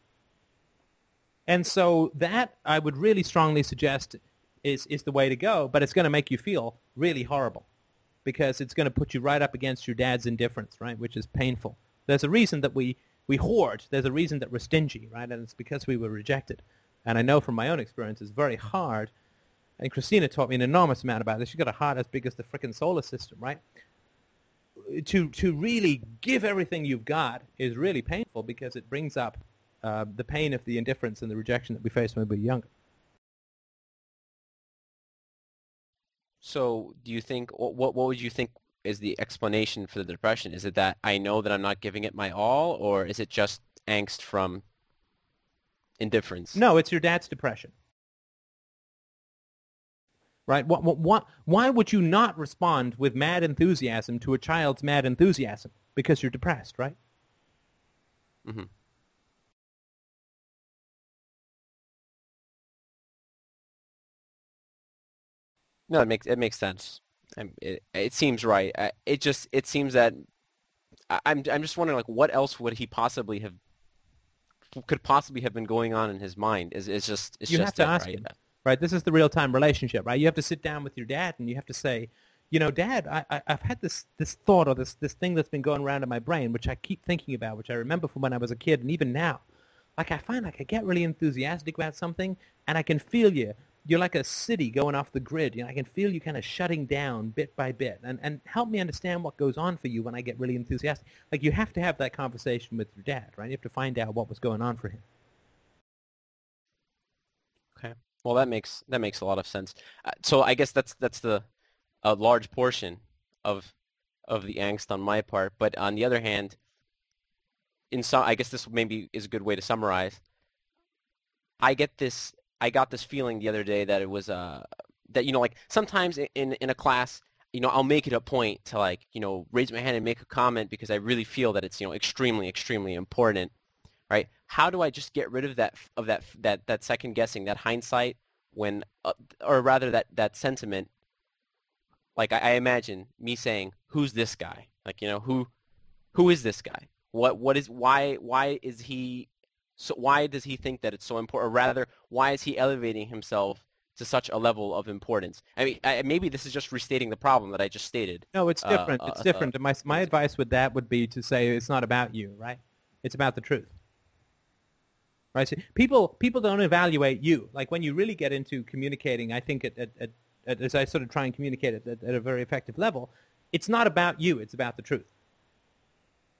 And so that I would really strongly suggest is, is the way to go, but it's going to make you feel really horrible because it's going to put you right up against your dad's indifference, right, which is painful. There's a reason that we, we hoard. There's a reason that we're stingy, right, and it's because we were rejected. And I know from my own experience it's very hard and Christina taught me an enormous amount about this. She's got a heart as big as the freaking solar system, right? To to really give everything you've got is really painful because it brings up uh, the pain of the indifference and the rejection that we face when we were younger. So, do you think what what would you think is the explanation for the depression? Is it that I know that I'm not giving it my all, or is it just angst from indifference? No, it's your dad's depression right? What, what, what, why would you not respond with mad enthusiasm to a child's mad enthusiasm? Because you're depressed, right? Mm-hmm. No, it makes it makes sense. It, it seems right. It just it seems that I'm I'm just wondering like what else would he possibly have could possibly have been going on in his mind? Is it's just it's you just have to ask right? him right? This is the real-time relationship, right? You have to sit down with your dad and you have to say, you know, Dad, I, I, I've had this, this thought or this, this thing that's been going around in my brain, which I keep thinking about, which I remember from when I was a kid and even now. Like I find like I get really enthusiastic about something and I can feel you. You're like a city going off the grid. You know, I can feel you kind of shutting down bit by bit and, and help me understand what goes on for you when I get really enthusiastic. Like you have to have that conversation with your dad, right? You have to find out what was going on for him. Okay. Well, that makes that makes a lot of sense. Uh, so I guess that's that's the a large portion of of the angst on my part. But on the other hand, in some, I guess this maybe is a good way to summarize. I get this. I got this feeling the other day that it was uh that you know like sometimes in in a class you know I'll make it a point to like you know raise my hand and make a comment because I really feel that it's you know extremely extremely important, right? How do I just get rid of that of that that that second guessing that hindsight when uh, or rather that that sentiment? Like I, I imagine me saying who's this guy? Like you know who who is this guy? What what is why why is he so why does he think that it's so important or rather why is he elevating himself to such a level of importance i mean I, maybe this is just restating the problem that i just stated No, it's Uh, different. uh, it's uh, different. And my my advice with that would be to say it's not about you, right? It's about the truth. Right? So people people don't evaluate you. Like when you really get into communicating, I think at, at, at, as I sort of try and communicate at, at, at a very effective level, it's not about you. It's about the truth.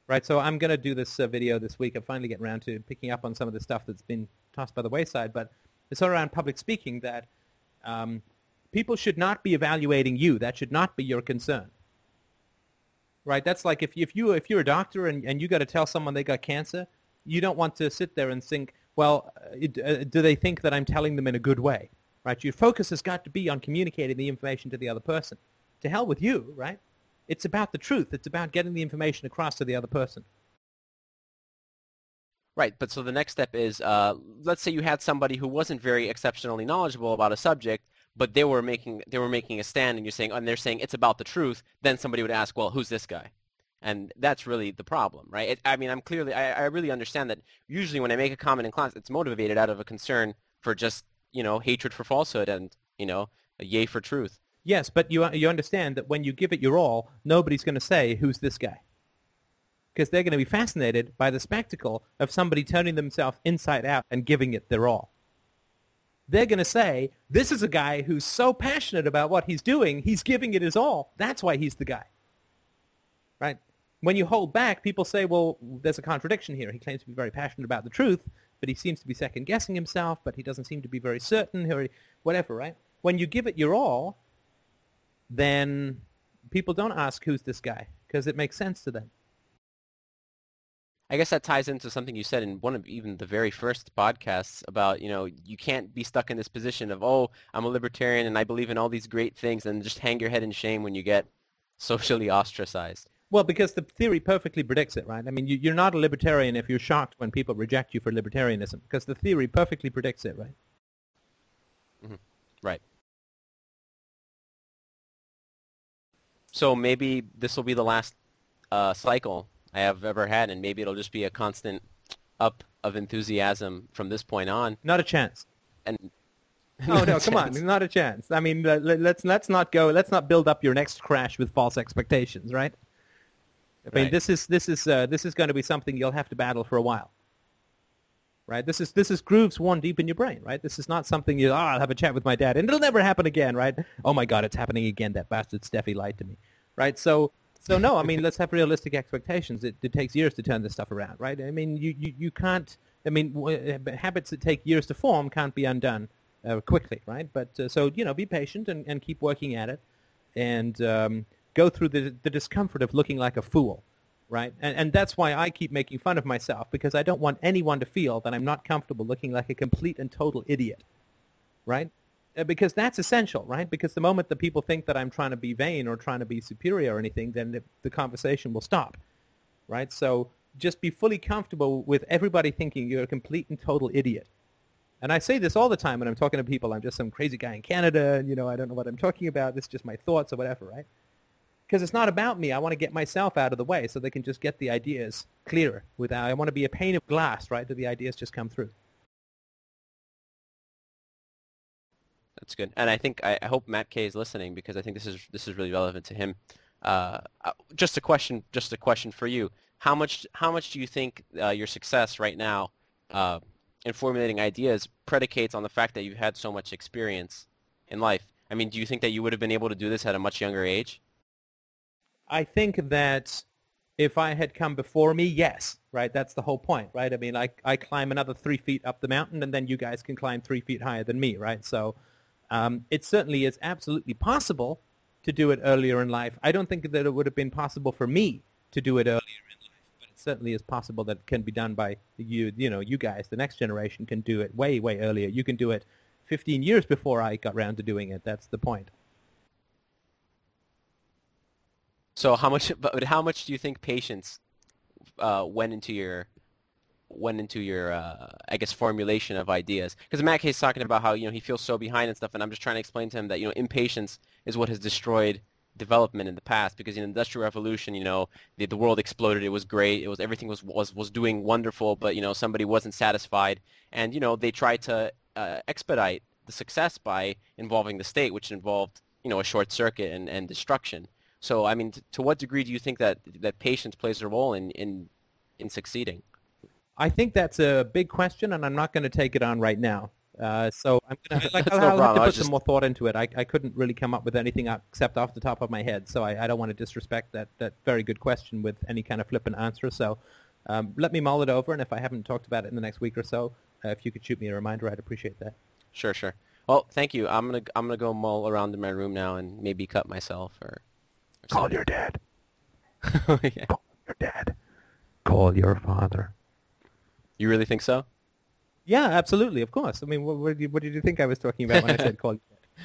Right? So I'm going to do this uh, video this week. I'm finally getting around to picking up on some of the stuff that's been tossed by the wayside. But it's all around public speaking that um, people should not be evaluating you. That should not be your concern right? That's like if, if you if you're a doctor and, and you got to tell someone they got cancer, you don't want to sit there and think, well, uh, uh, do they think that I'm telling them in a good way, right? Your focus has got to be on communicating the information to the other person. To hell with you, right? It's about the truth. It's about getting the information across to the other person. Right, but so the next step is, uh, let's say you had somebody who wasn't very exceptionally knowledgeable about a subject, but they were making they were making a stand, and you're saying, and they're saying it's about the truth. Then somebody would ask, well, who's this guy? And that's really the problem, right? It, I mean, I'm clearly, I, I really understand that. Usually, when I make a comment in class, it's motivated out of a concern for just you know hatred for falsehood and you know a yay for truth. Yes, but you you understand that when you give it your all, nobody's going to say who's this guy, because they're going to be fascinated by the spectacle of somebody turning themselves inside out and giving it their all. They're going to say, "This is a guy who's so passionate about what he's doing, he's giving it his all. That's why he's the guy." Right? When you hold back, people say, "Well, there's a contradiction here. He claims to be very passionate about the truth, but he seems to be second guessing himself, but he doesn't seem to be very certain or whatever." Right? When you give it your all, then people don't ask who's this guy because it makes sense to them. I guess that ties into something you said in one of even the very first podcasts about, you know, you can't be stuck in this position of, oh, I'm a libertarian and I believe in all these great things and just hang your head in shame when you get socially ostracized. Well, because the theory perfectly predicts it, right? I mean, you, you're not a libertarian if you're shocked when people reject you for libertarianism, because the theory perfectly predicts it, right? Mm-hmm. Right. So maybe this will be the last uh, cycle I have ever had, and maybe it'll just be a constant up of enthusiasm from this point on. Not a chance. And Oh no, come on, not a chance. I mean, let, let- let's let's not go. Let's not build up your next crash with false expectations, right? I mean, Right. this is this is uh, this is going to be something you'll have to battle for a while, right? This is this is grooves worn deep in your brain, right? This is not something you. Oh, I'll have a chat with my dad, and it'll never happen again, right? Oh my God, it's happening again. That bastard Steffi lied to me, right? So. So no, I mean let's have realistic expectations. It, it takes years to turn this stuff around, right? I mean you, you, you can't. I mean w- habits that take years to form can't be undone uh, quickly, right? But uh, so you know, be patient and, and keep working at it, and um, go through the the discomfort of looking like a fool, right? And and that's why I keep making fun of myself because I don't want anyone to feel that I'm not comfortable looking like a complete and total idiot, right? Uh, Because that's essential, right? Because the moment that people think that I'm trying to be vain or trying to be superior or anything, then the, the conversation will stop, right? So just be fully comfortable with everybody thinking you're a complete and total idiot. And I say this all the time when I'm talking to people. I'm just some crazy guy in Canada, and you know I don't know what I'm talking about. This is just my thoughts or whatever, right? Because it's not about me. I want to get myself out of the way so they can just get the ideas clearer. Without I want to be a pane of glass, right? That the ideas just come through. That's good. And I think I, I hope Matt K is listening because I think this is this is really relevant to him. Uh, uh, just a question, just a question for you. How much how much do you think uh, your success right now uh, in formulating ideas predicates on the fact that you've had so much experience in life? I mean, do you think that you would have been able to do this at a much younger age? I think that if I had come before me, yes, right? That's the whole point, right? I mean, I, I climb another three feet up the mountain, and then you guys can climb three feet higher than me, right? So um, it certainly is absolutely possible to do it earlier in life. I don't think that it would have been possible for me to do it earlier in life, but it certainly is possible that it can be done by you, you know, you guys. The next generation can do it way, way earlier. You can do it 15 years before I got around to doing it. That's the point. So how much? But how much do you think patience uh, went into your went into your uh, I guess formulation of ideas? Because Matt K's talking about how you know he feels so behind and stuff, and I'm just trying to explain to him that you know impatience is what has destroyed development in the past because in the industrial revolution you know the, the world exploded it was great it was everything was, was was doing wonderful but you know somebody wasn't satisfied and you know they tried to uh, expedite the success by involving the state which involved you know a short circuit and, and destruction so, I mean, t- to what degree do you think that that patience plays a role in in in succeeding? I think that's a big question, and I'm not going to take it on right now. Uh, so I'm gonna, like, I'll, no I'll have to put just... some more thought into it. I, I couldn't really come up with anything except off the top of my head, so I, I don't want to disrespect that, that very good question with any kind of flippant answer. So um, let me mull it over, and if I haven't talked about it in the next week or so, uh, if you could shoot me a reminder, I'd appreciate that. Sure, sure. Well, thank you. I'm gonna I'm gonna go mull around in my room now and maybe cut myself or Call your dad. yeah. Call your dad. Call your father. You really think so? Yeah, absolutely. Of course. I mean, what, what, did, you, what did you think I was talking about when I said call your dad?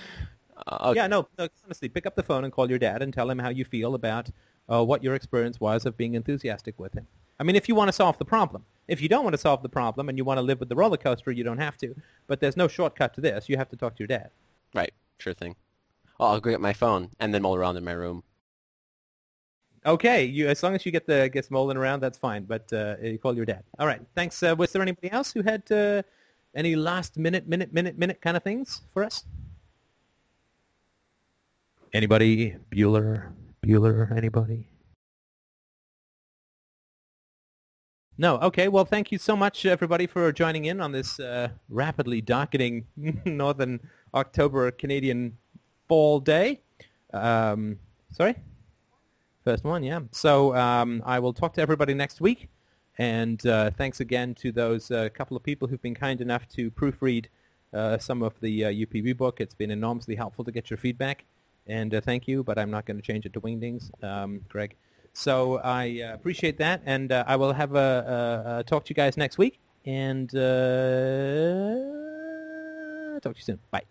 Uh, okay. Yeah, no, no, honestly, pick up the phone and call your dad and tell him how you feel about uh, what your experience was of being enthusiastic with him. I mean, if you want to solve the problem. If you don't want to solve the problem and you want to live with the roller coaster, you don't have to. But there's no shortcut to this. You have to talk to your dad. Right. Sure thing. Well, I'll go get my phone and then mull around in my room. Okay, you as long as you get the get mulling around, that's fine. But uh, you call your dad. All right, thanks. Uh, was there anybody else who had uh, any last minute, minute, minute, minute kind of things for us? Anybody? Bueller? Bueller? Anybody? No. Okay. Well, thank you so much, everybody, for joining in on this uh, rapidly darkening northern October Canadian fall day. Um, sorry. First one, yeah. So um, I will talk to everybody next week. And uh, thanks again to those uh, couple of people who've been kind enough to proofread uh, some of the UPB uh, book. It's been enormously helpful to get your feedback. And uh, thank you, but I'm not going to change it to Wingdings, um, Greg. So I uh, appreciate that, and I will have a, a, a, talk to you guys next week. And talk to you soon. Bye.